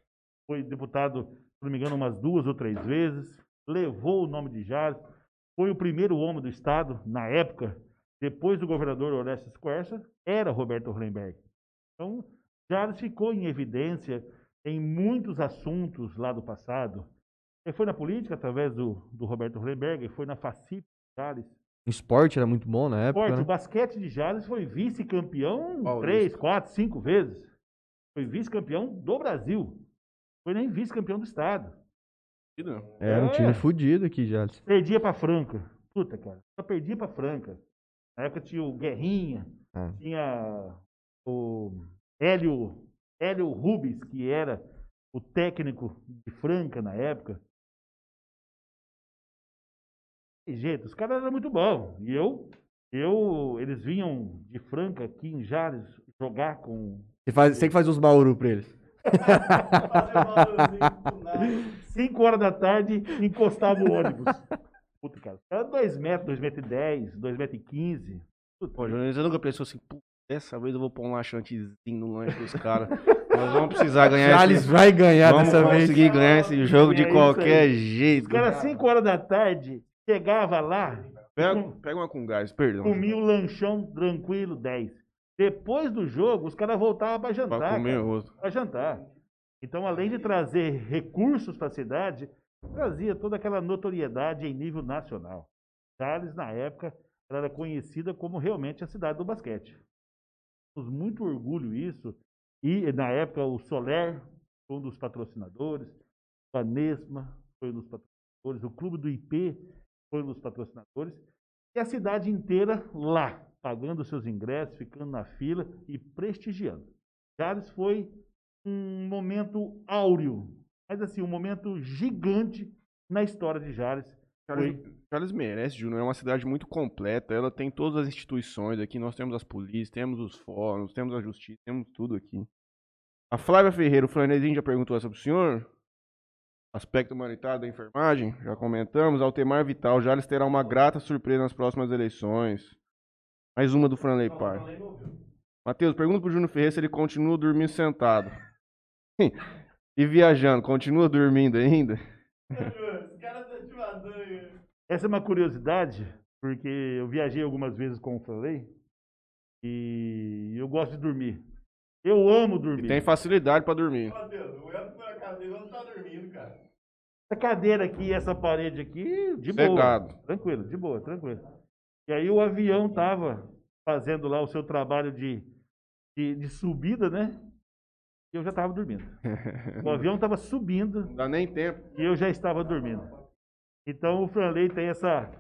Foi deputado, se não me engano, umas duas ou três vezes. Levou o nome de Jales. Foi o primeiro homem do Estado, na época, depois do governador Orestes Quercia, era Roberto Hollenberg. Então, Jales ficou em evidência em muitos assuntos lá do passado. Ele foi na política através do, do Roberto Hollenberg, foi na FACIP, Jales, O esporte era muito bom na época. Esporte, né? o basquete de Jales foi vice-campeão Paulista. três, quatro, cinco vezes. Foi vice-campeão do Brasil. Foi nem vice-campeão do estado. Era um É. time fudido aqui, Jales. Perdia pra Franca. Puta, cara. Só perdia pra Franca. Na época tinha o Guerrinha, Ah. tinha o Hélio, Hélio Rubens, que era o técnico de Franca na época. E, gente, os caras eram muito bons. E eu, eu, eles vinham de Franca aqui em Jales jogar com Você, faz, você que faz os bauru pra eles. 5 horas da tarde, encostava o ônibus. Puta, cara. Era 2 metros, 2 metros e 10, 2 metros e 15. Pô, você nunca pensou assim, pô, dessa vez eu vou pôr um laxantezinho no lanche dos caras. Nós vamos precisar ganhar Jales esse... vai ganhar Vamos dessa vez. conseguir ganhar esse jogo É de qualquer jeito. Os caras, 5 horas da tarde, chegava lá, Pega, pega uma com gás, perdão. comia o lanchão tranquilo, 10. Depois do jogo, os caras voltavam para jantar. Pra comer cara. outro. para jantar. Então, além de trazer recursos para a cidade, trazia toda aquela notoriedade em nível nacional. Jales, na época, era conhecida como realmente a cidade do basquete. Temos muito orgulho isso. E, na época, o Soler foi um dos patrocinadores, a Nesma foi um dos patrocinadores, o Clube do IP foi um dos patrocinadores, e a cidade inteira lá, pagando seus ingressos, ficando na fila e prestigiando. Jales foi um momento áureo, mas assim, um momento gigante na história de Jales. Charles merece, Júnior. É uma cidade muito completa. Ela tem todas as instituições aqui. Nós temos as polícias, temos os fóruns, temos a justiça, temos tudo aqui. A Flávia Ferreira, o Flanezinho já perguntou essa pro senhor. Aspecto humanitário da enfermagem, já comentamos. Altemar Vital, Jales terá uma grata surpresa nas próximas eleições. Mais uma do Franley Par. Matheus, pergunta pro Júnior Ferreira se ele continua dormindo sentado. e viajando, continua dormindo ainda? Essa é uma curiosidade, porque eu viajei algumas vezes com o Franley e eu gosto de dormir. Eu amo dormir. E tem facilidade pra dormir. Essa cadeira aqui, essa parede aqui, de boa. Sossegado. Tranquilo, de boa, tranquilo. E aí o avião tava fazendo lá o seu trabalho de, de, de subida, né? E eu já estava dormindo. O avião estava subindo Não dá nem tempo. e eu já estava dormindo. Então o Franley tem essa,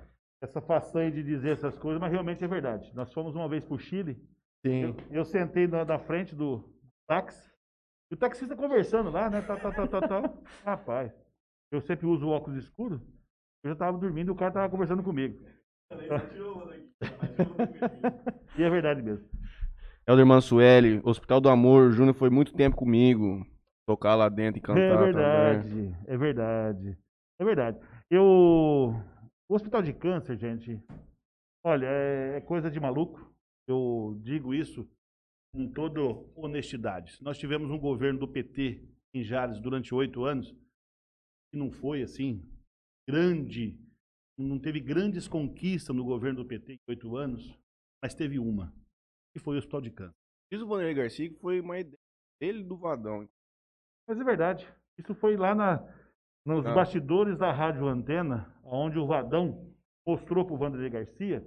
essa façanha de dizer essas coisas, mas realmente é verdade. Nós fomos uma vez para o Chile, Sim. eu, eu sentei na, na frente do táxi, e o taxista conversando lá, né? Tá, tá, tá, tá, tá. Rapaz, eu sempre uso óculos escuros, eu já estava dormindo e o cara estava conversando comigo. E é verdade mesmo. Helder Mansueli, Hospital do Amor, Júnior foi muito tempo comigo. Tocar lá dentro e cantar É também. verdade, é verdade. É verdade. Eu. O hospital de câncer, gente, olha, é é coisa de maluco. Eu digo isso com toda honestidade. Nós tivemos um governo do PT em Jales durante oito anos que não foi assim grande, não teve grandes conquistas no governo do PT em oito anos, mas teve uma, que foi o Hospital de Câncer. Diz o Vanderlei Garcia que foi uma ideia dele do Vadão. Mas é verdade. Isso foi lá na, nos Ah. bastidores da Rádio Antena, onde o Vadão mostrou para o Vanderlei Garcia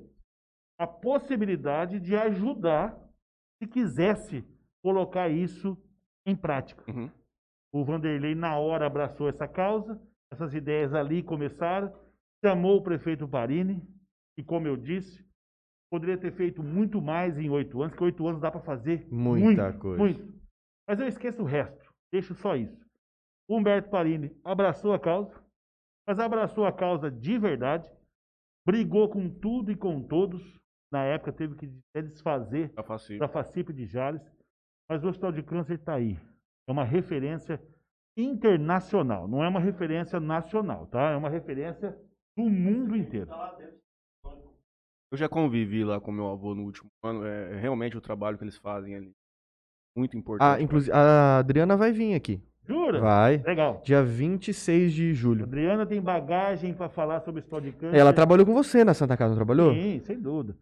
a possibilidade de ajudar se quisesse colocar isso em prática. Uhum. O Vanderlei, na hora, abraçou essa causa, essas ideias ali começaram, chamou o prefeito Parini, e como eu disse, poderia ter feito muito mais em oito anos, que oito anos dá para fazer Muita muito, coisa. Muito. Mas eu esqueço o resto, deixo só isso. O Humberto Parini abraçou a causa, mas abraçou a causa de verdade, brigou com tudo e com todos, na época teve que até desfazer da FACIP de Jales, mas o Hospital de Câncer está aí. É uma referência internacional, não é uma referência nacional, tá? É uma referência do mundo inteiro. Eu já convivi lá com meu avô no último ano. É realmente o trabalho que eles fazem ali. Muito importante. Ah, inclusive, a Adriana vai vir aqui. Jura? Vai. Legal. Dia 26 de A julho. Adriana tem bagagem para falar sobre o Hospital de Câncer. Ela trabalhou com você na Santa Casa, não trabalhou? Sim, sem dúvida.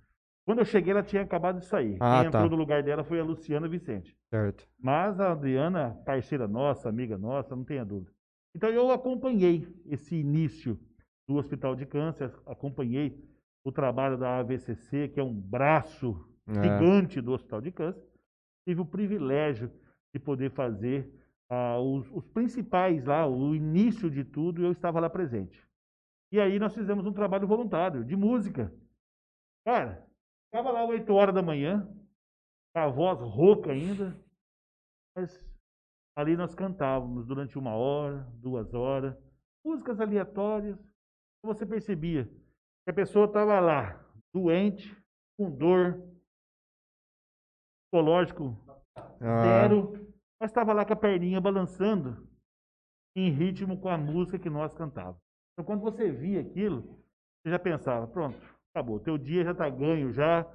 Quando eu cheguei, ela tinha acabado de sair. Ah, Quem entrou tá. no lugar dela foi a Luciana Vicente. Certo. Mas a Adriana, parceira nossa, amiga nossa, não tenha dúvida. Então eu acompanhei esse início do Hospital de Câncer, acompanhei o trabalho da AVCC, que é um braço É. gigante do Hospital de Câncer, tive o privilégio de poder fazer ah, os, os principais lá, o início de tudo, eu estava lá presente. E aí nós fizemos um trabalho voluntário de música. Cara, estava lá 8 horas da manhã, com a voz rouca ainda, mas ali nós cantávamos durante uma hora, duas horas, músicas aleatórias. Você percebia que a pessoa estava lá, doente, com dor, psicológico Ah, zero, mas estava lá com a perninha balançando em ritmo com a música que nós cantávamos. Então, quando você via aquilo, você já pensava, pronto, acabou, teu dia já está ganho já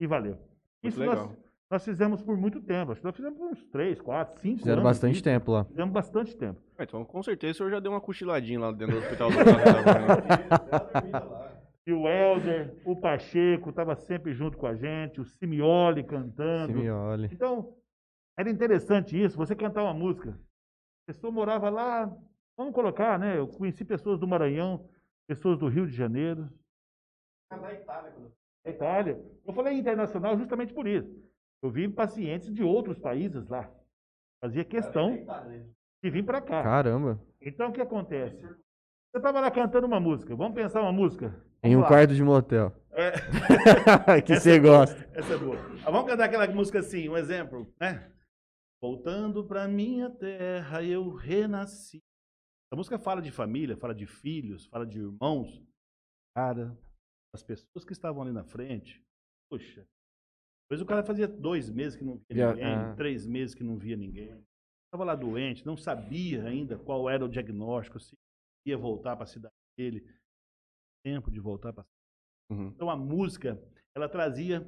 e valeu. Isso nós, legal. nós fizemos por muito tempo, acho que nós fizemos por uns 3, 4, 5 Fizeram anos. bastante isso. tempo lá. Fizemos bastante tempo. Ah, Então, com certeza, o senhor já deu uma cochiladinha lá dentro do hospital do também. E o Helder, o Pacheco, estava sempre junto com a gente, o Simioli cantando. Simioli. Então, era interessante isso, você cantar uma música. A pessoa morava lá, vamos colocar, né? Eu conheci pessoas do Maranhão, pessoas do Rio de Janeiro. Da Itália. Eu falei internacional justamente por isso. Eu vi pacientes de outros países lá. Fazia questão de vir para cá. Caramba. Então, o que acontece? Você estava lá cantando uma música. Vamos pensar uma música? Em um lá. quarto de motel. É. que você gosta. Essa é boa. Ah, vamos cantar aquela música assim, um exemplo, né? Voltando pra minha terra, eu renasci. A música fala de família, fala de filhos, fala de irmãos. Cara, as pessoas que estavam ali na frente, puxa. Depois o cara fazia dois meses que não via ninguém, ah. três meses que não via ninguém. Estava lá doente, não sabia ainda qual era o diagnóstico, se ia voltar para a cidade dele. Tempo de voltar para Uhum. então a música, ela trazia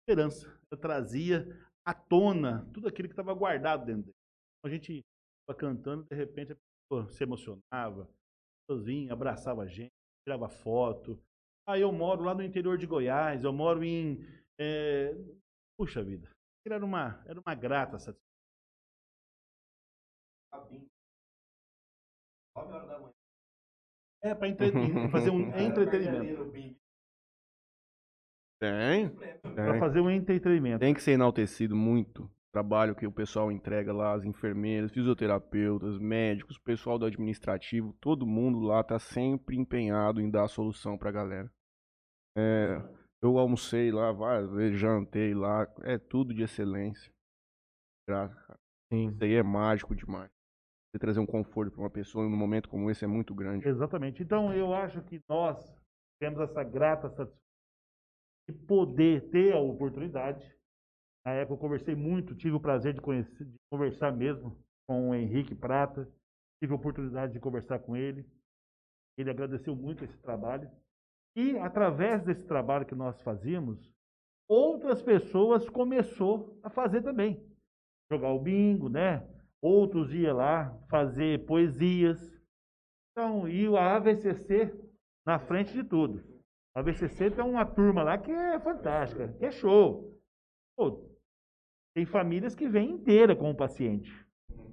esperança, ela trazia à tona tudo aquilo que estava guardado dentro dele. Então, a gente estava cantando, de repente a pessoa se emocionava, as pessoas vinham, abraçava a gente, tirava foto. Ah, eu moro lá no interior de Goiás, eu moro em. eh, Puxa vida, era uma, era uma grata satisfação. É, para fazer um entretenimento. Tem, Para tem. fazer um entretenimento. Tem que ser enaltecido muito trabalho que o pessoal entrega lá, as enfermeiras, fisioterapeutas, médicos, pessoal do administrativo, todo mundo lá tá sempre empenhado em dar a solução pra galera. É, eu almocei lá várias vezes, jantei lá, é tudo de excelência. Graças, cara. Sim. Isso aí é mágico demais. Você trazer um conforto pra uma pessoa num momento como esse é muito grande. Exatamente. Então, eu acho que nós temos essa grata satisfação de poder ter a oportunidade. Na época, eu conversei muito, tive o prazer de, conhecer, de conversar mesmo com o Henrique Prata. Tive a oportunidade de conversar com ele. Ele agradeceu muito esse trabalho. E, através desse trabalho que nós fazíamos, outras pessoas começou a fazer também. Jogar o bingo, né? Outros iam lá fazer poesias. Então, e a AVCC na frente de tudo. A AVCC tem uma turma lá que é fantástica, que é show. Pô, tem famílias que vêm inteira com o paciente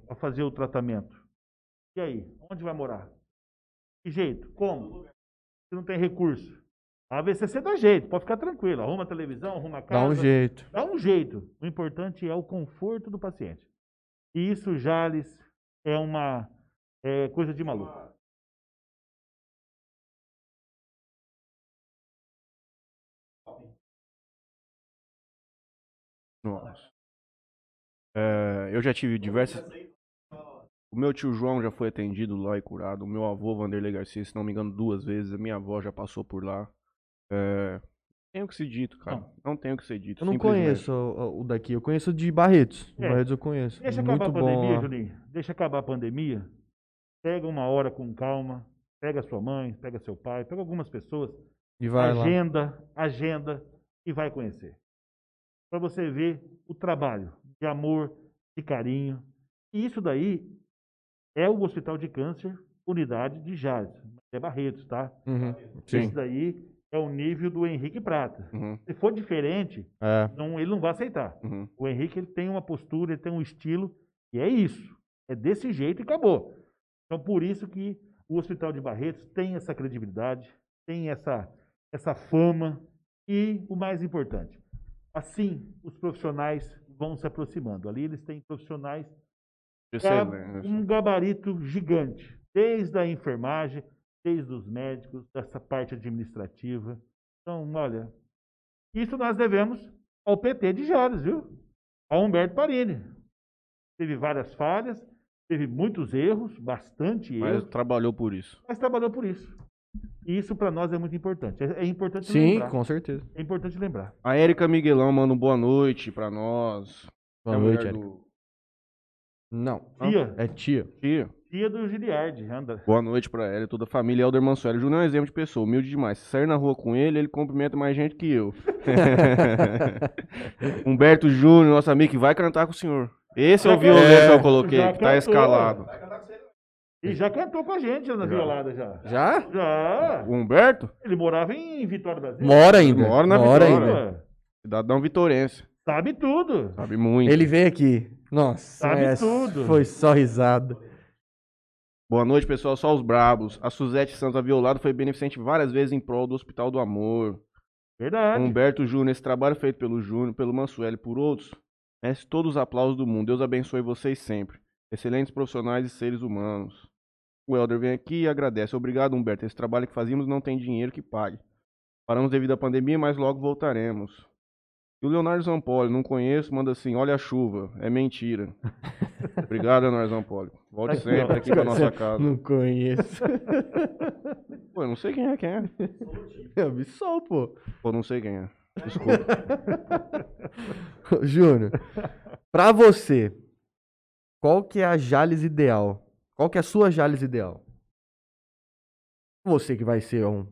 para fazer o tratamento. E aí, onde vai morar? Que jeito? Como? Se não tem recurso. A AVCC dá jeito, pode ficar tranquilo. Arruma a televisão, arruma a casa. Dá um jeito. Dá um jeito. O importante é o conforto do paciente. E isso, Jales, é uma é, coisa de maluco. Nossa. É, eu já tive diversas. O meu tio João já foi atendido lá e curado. O meu avô, Vanderlei Garcia, se não me engano, duas vezes. A minha avó já passou por lá. É, Tem o que ser dito, cara. Não. Não, tem o que ser dito. Eu não conheço o, o daqui, eu conheço de Barretos. É. Barretos eu conheço. Deixa Muito acabar a pandemia, lá. Juninho. Deixa acabar a pandemia. Pega uma hora com calma. Pega sua mãe, pega seu pai, pega algumas pessoas. E vai lá. agenda, agenda e vai conhecer. Para você ver o trabalho de amor, de carinho. E isso daí é o Hospital de Câncer, unidade de Jales. É Barretos, tá? Uhum. Esse daí é o nível do Henrique Prata. Uhum, Se for diferente, É. não, ele não vai aceitar. uhum. O Henrique ele tem uma postura, ele tem um estilo, e é isso. É desse jeito e acabou. Então, por isso que o Hospital de Barretos tem essa credibilidade, tem essa, essa fama e o mais importante, assim os profissionais vão se aproximando. Ali eles têm profissionais para Excelente. um gabarito gigante, desde a enfermagem, desde os médicos, dessa parte administrativa. Então, olha, isso nós devemos ao PT de Jales, viu? Ao Humberto Parini. Teve várias falhas, teve muitos erros, bastante Mas erros, trabalhou por isso. mas trabalhou por isso. E isso para nós é muito importante. É, é importante Sim, lembrar. com certeza. É importante lembrar. A Érica Miguelão manda um boa noite pra nós. Boa É noite, Érica. do- Não, Tia, é tia. Tia. tia do Giliardi, anda. Boa noite pra ela e toda a família. Elder Mansueli. Júnior é um exemplo de pessoa, humilde demais. Se sair na rua com ele, ele cumprimenta mais gente que eu. Humberto Júnior, nosso amigo, que vai cantar com o senhor. Esse é o can- que eu coloquei, que tá cantou. escalado. E já cantou com a gente na Já. violada já. Já? Já. O Humberto, Ele morava em Vitória Brasil. Mora ainda. Mora na Mora Vitória. ainda. cidadão vitorense. Sabe tudo. Sabe muito. Ele veio aqui. Nossa, Sabe é, tudo. foi só risada. Boa noite, pessoal. Só os brabos. A Suzete Santos a Violado foi beneficente várias vezes em prol do Hospital do Amor. Verdade. Humberto Júnior, esse trabalho feito pelo Júnior, pelo Mansueli e por outros, merece todos os aplausos do mundo. Deus abençoe vocês sempre. Excelentes profissionais e seres humanos. O Helder vem aqui e agradece. Obrigado, Humberto. Esse trabalho que fazíamos não tem dinheiro que pague. Paramos devido à pandemia, mas logo voltaremos. E o Leonardo Zampoli, não conheço, manda assim, olha a chuva. É mentira. Obrigado, Leonardo Zampoli. Volte Aqui, sempre aqui pra nossa casa. Não conheço. Pô, eu não sei quem é, quem é. É Absol, pô. Pô, não sei quem é. Desculpa. Júnior, pra você, qual que é a Jales ideal? Qual que é a sua Jales ideal? Você que vai ser um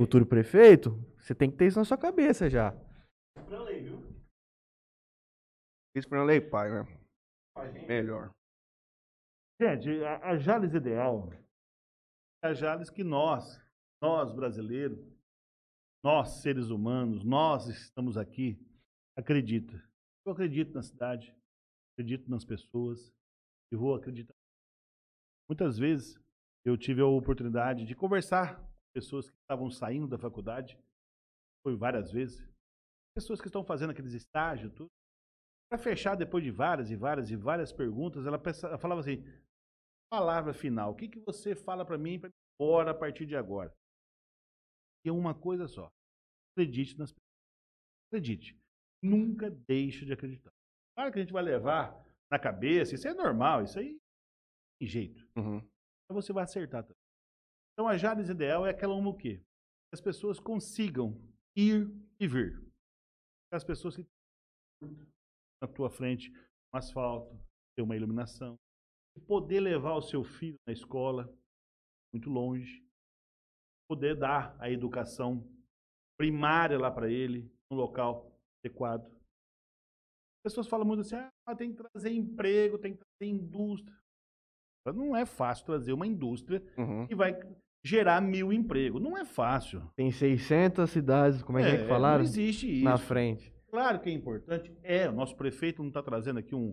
futuro prefeito, você tem que ter isso na sua cabeça já. Isso pra lei pai, né? Melhor. Gente, a, a Jales Ideal É a Jales que nós, nós brasileiros, nós seres humanos, nós estamos aqui, acredita. Eu acredito na cidade, acredito nas pessoas e vou acreditar. Muitas vezes eu tive a oportunidade de conversar com pessoas que estavam saindo da faculdade, foi várias vezes, pessoas que estão fazendo aqueles estágios, tudo. Para fechar, depois de várias e várias e várias perguntas, ela, pensa- ela falava assim: palavra final, o que, que você fala para mim para embora a partir de agora? E é uma coisa só: acredite nas pessoas. Acredite. Nunca deixe de acreditar. Claro que a gente vai levar na cabeça, isso é normal, isso aí tem jeito. Uhum. Mas você vai acertar também. Então a Jales ideal é aquela uma o quê? Que as pessoas consigam ir e vir. As pessoas que na tua frente um asfalto, ter uma iluminação, e poder levar o seu filho na escola muito longe, poder dar a educação primária lá para ele, no local adequado. As pessoas falam muito assim, ah, tem que trazer emprego, tem que trazer indústria. Não é fácil trazer uma indústria Uhum. que vai gerar mil empregos. Não é fácil. Tem 600 cidades, como é que, é que falaram? Não existe isso. Na frente. Claro que é importante. É, o nosso prefeito não está trazendo aqui um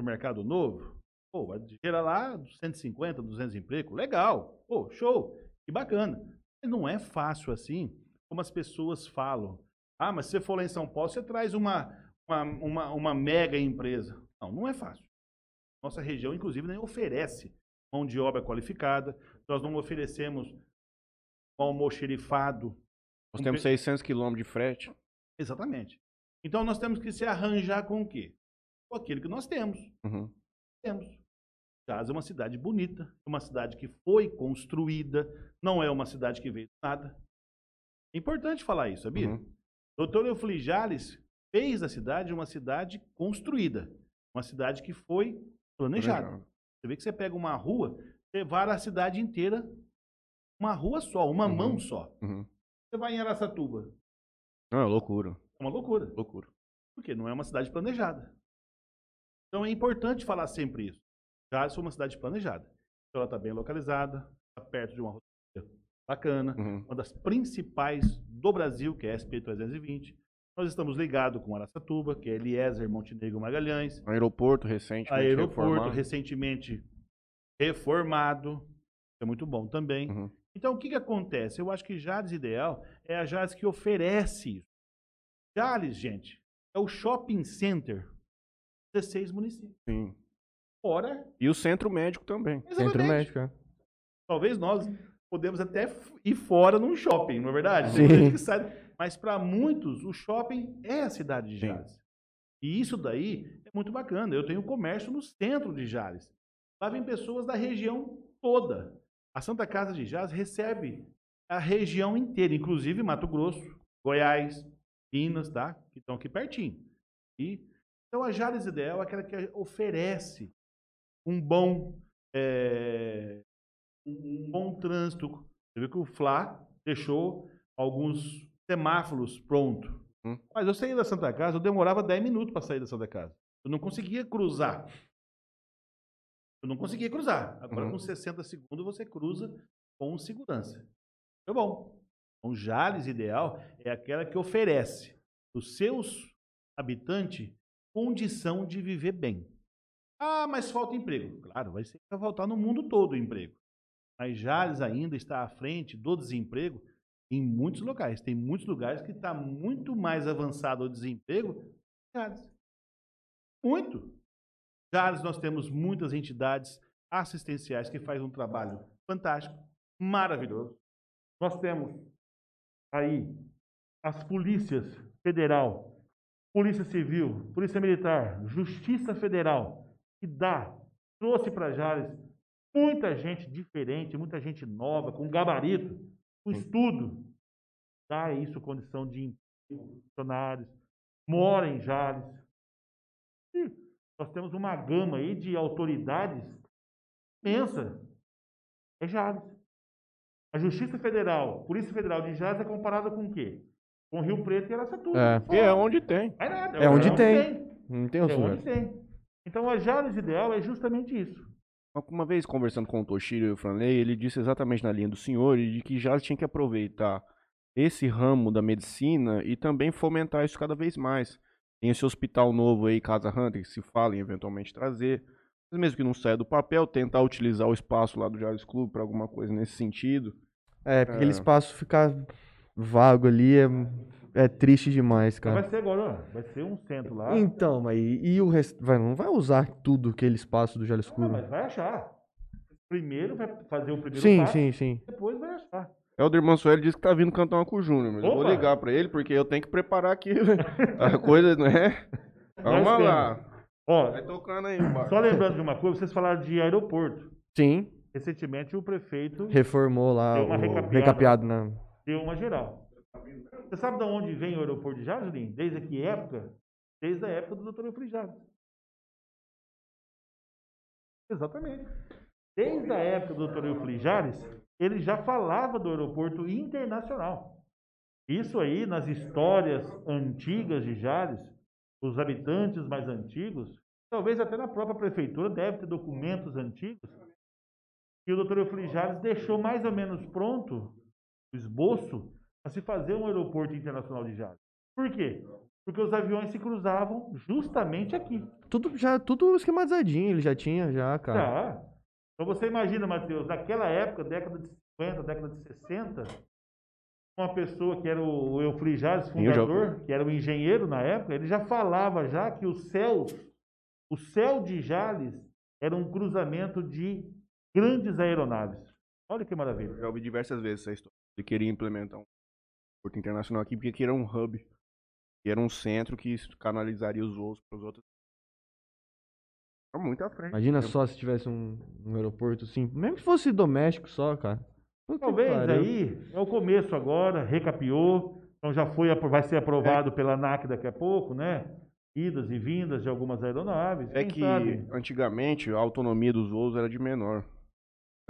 mercado novo. Pô, vai gerar lá 150, 200 empregos. Legal. Pô, show. Que bacana. Mas não é fácil assim, como as pessoas falam. Ah, mas se você for lá em São Paulo, você traz uma, uma, uma, uma mega empresa. Não, não é fácil. Nossa região, inclusive, nem oferece mão de obra qualificada. Nós não oferecemos um almoxerifado Nós temos 600 quilômetros de frete. Exatamente. Então nós temos que se arranjar com o quê? Com aquilo que nós temos. Uhum. Temos. Jazz é uma cidade bonita, é uma cidade que foi construída, não é uma cidade que veio do nada. É importante falar isso, sabia? Uhum. Doutor Eufli Jales fez a cidade uma cidade construída, uma cidade que foi planejada. Planejado. Você vê que você pega uma rua, você vai a cidade inteira, uma rua só, uma Uhum. mão só. Uhum. Você vai em Araçatuba, Não, é loucura. é uma loucura. Loucura. Porque não é uma cidade planejada. Então é importante falar sempre isso. Jales foi uma cidade planejada. Então ela está bem localizada, está perto de uma rodovia bacana, Uhum. uma das principais do Brasil, que é a SP-320. Nós estamos ligados com Araçatuba, que é Eliezer Montenegro Magalhães. Aeroporto recente. Aeroporto recentemente reformado. É muito bom também. Uhum. Então, o que, que acontece? Eu acho que Jales Ideal é a Jales que oferece isso. Jales, gente, é o shopping center 16 municípios. Sim. Fora, E o centro médico também. Centro exatamente. médico, é. Talvez nós podemos até ir fora num shopping, não é verdade? Sim. Tem gente que sai- Mas para muitos, o shopping é a cidade de Sim. Jales. E isso daí é muito bacana. Eu tenho comércio no centro de Jales. Lá vem pessoas da região toda. A Santa Casa de Jales recebe a região inteira, inclusive Mato Grosso, Goiás, Minas, tá? Que estão aqui pertinho. E, então a Jales Ideal é aquela que oferece um bom eh, um bom trânsito. Você viu que o Fla deixou alguns semáforos prontos. Hum. Mas eu saí da Santa Casa, eu demorava 10 minutos para sair da Santa Casa. Eu não conseguia cruzar. Eu não conseguia cruzar. Agora, Uhum. com 60 segundos, você cruza com segurança. Foi bom. Então, Jales Ideal é aquela que oferece os seus habitantes condição de viver bem. Ah, mas falta emprego. Claro, vai ser vai faltar no mundo todo o emprego. Mas Jales ainda está à frente do desemprego em muitos locais. Tem muitos lugares que está muito mais avançado o desemprego que Jales. Muito. Jales, nós temos muitas entidades assistenciais que fazem um trabalho fantástico, maravilhoso. Nós temos aí as polícias federal, Polícia Civil, Polícia Militar, Justiça Federal, que dá, trouxe para Jales muita gente diferente, muita gente nova, com gabarito, com estudo. Dá isso condição de emprego, funcionários, mora em Jales. E nós temos uma gama aí de autoridades imensa. É Jales. A Justiça Federal, Polícia Federal de Jales é comparada com o quê? Com Rio Preto e Aracatuba. É. Que é onde tem. Vai nada, É onde tem. Não tem É outro onde lugar. tem. Então a Jales ideal é justamente isso. Uma vez conversando com o Toshiro e o Franley, ele disse exatamente na linha do senhor de que já tinha que aproveitar esse ramo da medicina e também fomentar isso cada vez mais. Tem esse hospital novo aí, Casa Hunter, que se fala em eventualmente trazer. Mas mesmo que não saia do papel, tentar utilizar o espaço lá do Jales Clube para alguma coisa nesse sentido. É, porque aquele É. espaço ficar vago ali é, é triste demais, Mas cara. vai ser agora, ó, vai ser um centro lá. Então, mas e, e o resto? Vai, não vai usar tudo aquele espaço do Jales Ah, Clube? mas vai achar. Primeiro vai fazer o primeiro Sim, passo, sim, sim. depois vai achar. Helder Mansueli disse que tá vindo cantar uma com o Júnior, mas eu vou ligar pra ele porque eu tenho que preparar aqui a coisa, não é? Vamos Nós lá. Ó, Vai tocando aí, Marcos. só lembrando de uma coisa, vocês falaram de aeroporto. Sim, Recentemente o prefeito reformou lá Deu uma o recapeada. recapeado na. deu uma geral. Você sabe de onde vem o aeroporto de Julinho? Desde que época? Desde a época do Dr. Eufri Jales. Exatamente. Desde a época do Dr. Eufri Jales, ele já falava do aeroporto internacional. Isso aí, nas histórias antigas de Jales, os habitantes mais antigos, talvez até na própria prefeitura, deve ter documentos antigos, que o Dr. Eufri Jales deixou mais ou menos pronto o esboço para se fazer um aeroporto internacional de Jales. Por quê? Porque os aviões se cruzavam justamente aqui. Tudo já, tudo esquematizadinho, ele já tinha, já, cara. Já. Então você imagina, Matheus, naquela época, década de 50, década de 60, uma pessoa que era o Eufri Jales, eu fundador, que era um engenheiro na época, ele já falava já que os céus, o céu de Jales era um cruzamento de grandes aeronaves. Olha que maravilha. Já ouvi diversas vezes essa história. Ele queria implementar um porto internacional aqui porque aqui era um hub. Que era um centro que canalizaria os voos para os outros. Tá muito à frente. Imagina só se tivesse um, um aeroporto assim, mesmo que fosse doméstico só, cara. Puta Talvez aí é o começo agora, recapiou, então já foi, vai ser aprovado pela ANAC daqui a pouco, né? Idas e vindas de algumas aeronaves. É que sabe? antigamente a autonomia dos voos era de menor.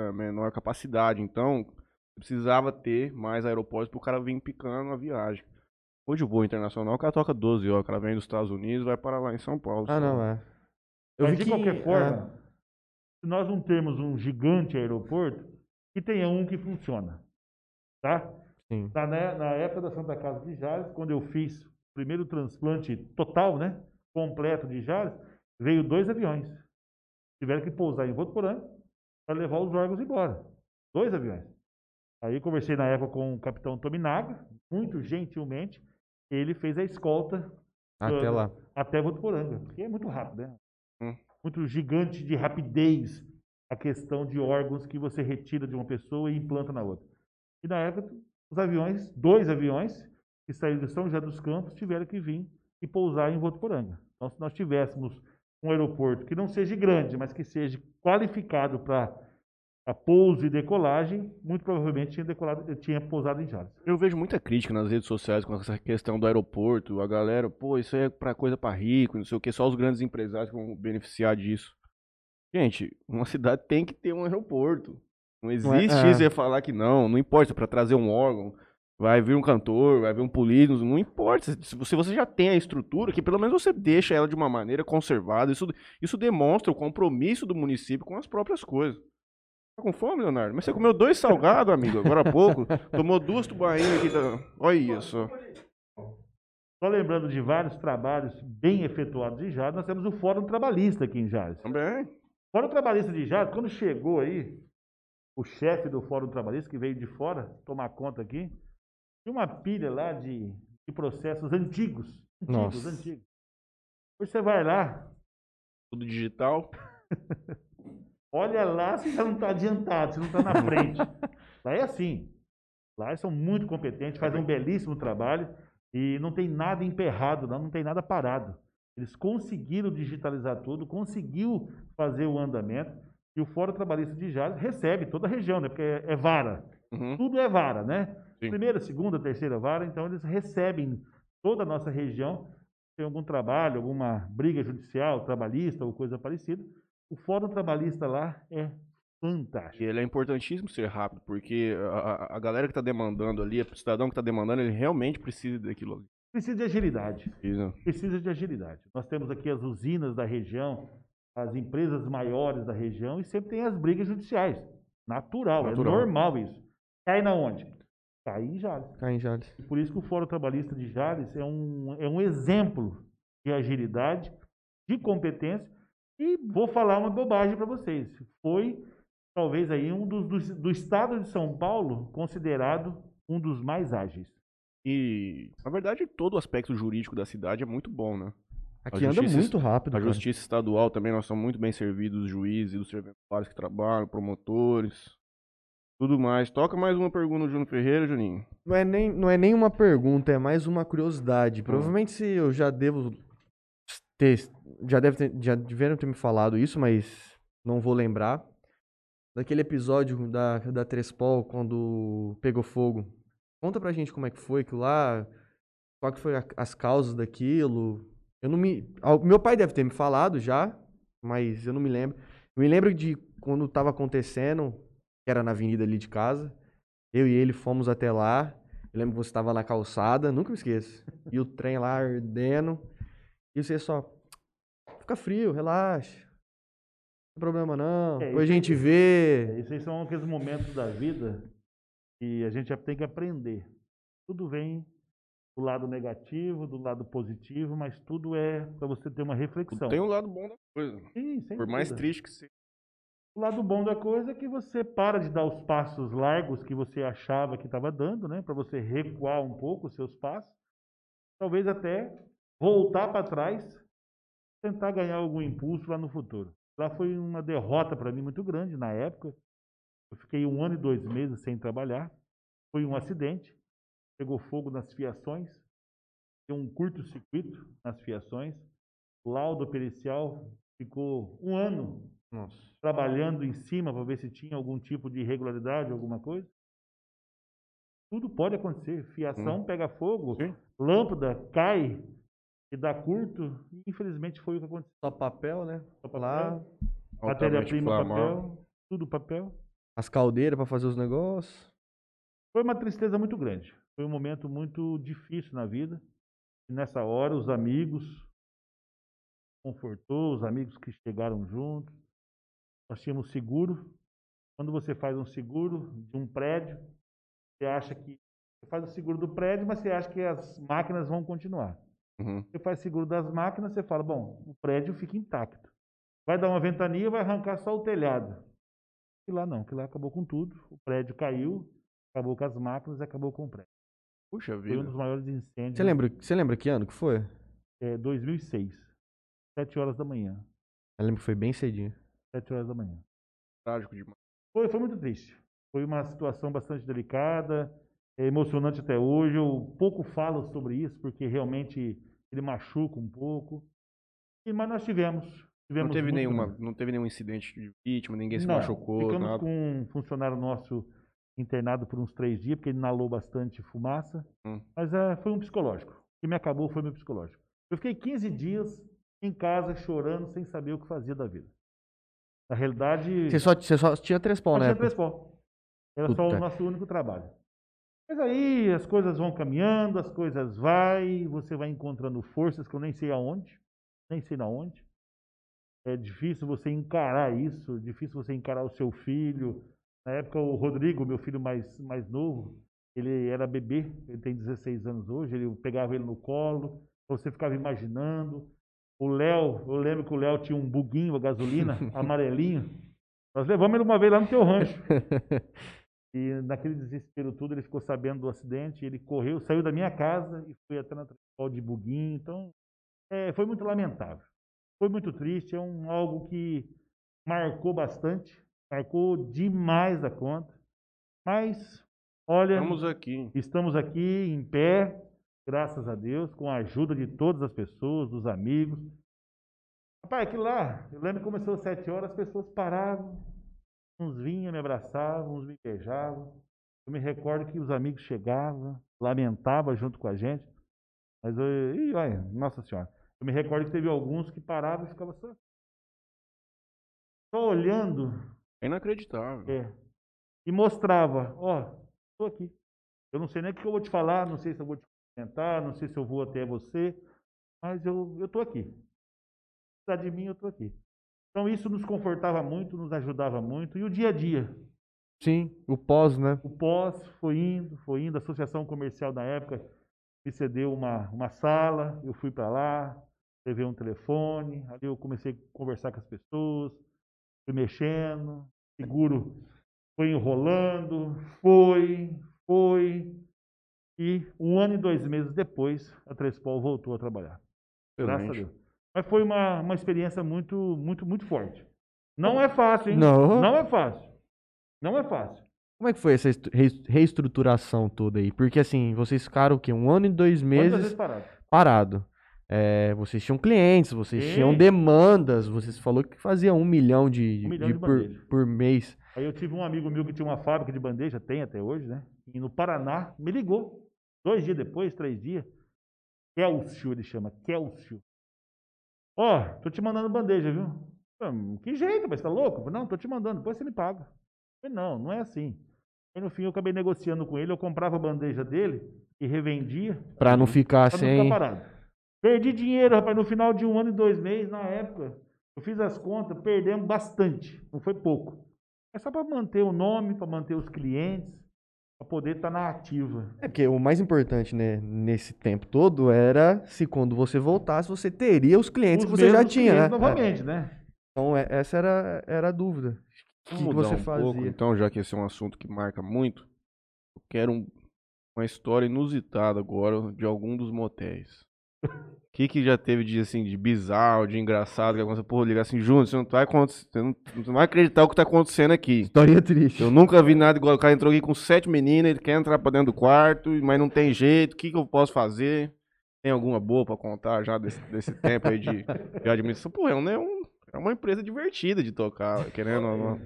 é, menor capacidade. Então, precisava ter mais aeroportos para o cara vir picando a viagem. Hoje o voo internacional, o cara toca 12 horas, o cara vem dos Estados Unidos vai para lá em São Paulo. Ah, não, é. Eu Mas vi de que, qualquer é, forma, se nós não temos um gigante aeroporto, que tenha um que funciona. Tá? sim. Na, né, na época da Santa Casa de Jales, quando eu fiz o primeiro transplante total, né? Completo de Jales, veio dois aviões. Tiveram que pousar em Votuporã para levar os órgãos embora. Dois aviões. Aí conversei na época com o capitão Tominaga, muito gentilmente, ele fez a escolta Até lá. até Votuporanga, porque é muito rápido, né? Hum. Muito gigante de rapidez a questão de órgãos que você retira de uma pessoa e implanta na outra. E na época, os aviões, dois aviões, que saíram de São José dos Campos, tiveram que vir e pousar em Votuporanga. Então, se nós tivéssemos um aeroporto que não seja grande, mas que seja qualificado para pouso e decolagem, muito provavelmente tinha, decolado, tinha pousado em Jales. Eu vejo muita crítica nas redes sociais com essa questão do aeroporto. A galera, pô, isso aí é pra coisa pra rico, não sei o que, só os grandes empresários que vão beneficiar disso. Gente, uma cidade tem que ter um aeroporto. Não existe é. isso de falar que não, não importa para trazer um órgão, vai vir um cantor, vai vir um político, não importa. Se você, se você já tem a estrutura, que pelo menos você deixa ela de uma maneira conservada, isso, isso demonstra o compromisso do município com as próprias coisas. Tá com fome, Leonardo? Mas você comeu dois salgados, amigo, agora há pouco. Tomou duas tubaínas aqui. Da... Olha isso. Só lembrando de vários trabalhos bem efetuados em Jales, nós temos o Fórum Trabalhista aqui em Jales. Também. O Fórum Trabalhista de Jales, quando chegou aí, o chefe do Fórum Trabalhista, que veio de fora tomar conta aqui, tinha uma pilha lá de, de processos antigos. Antigos, Nossa. antigos. Hoje você vai lá, Tudo digital. olha lá se já não está adiantado, se não está na frente. lá é assim. Lá eles são muito competentes, fazem um belíssimo trabalho e não tem nada emperrado, não, não tem nada parado. Eles conseguiram digitalizar tudo, conseguiu fazer o andamento e o Fórum Trabalhista de Jales recebe toda a região, né? Porque é, é vara. Uhum. Tudo é vara, né? Sim. Primeira, segunda, terceira vara, então eles recebem toda a nossa região. Tem algum trabalho, alguma briga judicial, trabalhista ou coisa parecida. O Fórum Trabalhista lá é fantástico. E ele é importantíssimo ser rápido, porque a, a- galera que está demandando ali, o cidadão que está demandando, ele realmente precisa daquilo ali. Precisa de agilidade. Precisa. Precisa de agilidade. Nós temos aqui as usinas da região, as empresas maiores da região e sempre tem as brigas judiciais. Natural, Natural. é normal isso. Cai na onde? Cai em Jales. Cá em Jales. E Por isso que o Fórum Trabalhista de Jales é um, é um exemplo de agilidade, de competência. E vou falar uma bobagem para vocês. Foi, talvez, aí um dos, dos- do estado de São Paulo considerado um dos mais ágeis. E, na verdade, todo o aspecto jurídico da cidade é muito bom, né? Aqui anda muito rápido. A cara. justiça estadual também, nós somos muito bem servidos, os juízes, os servidores que trabalham, promotores, tudo mais. Toca mais uma pergunta no Júnior Ferreira, Juninho. Não é, nem, não é nem uma pergunta, é mais uma curiosidade. Provavelmente se eu já devo ter. Já, deve ter, já deveram ter me falado isso, mas não vou lembrar. Daquele episódio da, da Trespol, quando pegou fogo. Conta pra gente como é que foi aquilo lá. Qual que foi a- as causas daquilo. Eu não me. Meu pai deve ter me falado já, mas eu não me lembro. Eu me lembro de quando tava acontecendo, que era na avenida ali de casa. Eu e ele fomos até lá. Eu lembro que você estava na calçada, nunca me esqueço. E o trem lá ardendo. E você só. Fica frio, relaxa. Não tem problema não. É, Depois a gente vê. Esses são aqueles momentos da vida que a gente já tem que aprender. Tudo vem do lado negativo, do lado positivo, mas tudo é para você ter uma reflexão. Tem um lado bom da coisa. Sim, sem Por mais triste que seja. O lado bom da coisa é que você para de dar os passos largos que você achava que estava dando, né? Para você recuar um pouco os seus passos. Talvez até voltar para trás, tentar ganhar algum impulso lá no futuro. Lá foi uma derrota para mim muito grande na época. Eu fiquei um ano e dois meses sem trabalhar. Foi um acidente. Pegou fogo nas fiações. Deu um curto-circuito nas fiações. Laudo pericial ficou um ano Nossa. trabalhando em cima para ver se tinha algum tipo de irregularidade, alguma coisa. Tudo pode acontecer. Fiação pega fogo, Sim. lâmpada cai e dá curto. E, infelizmente foi o que aconteceu. Só papel, né? Só papel, Lá, matéria-prima, papel, tudo papel. as caldeiras pra fazer os negócios. Foi uma tristeza muito grande. Foi um momento muito difícil na vida. E nessa hora, os amigos confortou, os amigos que chegaram juntos. Nós tínhamos seguro. Quando você faz um seguro de um prédio, você acha que você faz o seguro do prédio, mas você acha que as máquinas vão continuar. Uhum. Você faz seguro das máquinas, você fala, bom, o prédio fica intacto. Vai dar uma ventania, vai arrancar só o telhado. E lá não, que lá acabou com tudo. O prédio caiu, acabou com as máquinas e acabou com o prédio. Puxa Foi um vida. dos maiores incêndios. Você lembra, você lembra que ano que foi? É, 2006, 7 horas da manhã. Eu lembro que foi bem cedinho. 7 horas da manhã. Trágico demais. Foi, foi muito triste. Foi uma situação bastante delicada, é emocionante até hoje. Eu pouco falo sobre isso, porque realmente ele machuca um pouco. E, mas nós tivemos. tivemos Não teve, nenhuma, não teve nenhum incidente de vítima, ninguém se Não, machucou, Ficamos nada. com um funcionário nosso internado por uns três dias, porque ele inalou bastante fumaça. Hum. Mas é, foi um psicológico. O que me acabou foi meu psicológico. Eu fiquei 15 dias em casa chorando, sem saber o que fazia da vida. Na realidade. Você só, você só tinha três pau, Só né? tinha três pau. Era só Puta. o nosso único trabalho. Mas aí as coisas vão caminhando, as coisas vai, você vai encontrando forças que eu nem sei aonde, nem sei na onde. É difícil você encarar isso, difícil você encarar o seu filho. Na época o Rodrigo, meu filho mais, mais novo, ele era bebê, ele tem 16 anos hoje, ele pegava ele no colo, você ficava imaginando. O Léo, eu lembro que o Léo tinha um buguinho a gasolina, amarelinho. Nós levamos ele uma vez lá no teu rancho. E naquele desespero todo, ele ficou sabendo do acidente, ele correu, saiu da minha casa e foi até na Trespol de buguinho. Então, é, foi muito lamentável. Foi muito triste, é um, algo que marcou bastante, marcou demais a conta. Mas, olha, Estamos aqui. Estamos aqui em pé, graças a Deus, com a ajuda de todas as pessoas, dos amigos. Rapaz, aquilo lá, eu lembro que começou às sete horas, as pessoas paravam, uns vinham, me abraçavam, uns me beijavam. Eu me recordo que os amigos chegavam, lamentavam junto com a gente. Mas eu, ih, olha, nossa senhora. Eu me recordo que teve alguns que paravam e ficavam só, só olhando É inacreditável. é. E mostrava, ó, estou aqui. Eu não sei nem o que eu vou te falar, não sei se eu vou te comentar, não sei se eu vou até você, mas eu estou aqui. Se precisar de mim, eu estou aqui. Então isso nos confortava muito, nos ajudava muito. E o dia a dia, Sim, o pós, né? o pós foi indo, foi indo. A associação comercial da época me cedeu uma, uma sala, eu fui para lá, levei um telefone, ali eu comecei a conversar com as pessoas, fui mexendo, seguro foi enrolando, foi, foi. E um ano e dois meses depois, a Trespol voltou a trabalhar. Graças a Excelente. Deus. Mas foi uma, uma experiência muito, muito, muito forte. Não é fácil, hein? Não. Não é fácil. Não é fácil. Como é que foi essa reestruturação toda aí? Porque assim, vocês ficaram o quê? Um ano e dois meses parado? parado. É, vocês tinham clientes, vocês Sim. tinham demandas, vocês falou que fazia um milhão de, Um milhão de de por, por mês. Aí eu tive um amigo meu que tinha uma fábrica de bandeja, tem até hoje, né? E no Paraná, me ligou. Dois dias depois, três dias. Kelsio, ele chama, Kelsio. Ó, tô te mandando bandeja, viu? Que jeito, mas tá louco? Não, tô te mandando, depois você me paga. Falei, não, não é assim. Aí no fim eu acabei negociando com ele, eu comprava a bandeja dele e revendia. Pra não ficar Pra não sem. ficar parado. Perdi dinheiro, rapaz, no final de um ano e dois meses, na época. Eu fiz as contas, perdemos bastante. Não foi pouco. É só para manter o nome, para manter os clientes, para poder estar na ativa. É porque o mais importante, né, nesse tempo todo era se quando você voltasse, você teria os clientes Os que você já tinha, né? clientes Novamente, né? Então, é- essa era, era a dúvida. O que, que você um fazia? pouco, então, já que esse é um assunto que marca muito, eu quero um- uma história inusitada agora de algum dos motéis. O que, que já teve de assim, de bizarro, de engraçado, que aconteceu, porra, ligar assim, Júnior, você não vai acontecer, você não, você não vai acreditar o que tá acontecendo aqui. História triste. Eu nunca vi nada igual. O cara entrou aqui com sete meninas, ele quer entrar pra dentro do quarto, mas não tem jeito. O que, que eu posso fazer? Tem alguma boa pra contar já desse, desse tempo aí de, de administração? Pô, é, um, né, um- é uma empresa divertida de tocar, querendo ou não.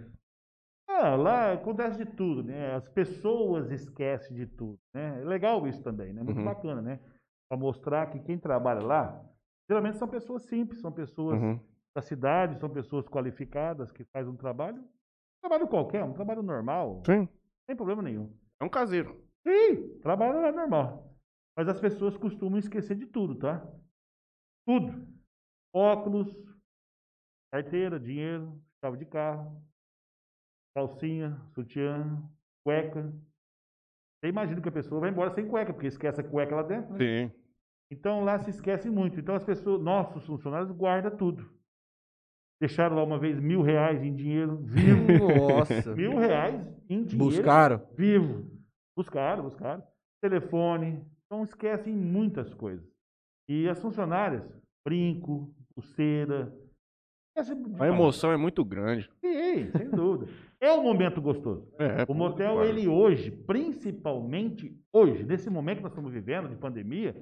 Ah, lá acontece de tudo, né? As pessoas esquecem de tudo, né? É legal isso também, né? Muito Uhum. bacana, né? Para mostrar que quem trabalha lá, geralmente são pessoas simples, são pessoas Uhum. da cidade, são pessoas qualificadas que fazem um trabalho, um trabalho qualquer, um trabalho normal, Sim, sem problema nenhum. é um caseiro. Sim, trabalho é normal. Mas as pessoas costumam esquecer de tudo, tá? Tudo. Óculos, carteira, dinheiro, chave de carro, calcinha, sutiã, cueca. Você imagina que a pessoa vai embora sem cueca, porque esquece a cueca lá dentro, né? Sim. Então lá se esquece muito. Então as pessoas, nossos funcionários, guardam tudo. Deixaram lá uma vez mil reais em dinheiro vivo. Nossa. mil reais em dinheiro Buscaram? vivo. Buscaram, buscaram. Telefone. Então esquecem muitas coisas. E as funcionárias, brinco, pulseira. esquece A emoção é muito grande. Sim, sem dúvida. É um momento gostoso. É, O motel, ele hoje, principalmente hoje, nesse momento que nós estamos vivendo de pandemia,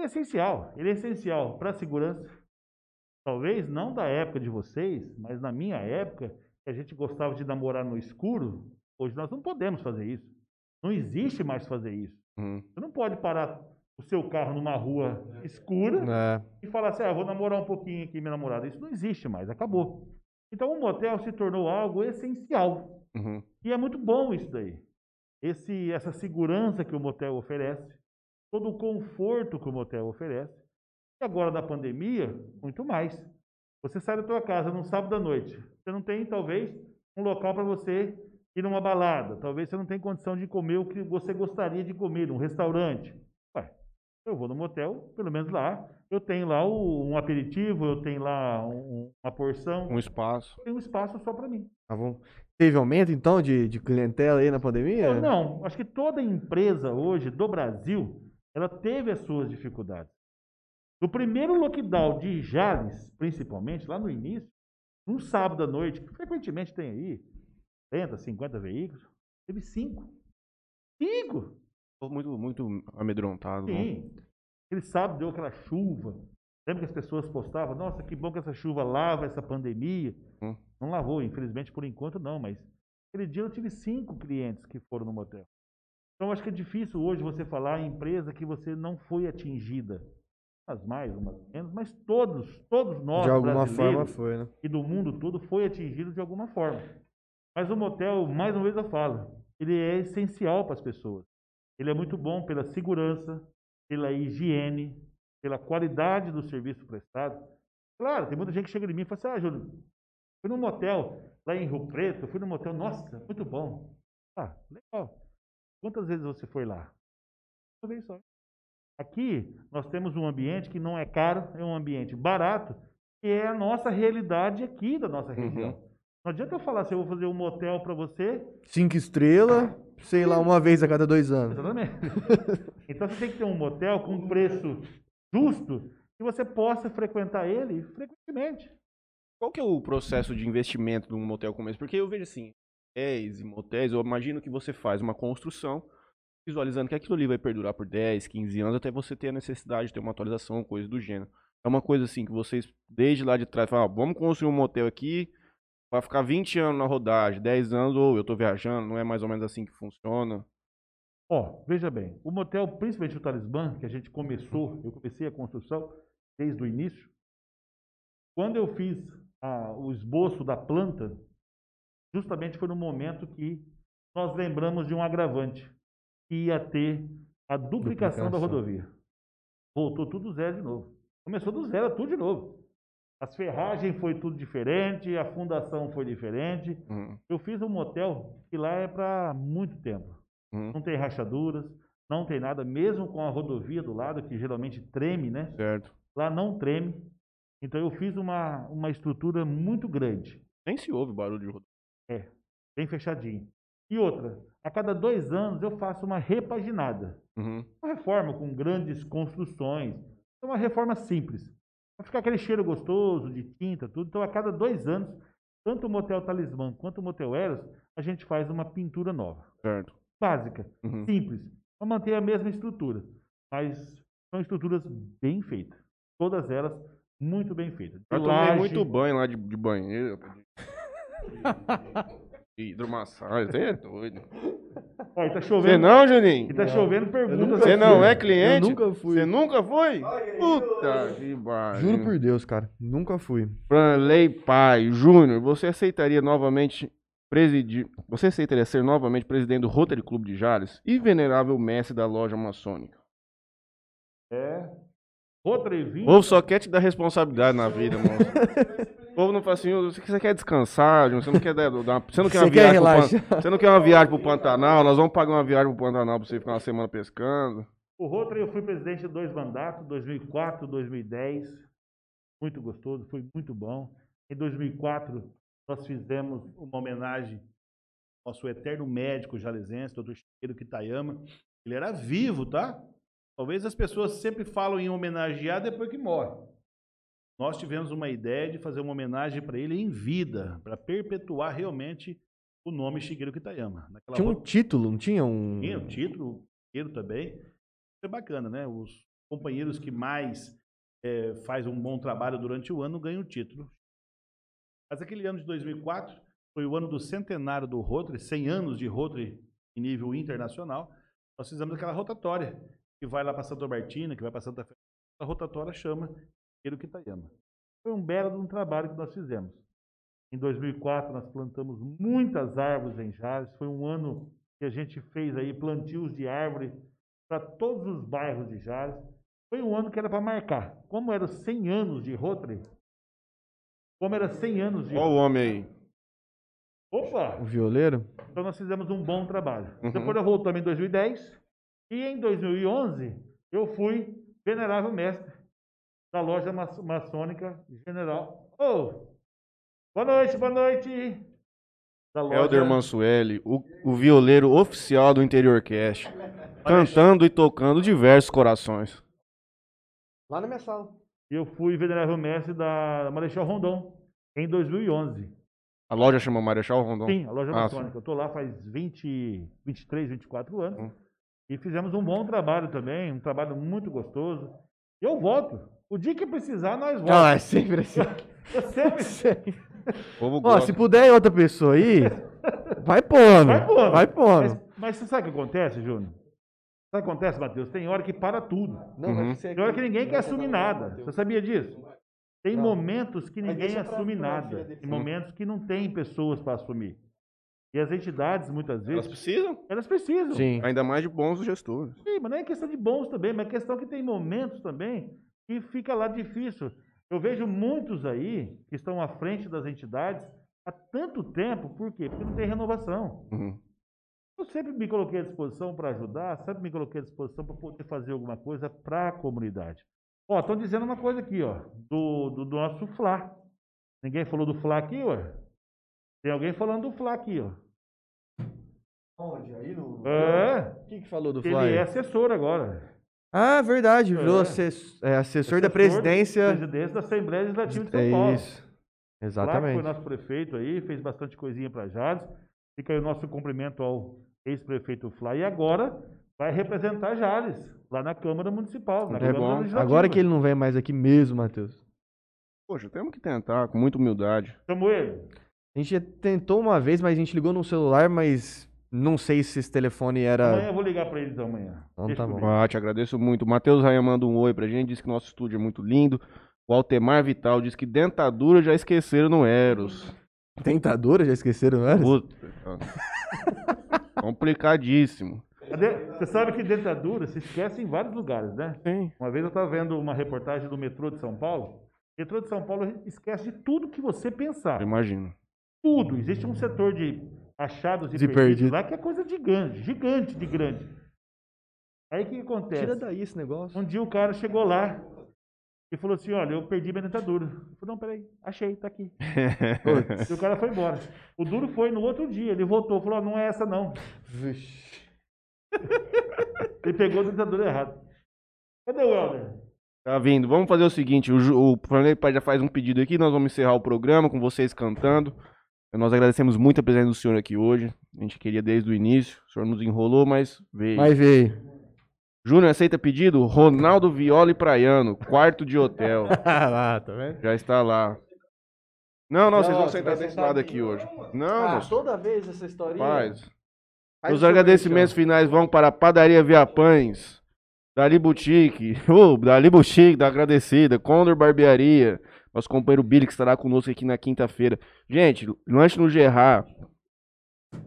é essencial. Ele é essencial para a segurança. Talvez não da época de vocês, mas na minha época, a gente gostava de namorar no escuro, hoje nós não podemos fazer isso. Não existe mais fazer isso. Uhum. Você não pode parar o seu carro numa rua escura É. e falar assim, ah, vou namorar um pouquinho aqui minha namorada. Isso não existe mais, acabou. Então o motel se tornou algo essencial. Uhum. E é muito bom isso daí. Esse, essa segurança que o motel oferece, todo o conforto que o motel oferece. E agora na pandemia, muito mais. Você sai da tua casa num sábado à noite. Você não tem, talvez, um local para você ir numa balada. Talvez você não tenha condição de comer o que você gostaria de comer num restaurante. Ué, eu vou no motel, pelo menos lá, eu tenho lá um aperitivo, eu tenho lá um- uma porção, Um espaço. tem um espaço só para mim. Tá bom. Teve aumento, então, de, de clientela aí na pandemia? Não, não, acho que toda empresa hoje do Brasil, ela teve as suas dificuldades. No primeiro lockdown de Jales, principalmente, lá no início, um sábado à noite, que frequentemente tem aí 40, 50 veículos, teve cinco. Cinco! Tô muito, muito amedrontado. não. Sim. Aquele sábado deu aquela chuva. Lembra que as pessoas postavam? Nossa, que bom que essa chuva lava essa pandemia. Hum. Não lavou, infelizmente, por enquanto não, mas aquele dia eu tive cinco clientes que foram no motel. Então acho que é difícil hoje você falar em empresa que você não foi atingida. Umas mais, umas menos, mas todos, todos nós de alguma forma foi, né? e do mundo todo foi atingido de alguma forma. Mas o motel, mais uma vez eu falo, ele é essencial para as pessoas. Ele é muito bom pela segurança, pela higiene, pela qualidade do serviço prestado. Claro, tem muita gente que chega em mim e fala assim, ah, Júlio, fui num motel lá em Rio Preto, fui num motel, nossa, muito bom. Ah, legal. Quantas vezes você foi lá? Uma vez só. Aqui nós temos um ambiente que não é caro, é um ambiente barato, que é a nossa realidade aqui da nossa região. Não adianta eu falar assim, eu vou fazer um motel para você. Cinco estrelas, sei lá, uma vez a cada dois anos. Exatamente. então você tem que ter um motel com um preço justo que você possa frequentar ele frequentemente. Qual que é o processo de investimento de um motel como esse? Porque eu vejo assim, hotéis e motéis, eu imagino que você faz uma construção visualizando que aquilo ali vai perdurar por 10, 15 anos até você ter a necessidade de ter uma atualização, coisa do gênero. É uma coisa assim que vocês, desde lá de trás, falam, ah, vamos construir um motel aqui, vai ficar 20 anos na rodagem, 10 anos, ou eu tô viajando, não é mais ou menos assim que funciona. Ó, veja bem, o motel, principalmente o Talismã, que a gente começou, eu comecei a construção desde o início. Quando eu fiz a- o esboço da planta, justamente foi no momento que nós lembramos de um agravante, que ia ter a duplicação, da Duplicação. rodovia. Voltou tudo zero de novo. Começou do zero tudo de novo. As ferragens foi tudo diferente, a fundação foi diferente. Uhum, Eu fiz um motel que lá é para muito tempo. uhum, Não tem rachaduras, não tem nada, mesmo com a rodovia do lado, que geralmente treme, né? certo. Lá não treme. Então eu fiz uma, uma estrutura muito grande, Nem se ouve barulho de rodagem. bem fechadinho. E outra, a cada dois anos eu faço uma repaginada. Uhum, Uma reforma com grandes construções. É uma reforma simples. Para ficar aquele cheiro gostoso de tinta, tudo. Então a cada dois anos, tanto o Motel Talismã quanto o Motel Eros, a gente faz uma pintura nova. certo. Básica. Uhum. simples, para manter a mesma estrutura. Mas são estruturas bem feitas. Todas elas muito bem feitas. De Eu tomei laje, muito banho lá de, de banheiro. Hidromassagem, você é doido. Ó, e tá Você chovendo. não, Juninho? E tá chovendo perguntas. nunca Você não é cliente? Eu nunca fui. Você nunca foi? Puta que pariu. Juro por Deus, cara. Nunca fui. Franley Pai Júnior, você aceitaria novamente presidir. Você aceitaria ser novamente presidente do Rotary Clube de Jales e venerável mestre da loja maçônica? É. Outra e O vinho. povo só quer te dar responsabilidade na vida, moço. O povo não fala assim, "Ô, você quer descansar, você não quer dar, dar- você não quer uma Você quer viagem pro relaxar? você não quer uma viagem pro Pantanal? Nós vamos pagar uma viagem pro Pantanal pra você ficar uma semana pescando. O Rotary eu fui presidente de dois mandatos, 2004, 2010. Muito gostoso, foi muito bom. Em 2004 nós fizemos uma homenagem nosso eterno médico jalesense, doutor Chiqueiro Kitayama. Ele era vivo, tá? Talvez as pessoas sempre falam em homenagear depois que morre. Nós tivemos uma ideia de fazer uma homenagem para ele em vida, para perpetuar realmente o nome Shigeru Kitayama. Naquela Tinha um título, não tinha um. tinha o título, o Shigeru também. É bacana, né? Os companheiros que mais eh, faz um bom trabalho durante o ano ganham o título. Mas aquele ano de 2004 foi o ano do centenário do Rotary, 100 anos de Rotary em nível internacional. Nós fizemos aquela rotatória que vai lá para Santa Martina, que vai para Santa Fé. A rotatória chama Shigeru Kitayama. Foi um belo de um trabalho que nós fizemos. Em 2004 nós plantamos muitas árvores em Jales. Foi um ano que a gente fez aí plantios de árvore para todos os bairros de Jales. Foi um ano que era para marcar. Como era 100 anos de Rotary, como era 100 anos de Olha o homem aí. Opa! O violeiro? Então nós fizemos um bom trabalho. Uhum. Depois nós voltamos em 2010 e em 2011 eu fui venerável mestre da loja ma- maçônica General. Ô! boa noite, boa noite! Da Helder Mansueli, o, o violeiro oficial do Interior Cast. Cantando e tocando diversos corações. Lá na minha sala. Eu fui venerável mestre da Marechal Rondon em 2011. A loja chama Marechal Rondon? Sim, a loja Ah, maçônica. Eu estou lá faz 20, 23, 24 anos. Hum. E fizemos um bom trabalho também, um trabalho muito gostoso. Eu volto. O dia que precisar, nós voltamos. Não, é sempre assim. Eu sempre... Povo Ó, se puder outra pessoa aí, vai pondo. Vai pondo. Vai pondo. Mas, mas você sabe o que acontece, Júnior? Sabe o que acontece, Matheus? Tem hora que para tudo. Não, Uhum. você Tem hora que ninguém quer assumir nada. Você sabia disso? Tem Não. momentos que ninguém assume nada. Tem momentos que não tem pessoas para assumir. E as entidades, muitas Elas vezes, precisam, elas precisam. Sim. ainda mais de bons gestores. Sim, mas não é questão de bons também, mas é questão que tem momentos também que fica lá difícil. Eu vejo muitos aí que estão à frente das entidades há tanto tempo, por quê? Porque não tem renovação. Uhum. Eu sempre me coloquei à disposição para ajudar, sempre me coloquei à disposição para poder fazer alguma coisa para a comunidade. Ó, estão dizendo uma coisa aqui, ó, do, do, do nosso Fla. Ninguém falou do Fla aqui, ó? Tem alguém falando do Fla aqui, ó. Onde? Aí no. É, O que, que falou do ele Fly? é assessor agora. Ah, verdade. Virou É. é, assessor, da Assessor presidência. Presidência da Assembleia Legislativa de São É Paulo. isso. Flá, que Exatamente. foi nosso prefeito aí, fez bastante coisinha para Jales. Fica aí o nosso cumprimento ao ex-prefeito Flá. E agora vai representar Jales, lá na Câmara Municipal. Na É Câmara bom. Agora que ele não vem mais aqui mesmo, Matheus. Poxa, temos que tentar, com muita humildade. Chamo ele. A gente tentou uma vez, mas a gente ligou no celular, mas não sei se esse telefone era. Amanhã eu vou ligar para ele então amanhã. Então Deixa tá bom. Ah, te agradeço muito. O Matheus Raia manda um oi pra gente, diz que nosso estúdio é muito lindo. O Altemar Vital diz que dentadura já esqueceram no Eros. Tentadora, já esqueceram, não era? Puta, Complicadíssimo. Cadê? Você sabe que dentadura se esquece em vários lugares, né? Sim. Uma vez eu estava vendo uma reportagem do metrô de São Paulo. O metrô de São Paulo esquece de tudo que você pensar. Imagino. Tudo. Existe um setor de achados e De perdidos perdido. lá que é coisa gigante, gigante de grande. Aí o que acontece? Tira daí esse negócio. Um dia o cara chegou lá e falou assim, olha, eu perdi minha dentadura. Eu falei, não, peraí, achei, tá aqui. E o cara foi embora. O duro foi no outro dia, ele voltou, falou, ó, não é essa não. Vixe. Ele pegou a dentadura errada. Cadê o Helder? Tá vindo. Vamos fazer o seguinte: o, o Pai já faz um pedido aqui, nós vamos encerrar o programa com vocês cantando. Nós agradecemos muito a presença do senhor aqui hoje. A gente queria desde o início. O senhor nos enrolou, mas veio. Mas veio. Júnior, aceita pedido? Ronaldo Viola e Praiano, quarto de hotel. lá, tá vendo? Já está lá. Não, não, vocês vão Não, sentar desse sentar lado aqui. hoje. Não, Ah, moço. toda vez essa historinha. Faz. Faz Os agradecimentos finais vão para a Padaria Via Pães, Dali Boutique, oh, Dali Boutique, da agradecida, Condor Barbearia, nosso companheiro Billy que estará conosco aqui na quinta-feira. Gente, lanche no Gerard,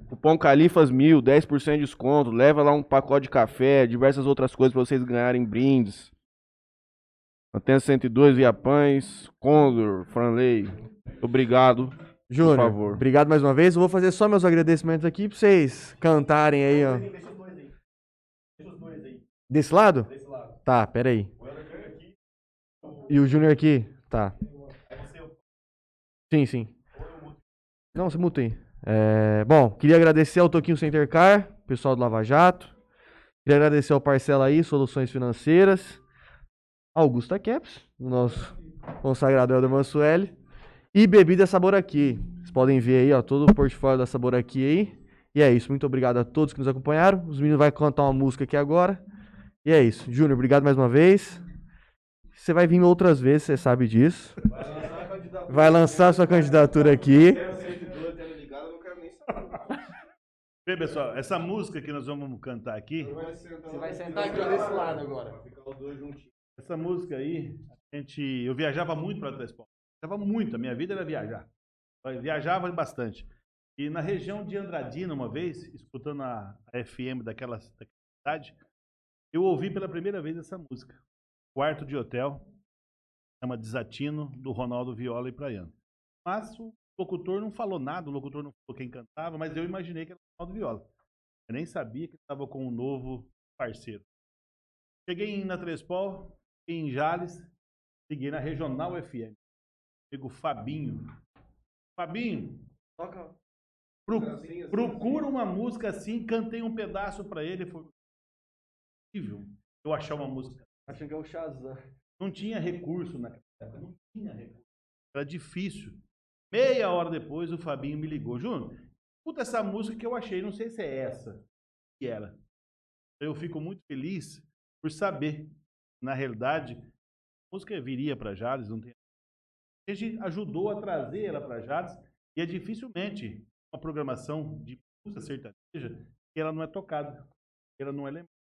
cupom Califas mil, 10% de desconto, leva lá um pacote de café, diversas outras coisas para vocês ganharem brindes. Antena 102, Via Pães, Condor, Franley, obrigado. Júnior, favor. obrigado mais uma vez. Eu vou fazer só meus agradecimentos aqui pra vocês cantarem aí, ó. Desse lado? Tá, pera aí. E o Júnior aqui? Tá. Sim, sim. Não, muta aí. É, bom, queria agradecer ao Toquinho Center Car, pessoal do Lava Jato. Queria agradecer ao Parcela aí, Soluções Financeiras. Augusta Caps, nosso consagrado Helder Mansueli. E Bebida Sabor Aqui. Vocês podem ver aí, ó, todo o portfólio da Sabor Aqui aí. E é isso. Muito obrigado a todos que nos acompanharam. Os meninos vão cantar uma música aqui agora. E é isso. Júnior, obrigado mais uma vez. Você vai vir outras vezes, você sabe disso. Vai lançar sua candidatura aqui. Bem, pessoal, essa música que nós vamos cantar aqui, Você vai sentar aqui desse lado agora. essa música aí, a gente, eu viajava muito para Três Pontos. Viajava muito, a minha vida era viajar. Eu viajava bastante. E na região de Andradina, uma vez, escutando a, a FM daquela, daquela cidade, eu ouvi pela primeira vez essa música. Quarto de Hotel, chama Desatino, do Ronaldo Viola e Praiano. Mas o locutor não falou nada, o locutor não falou quem cantava, mas eu imaginei que era o Ronaldo Viola. Eu nem sabia que estava com um novo parceiro. Cheguei em- na Trespol, fiquei em Jales, liguei na Regional FM. Amigo Fabinho. Fabinho, pro- procura uma música assim, cantei um pedaço pra ele. Foi possível eu achar uma música. Achando que é o Shazam. Não tinha recurso naquela época, não tinha recurso. Era difícil. Meia hora depois, o Fabinho me ligou. Júnior, escuta essa música que eu achei, não sei se é essa. E era. Eu fico muito feliz por saber. Na realidade, a música viria para Jales, não tem. A gente ajudou a trazer ela para Jales e é dificilmente uma programação de música sertaneja que ela não é tocada, ela não é lembrada.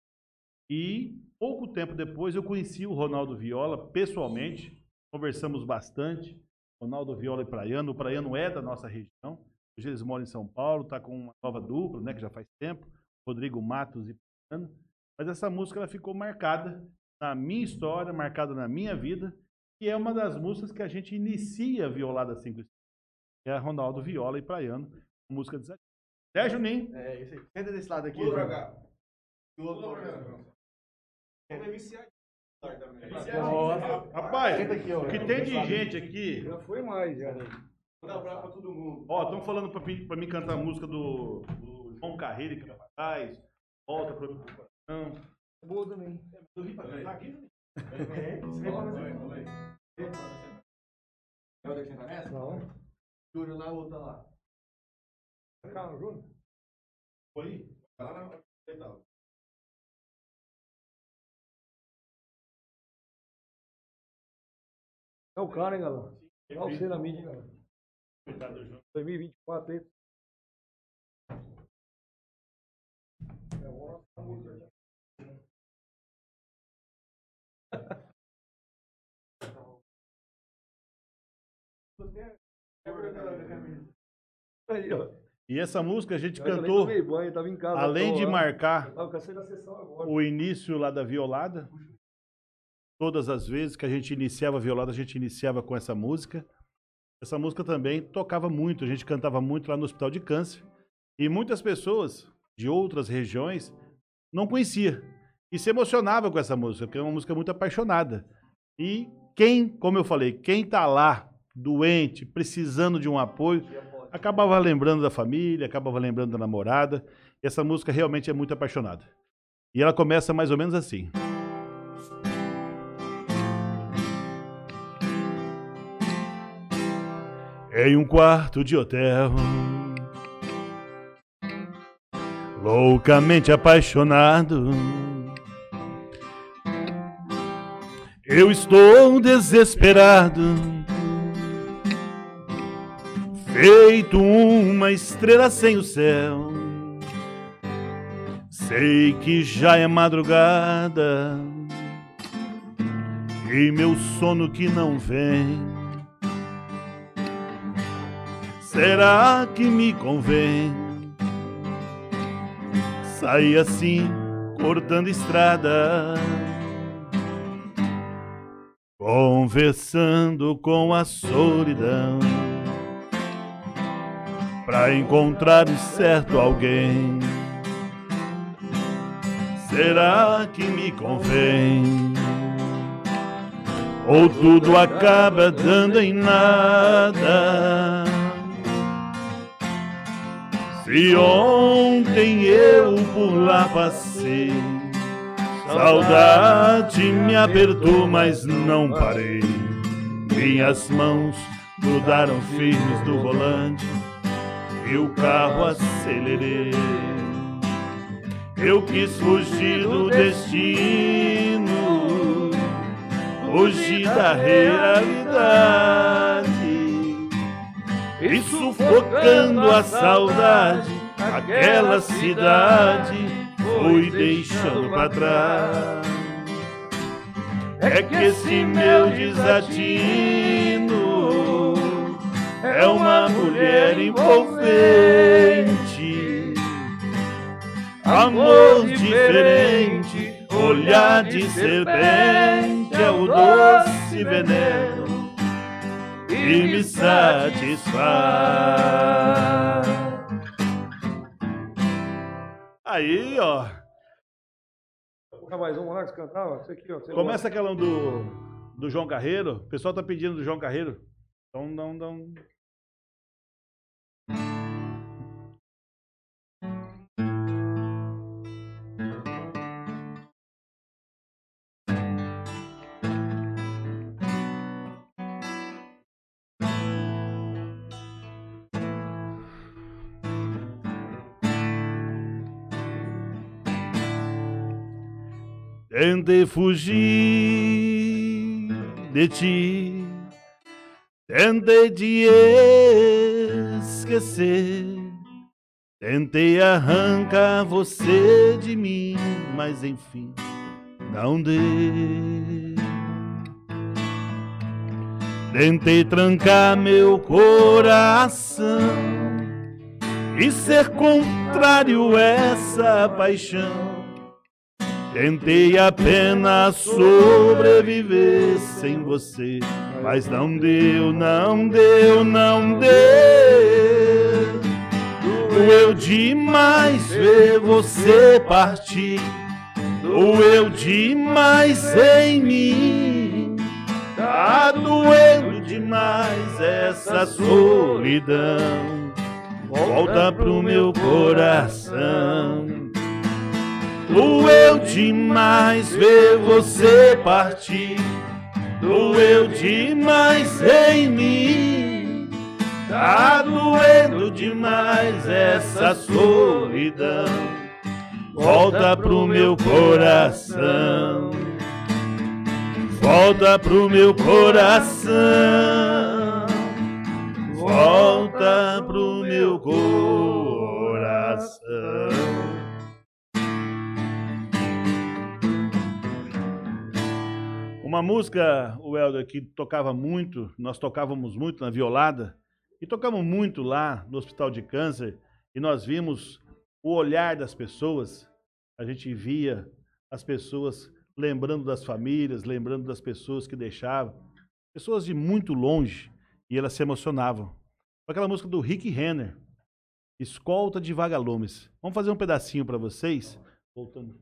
E pouco tempo depois eu conheci o Ronaldo Viola pessoalmente, conversamos bastante. Ronaldo Viola e Praiano, o Praiano é da nossa região. Hoje eles moram em São Paulo, está com uma nova dupla, né, que já faz tempo, Rodrigo Matos e Praiano. Mas essa música ela ficou marcada na minha história, marcada na minha vida, e é uma das músicas que a gente inicia a Violada 5 Estrelas. É a Ronaldo Viola e Praiano, música de É, Juninho? É, isso aí. Senta desse lado aqui. Pula. Pula pra viciar também. Rapaz, Senta aqui, ó. o que tem de gente aqui Já foi mais, já. Vou dar um abraço pra todo mundo. Ó, estão falando pra, mim- pra mim cantar a música do, do João Carreira e Capataz. Volta pro coração. Boa também. Eu vim pra cantar aqui, né? É o que senta nessa? Não. Júnior lá, outra lá. Calma, Júnior. Foi? É o cara, hein, galera? É o você na mídia, hein, galera? Coitado do João. 2024 aí. Aí, ó. E essa música a gente Eu cantou, banho, tava em casa. além tô de lá. marcar agora. o início lá da violada, todas as vezes que a gente iniciava violada, a gente iniciava com essa música. Essa música também tocava muito, a gente cantava muito lá no Hospital de Câncer. E muitas pessoas de outras regiões não conhecia e se emocionava com essa música, porque é uma música muito apaixonada. E quem, como eu falei, quem tá lá doente, precisando de um apoio, acabava lembrando da família, acabava lembrando da namorada. Essa música realmente é muito apaixonada. E ela começa mais ou menos assim. Em um quarto de hotel, loucamente apaixonado, eu estou desesperado, feito uma estrela sem o céu. Sei que já é madrugada e meu sono que não vem. Será que me convém sair assim, cortando estrada, conversando com a solidão, pra encontrar o certo alguém? Será que me convém? Ou tudo acaba dando em nada? Se ontem eu por lá passei, saudade me apertou, mas não parei. Minhas mãos grudaram firmes do volante e o carro acelerei. Eu quis fugir do destino, fugir da realidade e sufocando a saudade, aquela cidade foi deixando para trás. É que esse meu desatino é uma mulher envolvente, amor diferente, olhar de serpente é o doce veneno e me satisfaz. Aí, ó. mais um lá que cantar, ó. Esse aqui, ó. Começa aquela do, do João Carreiro. O pessoal tá pedindo do João Carreiro. Então, não, não. Tentei fugir de ti, tentei te esquecer, tentei arrancar você de mim, mas enfim, não deu. Tentei trancar meu coração e ser contrário a essa paixão Tentei apenas sobreviver sem você, mas não deu, não deu, não deu. Doeu demais ver você partir, doeu demais em mim. Tá doendo demais essa solidão. Volta pro meu coração. Doeu demais ver você partir, doeu demais em mim. Tá doendo demais essa solidão. Volta pro meu coração. Volta pro meu coração. Volta pro meu coração. Uma música, o Helder, que tocava muito, nós tocávamos muito na violada, e tocamos muito lá no Hospital de Câncer, e nós vimos o olhar das pessoas, a gente via as pessoas lembrando das famílias, lembrando das pessoas que deixavam, pessoas de muito longe, e elas se emocionavam. Aquela música do Rick Renner, Escolta de Vagalumes. Vamos fazer um pedacinho para vocês, voltando.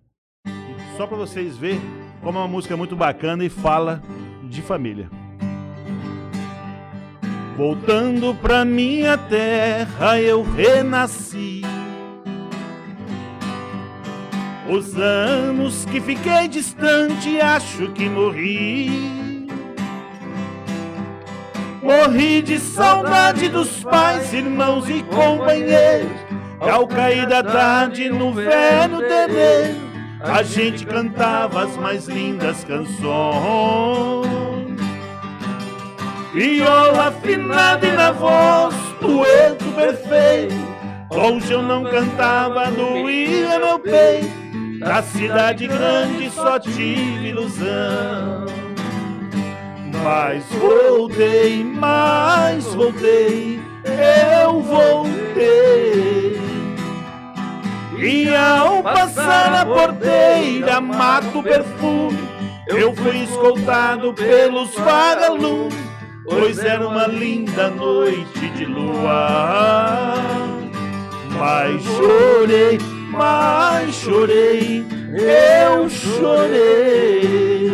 Só para vocês verem como é uma música muito bacana e fala de família. Voltando pra minha terra eu renasci. Os anos que fiquei distante acho que morri. Morri de saudade dos pais, irmãos e companheiros. Ao cair da tarde no velho terreiro a gente cantava as mais lindas canções. Viola afinada e na voz, dueto perfeito. Hoje eu não cantava, doía meu peito. Da cidade grande só tive ilusão. Mas voltei, mas voltei, eu voltei. E ao passar na porteira, mato perfume. Eu fui escoltado pelos vagalumes, pois era uma linda noite de lua. Mas chorei, mas chorei, eu chorei.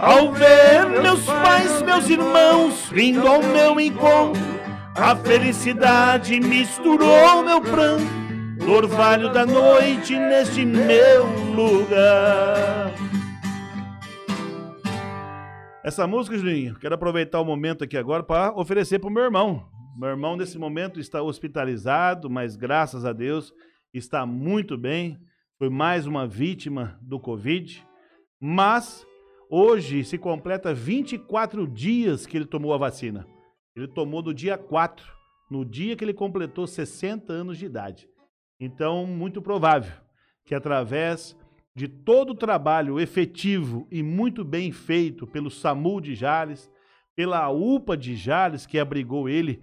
Ao ver meus pais, meus irmãos vindo ao meu encontro, A felicidade misturou meu pranto, no orvalho da noite neste meu lugar. Essa música, Juninho, quero aproveitar o momento aqui agora para oferecer para o meu irmão. Meu irmão, nesse momento, está hospitalizado, mas graças a Deus está muito bem. Foi mais uma vítima do Covid. Mas hoje se completa 24 dias que ele tomou a vacina. Ele tomou no dia 4, no dia que ele completou 60 anos de idade. Então, muito provável que através de todo o trabalho efetivo e muito bem feito pelo SAMU de Jales, pela UPA de Jales, que abrigou ele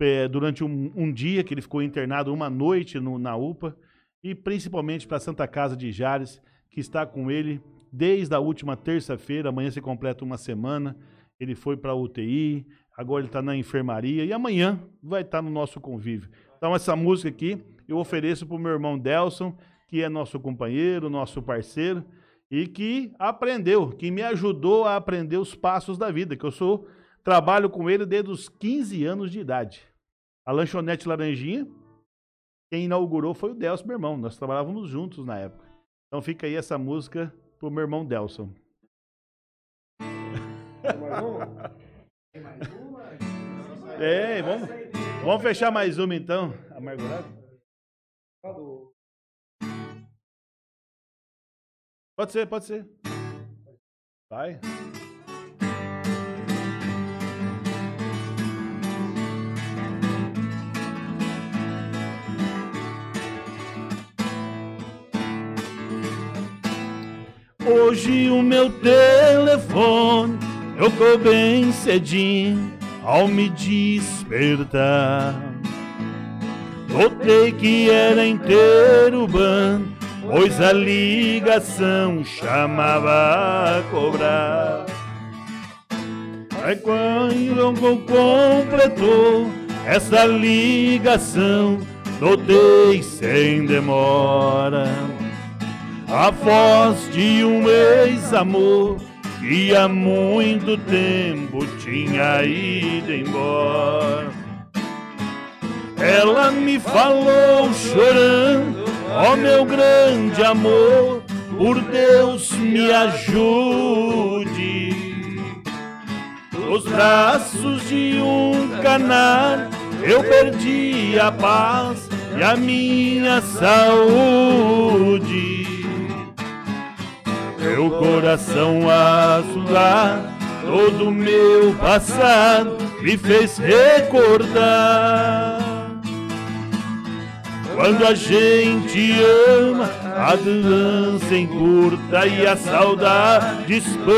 é, durante um, um, dia que ele ficou internado, uma noite no, na UPA, e principalmente para a Santa Casa de Jales, que está com ele desde a última terça-feira, amanhã se completa uma semana, ele foi para a UTI, agora ele está na enfermaria, e amanhã vai estar tá no nosso convívio. Então essa música aqui eu ofereço para o meu irmão Delson, que é nosso companheiro, nosso parceiro, e que aprendeu, que me ajudou a aprender os passos da vida, que eu sou, trabalho com ele desde os 15 anos de idade. A lanchonete Laranjinha, quem inaugurou foi o Delson, meu irmão. Nós trabalhávamos juntos na época. Então fica aí essa música pro meu irmão Delson. É, vamos, vamos fechar mais uma então, amargurado. Pode ser, pode ser. Vai. Hoje o meu telefone tocou bem cedinho ao me despertar. Notei que era inteiro bando pois a ligação chamava a cobrar. Aí quando completou essa ligação, notei sem demora a voz de um ex-amor que há muito tempo tinha ido embora. Ela me falou chorando Ó meu grande amor, por Deus me ajude. Nos braços de um canário eu perdi a paz e a minha saúde. Meu coração azulado, todo meu passado me fez recordar. Quando a gente ama, a dança encurta e a saudade expande.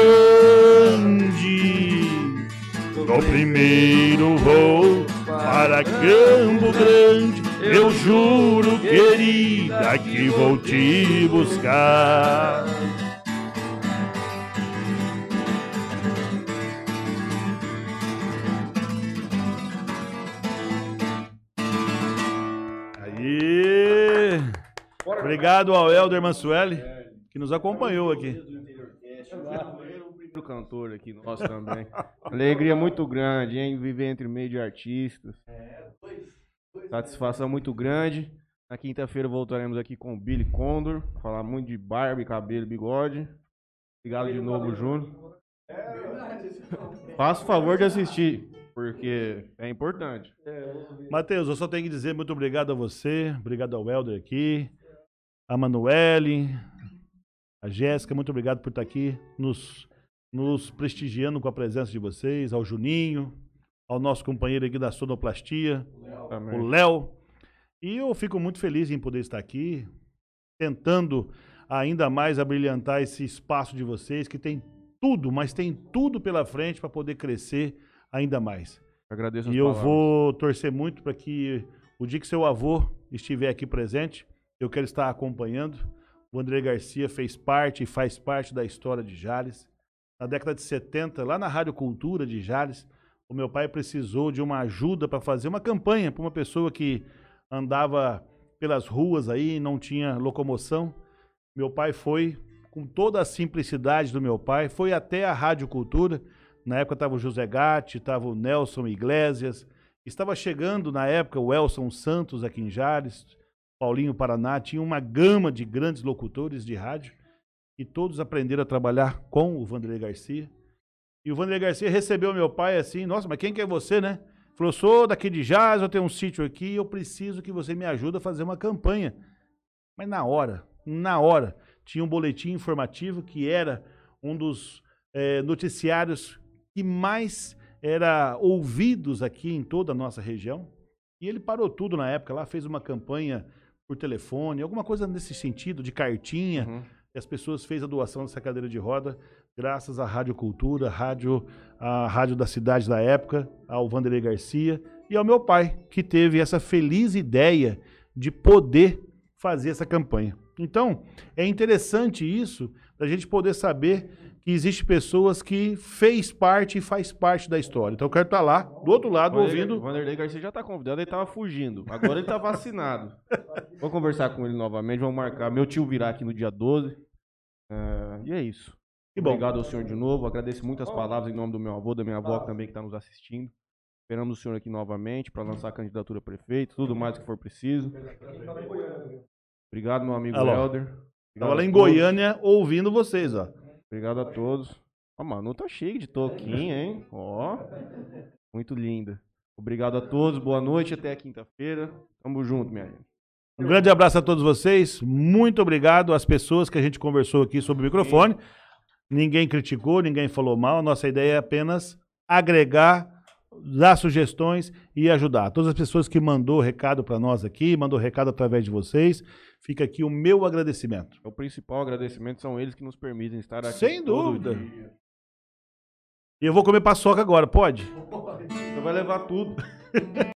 No primeiro voo para Campo Grande, eu juro, querida, que vou te buscar. Obrigado ao Helder Mansueli, que nos acompanhou aqui. O cantor aqui nosso também. Alegria muito grande, hein? Viver entre meio de artistas. Satisfação muito grande. Na quinta-feira voltaremos aqui com o Billy Condor. Falar muito de barba, cabelo e bigode. Obrigado de novo, Júnior. Faça o favor de assistir, porque é importante. Matheus, eu só tenho que dizer muito obrigado a você, obrigado ao Helder aqui, a Manuele, a Jéssica, muito obrigado por estar aqui nos, nos prestigiando com a presença de vocês, ao Juninho, ao nosso companheiro aqui da sonoplastia, o Léo. E eu fico muito feliz em poder estar aqui, tentando ainda mais abrilhantar esse espaço de vocês, que tem tudo, mas tem tudo pela frente para poder crescer ainda mais. Agradeço E eu vou torcer muito para que o dia que seu avô estiver aqui presente, eu quero estar acompanhando. O André Garcia fez parte e faz parte da história de Jales. Na década de 70, lá na Rádio Cultura de Jales, o meu pai precisou de uma ajuda para fazer uma campanha para uma pessoa que andava pelas ruas aí, não tinha locomoção. Meu pai foi, com toda a simplicidade do meu pai, foi até a Rádio Cultura. Na época estava o José Gatti, estava o Nelson Iglesias, Estava chegando na época o Elson Santos aqui em Jales, Paulinho Paraná, tinha uma gama de grandes locutores de rádio e todos aprenderam a trabalhar com o Vanderlei Garcia. E o Vanderlei Garcia recebeu meu pai assim, nossa, mas quem que é você, né? Falou, sou daqui de Jales, eu tenho um sítio aqui, eu preciso que você me ajude a fazer uma campanha. Mas na hora, na hora, tinha um boletim informativo que era um dos eh, noticiários que mais era ouvidos aqui em toda a nossa região. E ele parou tudo na época lá, fez uma campanha por telefone, alguma coisa nesse sentido, de cartinha. Uhum. E as pessoas fez a doação dessa cadeira de roda, graças à Rádio Cultura, rádio, a rádio da cidade da época, ao Vanderlei Garcia e ao meu pai, que teve essa feliz ideia de poder fazer essa campanha. Então, é interessante isso, para a gente poder saber que existe pessoas que fez parte e faz parte da história. Então, eu quero estar lá, do outro lado, Vanderlei- ouvindo. Vanderlei Garcia já tá convidado, ele tava fugindo. Agora ele tá vacinado. Vou conversar com ele novamente, vamos marcar. Meu tio virá aqui no dia 12. É, e é isso. Que bom. Obrigado ao senhor de novo. Agradeço muito as palavras em nome do meu avô, da minha avó também que está nos assistindo. Esperamos o senhor aqui novamente para lançar a candidatura a prefeito, tudo mais que for preciso. Obrigado, meu amigo. Helder. Estava lá em. Goiânia ouvindo vocês, ó. Obrigado a todos. Ó, Manu tá cheio de toquinha, hein? Ó. Muito linda. Obrigado a todos. Boa noite. Até quinta-feira. Tamo junto, minha gente. Um grande abraço a todos vocês. Muito obrigado às pessoas que a gente conversou aqui sobre o microfone. Ninguém criticou, ninguém falou mal. Nossa ideia é apenas agregar, dar sugestões e ajudar. Todas as pessoas que mandou recado para nós aqui, mandou recado através de vocês, fica aqui o meu agradecimento. O principal agradecimento são eles que nos permitem estar aqui. Sem dúvida. E eu vou comer paçoca agora, pode? Você vai levar tudo.